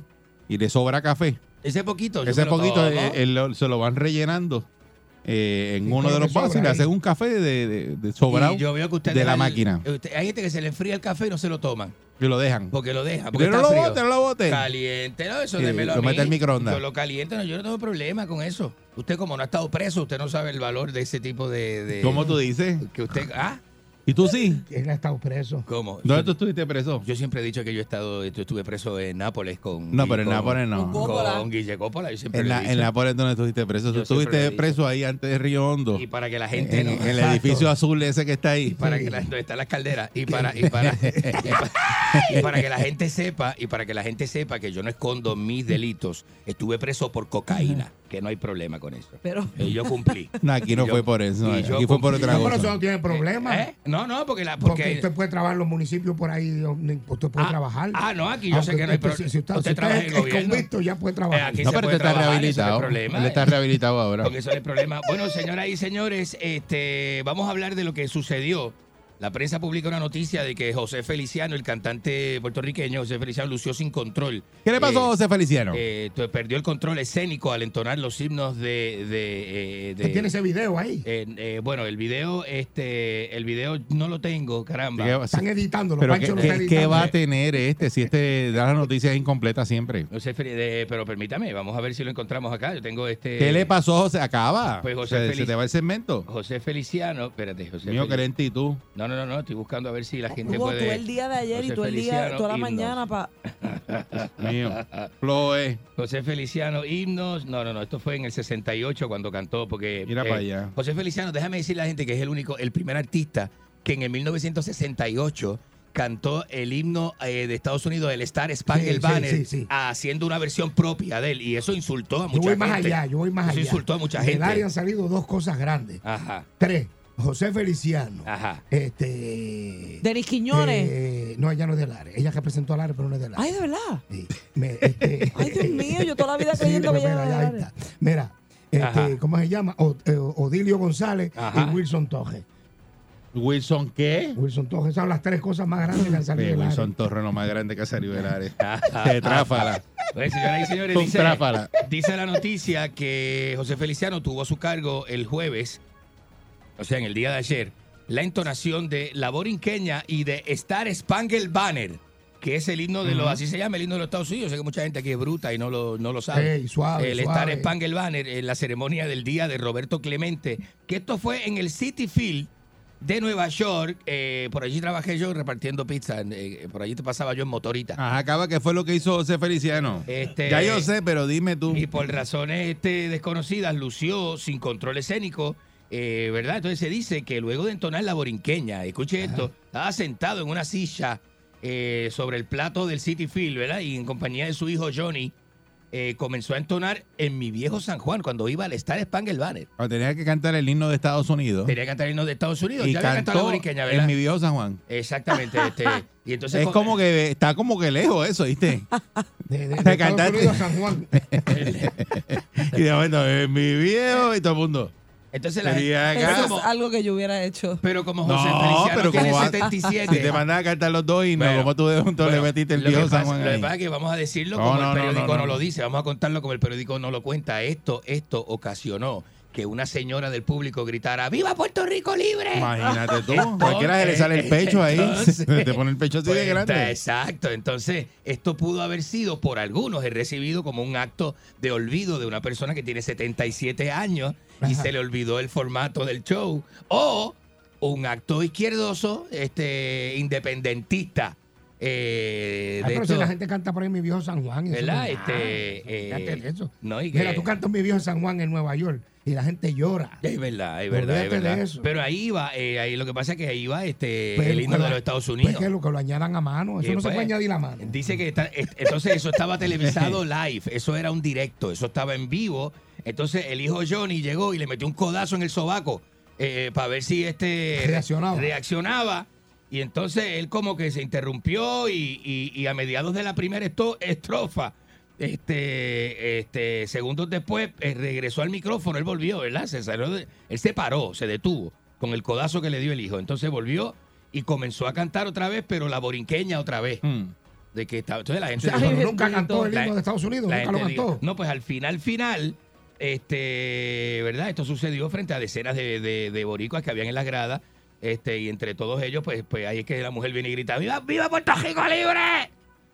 y le sobra café. Ese poquito. Ese poquito tomo. él lo- se lo van rellenando eh, en uno de lo los vasos y le ahí. hacen un café de, de, de sobrado yo veo que usted de la el- máquina. usted- hay gente que se le enfría el café y no se lo toman. Y lo dejan. Porque lo deja. Pero Porque no está lo boten, no lo boten. Caliente, no, eso a lo mete al microondas. Yo lo caliente, no, yo no tengo problema con eso. Usted como no ha estado preso, usted no sabe el valor de ese tipo de... de- ¿Cómo tú dices? Que usted... ¿Ah? ¿Y tú sí? Él ha estado preso. ¿Cómo? ¿Dónde tú estuviste preso? Yo siempre he dicho que yo he estado, yo estuve preso en Nápoles con... No, pero en con- Nápoles no. Con Guille Coppola, yo siempre En, lo he la, dicho. en Nápoles donde estuviste preso. Tú estuviste preso ahí antes de Río Hondo. Y para que la gente en, no- en el Exacto. edificio azul ese que está ahí. para que la, donde están las calderas y para y para, y para y para que la gente sepa y para que la gente sepa que yo no escondo mis delitos estuve preso por cocaína que no hay problema con eso Pero y yo cumplí [laughs] No, aquí no yo- fue por eso. Aquí fue por otra No, pero cosa. eso no tiene problema. ¿Eh? no No, porque la. Porque, Porque, usted puede trabajar en los municipios por ahí, no, usted puede trabajar. ah, no, aquí yo sé que no hay problema. Si usted, Usted trabaja es en el gobierno. convicto, ya puede trabajar. Eh, aquí No, se pero usted está trabajar, eso no hay rehabilitado. problema. Él está rehabilitado ahora. Porque eso no es problema. Bueno, señoras y señores, este, vamos a hablar de lo que sucedió. La prensa publica una noticia de que José Feliciano, el cantante puertorriqueño José Feliciano, lució sin control. ¿Qué le pasó a Eh, José Feliciano? eh, perdió el control escénico al entonar los himnos de... de, eh, de- tiene ese video ahí. eh, eh, bueno, el video, este, el video no lo tengo, caramba. ¿Qué va- Están editándolo. Pero Pancho ¿qué, está qué- editando. qué va a tener este si este da las noticias incompletas siempre? No sé, Feli- de- pero permítame, vamos a ver si lo encontramos acá. Yo tengo este. ¿Qué le pasó José? Acaba. Pues José se, te va el segmento. José Feliciano, espérate, José Mío, Felic- que lente y tú. No, no, no, no, estoy buscando a ver si la gente Hugo, puede. tú el día de ayer y tú el día, Feliciano, toda la himnos. mañana para... [laughs] Mío. Chloe. José Feliciano, himnos. No, no, no, esto fue en el 68 cuando cantó, porque. Mira para allá. José Feliciano, déjame decirle a la gente que es el único, el primer artista que en el 1968 cantó el himno eh, de Estados Unidos, el Star Spangled Sí, Banner, sí, sí. haciendo una versión propia de él. Y eso insultó a mucha Yo voy gente. más allá, yo voy más Eso allá. insultó a mucha Del gente. área han salido dos cosas grandes. Ajá. Tres. José Feliciano. Ajá. Este. Denis Quiñones. eh, no, ella no es del área. Ella representó al área, pero no es del área. Ay, de verdad. Me- este- [laughs] Ay, Dios [laughs] mío, yo toda la vida Sí, creyendo que pero ella mira, era ya del está. Mira, este. ¿cómo se llama? O- eh, Odilio González Ajá. y Wilson Torres. ¿Wilson qué? Wilson Torres son las tres cosas más grandes que han salido Sí. Wilson Torres, lo más grande que ha salido del área. [laughs] De tráfala. Pues, señoras y señores, dice, tráfala. dice la noticia que José Feliciano tuvo a su cargo el jueves, o sea, en el día de ayer, la entonación de La Borinqueña y de Star Spangled Banner, que es el himno de los, así se llama, el himno de los Estados Unidos. Sé que mucha gente aquí es bruta y no lo, no lo sabe. Suave, el suave. Star Spangled Banner en la ceremonia del día de Roberto Clemente, que esto fue en el City Field de Nueva York. eh, por allí trabajé yo repartiendo pizza. eh, por allí te pasaba yo en motorita. Ajá, acaba que fue lo que hizo José Feliciano. Este- ya yo sé, pero dime tú. Y por razones este, desconocidas, lució sin control escénico, eh, ¿verdad? Entonces se dice que luego de entonar la borinqueña, escuche esto, estaba sentado en una silla eh, sobre el plato del City Field, ¿verdad? Y en compañía de su hijo Johnny, eh, comenzó a entonar en mi viejo San Juan, cuando iba al Star Spangled Banner. Tenía que cantar el himno de Estados Unidos. Tenía que cantar el himno de Estados Unidos. Y ya había cantado la cantó borinqueña, ¿verdad? en mi viejo San Juan. Exactamente. Este, y entonces es co- como que está como que lejos eso, ¿viste? [laughs] De, de- de Estados a San Juan. [laughs] y de momento, en mi viejo y todo el mundo. Entonces la Sería gente-. Eso como- es algo que yo hubiera hecho. Pero como José No, Feliciano pero tiene como va- 77. Si te mandan a cantar los dos himnos, Bueno, como tú de junto le Bueno, metiste el lo que viejo San pasa- Juan Lo que ahí. pasa es que vamos a decirlo No, como no, el no, periódico no, no, no. lo dice, vamos a contarlo como el periódico no lo cuenta. Esto, esto ocasionó que una señora del público gritara ¡Viva Puerto Rico libre! Imagínate tú. [laughs] Entonces- Cualquiera se le sale el pecho ahí. entonces- te pone el pecho así de Pues, grande. Exacto. Entonces, esto pudo haber sido por algunos he recibido como un acto de olvido de una persona que tiene 77 años y Ajá. se le olvidó el formato del show. O un acto izquierdoso, este, independentista. eh, Ay, de pero si la gente canta por ahí mi viejo San Juan. eso ¿Verdad? no es Este, nada. eh, eso. no, y que- Mira, tú cantas mi viejo San Juan en Nueva York y la gente llora. Es verdad, es verdad, es verdad. eso. Pero ahí va, eh, ahí lo que pasa es que ahí va este, Pero el himno de lo- los Estados Unidos. Pues que lo que lo añadan a mano. Eso Y no se pues, puede añadir a mano. Dice que está- entonces eso estaba televisado [laughs] live, eso era un directo, eso estaba en vivo. Entonces el hijo Johnny llegó y le metió un codazo en el sobaco eh, para ver si este Reaccionaba. reaccionaba. Y entonces él como que se interrumpió y, y- y a mediados de la primera estrofa, este, este, segundos después eh, regresó al micrófono, él volvió, ¿verdad? Se salió de- él se paró, se detuvo con el codazo que le dio el hijo. Entonces volvió y comenzó a cantar otra vez, pero la borinqueña otra vez. Hmm. De que entonces la O gente dijo- nunca cantó el himno de Estados Unidos, nunca lo dijo- cantó. no, pues al final, final, este, ¿verdad? Esto sucedió frente a decenas de, de, de boricuas que habían en las gradas. Este, y entre todos ellos, pues, pues ahí es que la mujer viene y grita, ¡Viva, viva Puerto Rico libre!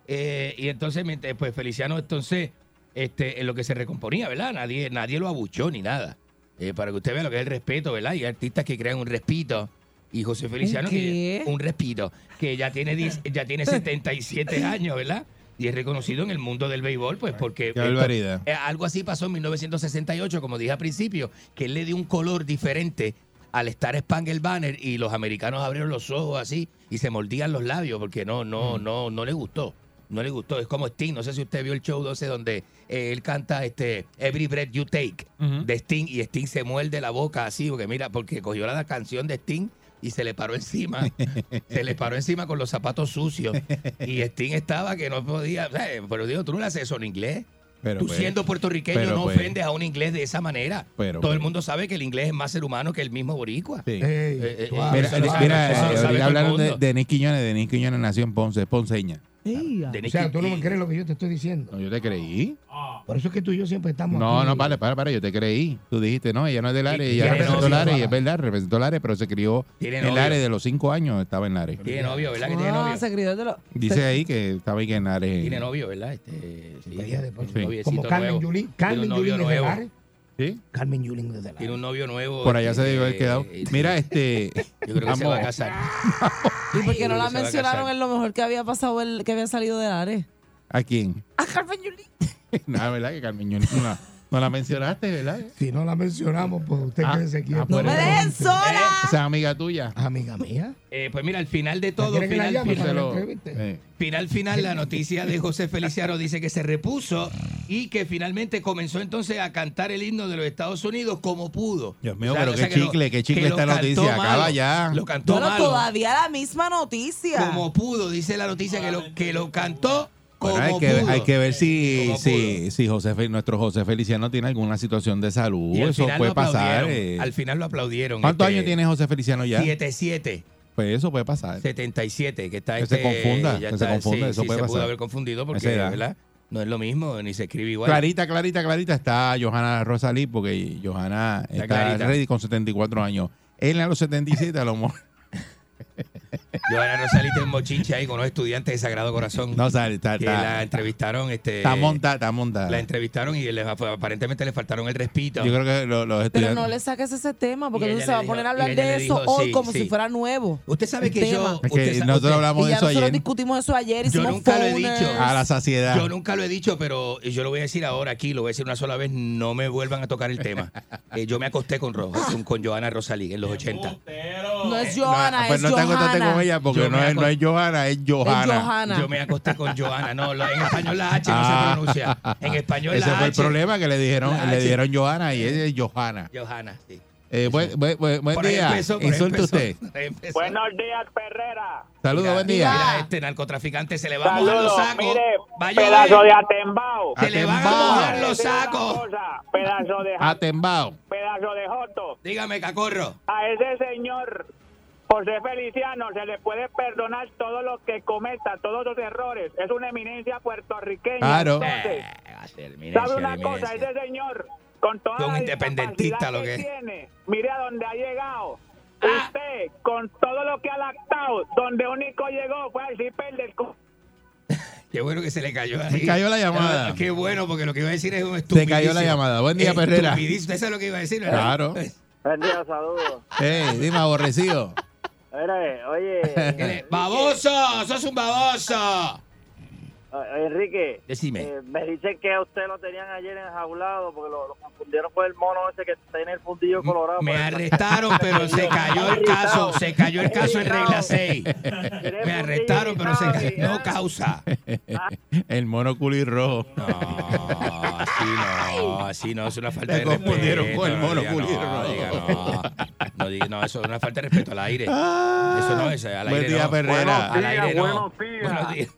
Eh, y entonces, pues Feliciano, entonces, este, en lo que se recomponía, ¿verdad? Nadie, nadie lo abuchó ni nada. Eh, para que usted vea lo que es el respeto, ¿verdad? Y hay artistas que crean un respito. Y José Feliciano, que un respito, que ya tiene, 10 [laughs] ya tiene 77 años, ¿verdad? Y es reconocido en el mundo del béisbol, pues porque... Qué barbaridad. eh, algo así pasó en 1968, como dije al principio, que él le dio un color diferente al Star Spangled Banner y los americanos abrieron los ojos así y se mordían los labios porque no, no, no, no le gustó. No le gustó. Es como Sting. No sé si usted vio el show 12 donde eh, él canta este Every Breath You Take de Sting y Sting se muerde la boca así porque mira, porque cogió la canción de Sting y se le paró encima. [laughs] se le paró encima con los zapatos sucios. Y Sting estaba que no podía. Pero digo, tú no le haces eso en inglés. Pero, tú pues, siendo puertorriqueño pero, no pues. ofendes a un inglés de esa manera. Pero, todo el pues. mundo sabe que el inglés es más ser humano que el mismo boricua. Sí. Eh, eh, eh, Mira, hablaron de, de Denis Quiñones. Denis Quiñones nació en Ponce, es ponceña. O sea, tú no me crees lo que yo te estoy diciendo. No, yo te creí. Por eso es que tú y yo siempre estamos No, aquí. no, vale, para, para, yo te creí. Tú dijiste, no, ella no es de Lares, Y- ella representó novio, Lares, y es verdad, representó Lares, pero se crió Tiene en novio. Lares de los cinco años, estaba en Lares. Tiene novio, ¿verdad? Que tiene Ah, novio. se crió de lo- Dice ahí que estaba ahí que en Lares. Tiene novio, ¿verdad? Este, sí, Sí. noviecito Como Carmen. Yulín. Carmen Yulín de nuevo. Lares. ¿Sí? Carmen Yulín de Lares. Tiene un novio nuevo. Por allá se debe haber quedado. eh, Mira, este. Yo creo que se va a casar. ¿Y por qué no la mencionaron en lo mejor que había pasado, el, que había salido de Lares? ¿A quién? A Carmen Yulín. [laughs] Nada, ¿verdad? Que Carmen Yulín no la, no la mencionaste, ¿verdad? Si no la mencionamos, pues usted Ah, quédese quieto. ah, por ¡No me eso. dejen sola! Esa es amiga tuya. Amiga mía. Eh, pues mira, al final de todo, ¿Quiere que la final, llame final? Eh, final, final, la noticia de José Feliciano dice que se repuso y que finalmente comenzó entonces a cantar el himno de los Estados Unidos como pudo. Dios mío, O sea, pero o qué sea, chicle, qué chicle esta noticia. Acaba ya. Lo cantó Bueno, malo. todavía la misma noticia. Como pudo, dice la noticia que lo, que lo cantó Bueno, hay que, pudo. hay que ver si, si, si José, nuestro José Feliciano tiene alguna situación de salud. Al Eso puede pasar. aplaudieron. eh. Al final lo aplaudieron. ¿Cuántos este, años tiene José Feliciano ya? 7-7. Pues eso puede pasar. 77, que está Que se este, confunda, ya que se confunda, sí, eso sí, puede se pudo pasar. haber confundido porque. No es lo mismo, ni se escribe igual. Clarita, clarita, clarita está Johanna Rosalí, porque Johanna Está está ready con 74 años. Él a los 77 a lo mejor. [laughs] Johanna Rosalí tiene un mochinche ahí con unos estudiantes de Sagrado Corazón. No, está, está, que está- la entrevistaron. Este, está montada, está montada. La entrevistaron y les- aparentemente le faltaron el respito. Yo creo que lo- los Pero estudiantes. no le saques ese tema, porque ella se va a poner a hablar de eso dijo, hoy sí, como sí. si fuera nuevo. Usted sabe que tema. yo. Es que nosotros usted- hablamos Y de eso nosotros ayer discutimos eso ayer, Yo nunca lo he dicho. a la saciedad. Yo nunca lo he dicho, pero yo lo voy a decir ahora aquí, lo voy a decir una sola vez, no me vuelvan a tocar el tema. [laughs] Eh, yo me acosté con, Ro- con, con Johanna Rosalí en los 80. No es Johanna, No, pues es no Johanna. Ella porque no es, no es Johanna, es Johanna. Johanna. Yo me acosté con Johanna. No, lo- en español la H no Ah. se pronuncia. En español Ese la fue el problema que le dijeron, le dijeron Johanna y ella es Johanna. Johanna, sí. Eh, buen buen, buen- día. empezó, Insulte usted. Buenos días, Perrera. Saludos, buen día. Mira, este narcotraficante se le va a mojar los sacos. mire, Va a pedazo de atembao. Se le van a mojar los sacos. Cosa, pedazo de Atembao. pedazo de joto. Dígame, Cacorro. A ese señor José Feliciano se le puede perdonar todo lo que cometa, todos los errores. Es una eminencia puertorriqueña. Claro. Entonces, Eh, ¿sabe una cosa? Ese señor, con toda la independentista lo que tiene, mire a dónde ha llegado. Ah. Usted, con todo lo que ha lactado, donde único llegó fue al zipper del... co- [laughs] Qué bueno que se le cayó ahí. Se cayó la llamada. Ah, Qué bueno, porque lo que iba a decir es un Se estupidísimo. cayó la llamada. Buen día, Perrera. Estupidísimo. Eso es lo que iba a decir, ¿verdad? Claro. Buen día, saludos. Eh, dime, aborrecido. Oye, [laughs] ¡Baboso! ¡Sos un baboso! Eh, Enrique, Decime. eh, me dicen que a usted lo tenían ayer enjaulado porque lo, lo confundieron con el mono ese que tiene el fundillo colorado. Me el- arrestaron, [laughs] pero se cayó el caso. Se cayó el caso en regla 6. Me arrestaron, pero se cayó. No causa. [laughs] El mono culirrojo. No, así no, así no, es una falta de respeto. confundieron con el no mono diga, culirro. No, diga, no, no, diga, no, eso es una falta de respeto al aire. Eso no es, al Buen aire día, no. Perrera. Al aire no. buenos días. Buenos días.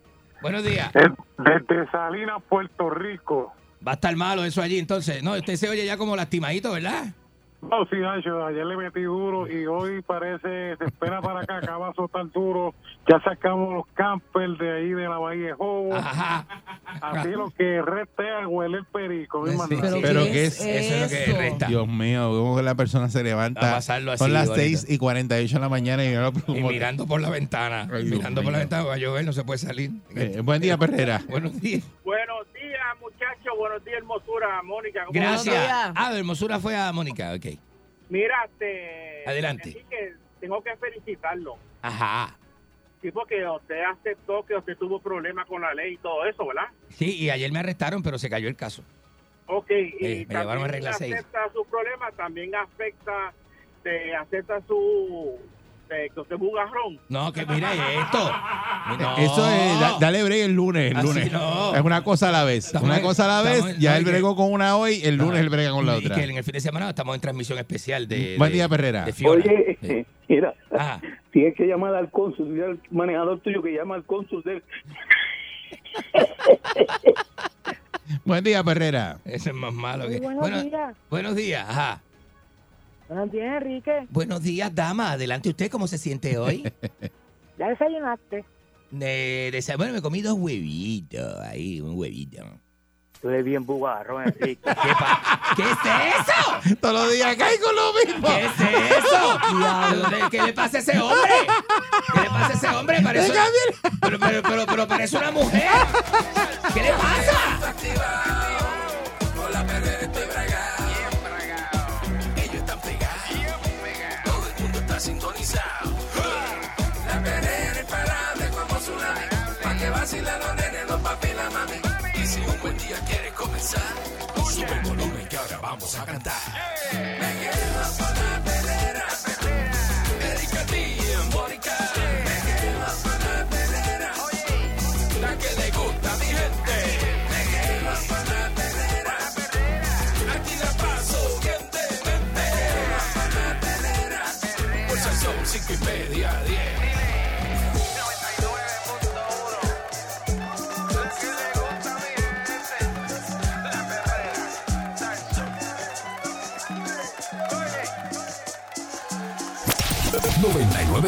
Buenos días. Desde Salinas, Puerto Rico. Va a estar malo eso allí entonces. No, usted se oye ya como lastimadito, ¿verdad? No, sí, Nacho, ayer le metí duro y hoy parece, se espera para acá, acá va a soltar duro. Ya sacamos los campers de ahí de la Bahía de Jobo. Ajá. Así lo que resta es huele el perico. mi Sí, hermano. Pero, ¿Pero ¿qué qué es? es Eso es lo que resta. Dios mío, cómo que la persona se A levanta. pasarlo así, Son las igualito. 6 y 48 de la mañana y yo mirando por la ventana. Ay, mirando por la ventana, va a llover, no se puede salir. Eh, buen día, Perrera. [laughs] Buenos días. Buenos días, muchachos. Buenos días, hermosura. Mónica, ¿cómo Gracias. Ah, de hermosura fue a Mónica, ok. Mira, este, Adelante. Enrique, tengo que felicitarlo. Ajá. Sí, porque usted aceptó que usted tuvo problemas con la ley y todo eso, ¿verdad? Sí, y ayer me arrestaron, pero se cayó el caso. Ok, y Eh, me llevaron a regla acepta su problema, también afecta, te acepta su este, que usted es bugarrón. No, que mira esto. No. Eso es, da- dale break el lunes, el Así lunes. no. Es una cosa a la vez. Estamos una en- cosa a la vez. estamos en- ya él bregó con una hoy, el lunes él brega con la Y otra. que en el fin de semana estamos en transmisión especial de. Buen de- día, Perrera. de Fiona. Oye, Sí. [laughs] mira, Ah. tienes que llamar al cónsul, dile al manejador tuyo que llama al cónsul de Buen día, Perrera. Ese es más malo que. buenos Bueno, días. buenos días, ajá. Buenos días, Enrique. Buenos días, dama. Adelante usted, ¿cómo se siente hoy? [laughs] ¿Ya desayunaste? Eh, desa- bueno, me comí dos huevitos ahí, un huevito. Tú eres bien bugarrón, Enrique. [laughs] ¿Qué, pa- ¿Qué es eso? Todos los días caigo lo mismo. ¿Qué es eso? ¿Qué le pasa a ese hombre? ¿Qué le pasa a ese hombre? Parece, pero, pero, pero, pero parece una mujer. ¿Qué le pasa? Sintonizado. La perrera imparable como tsunami. Pa' que vacilan los nenes, los papi y la mami. Y si un buen día quieres comenzar, sube el volumen que ahora vamos a cantar.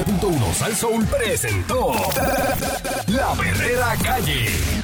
99.1 presentó [laughs] La Verdadera Calle.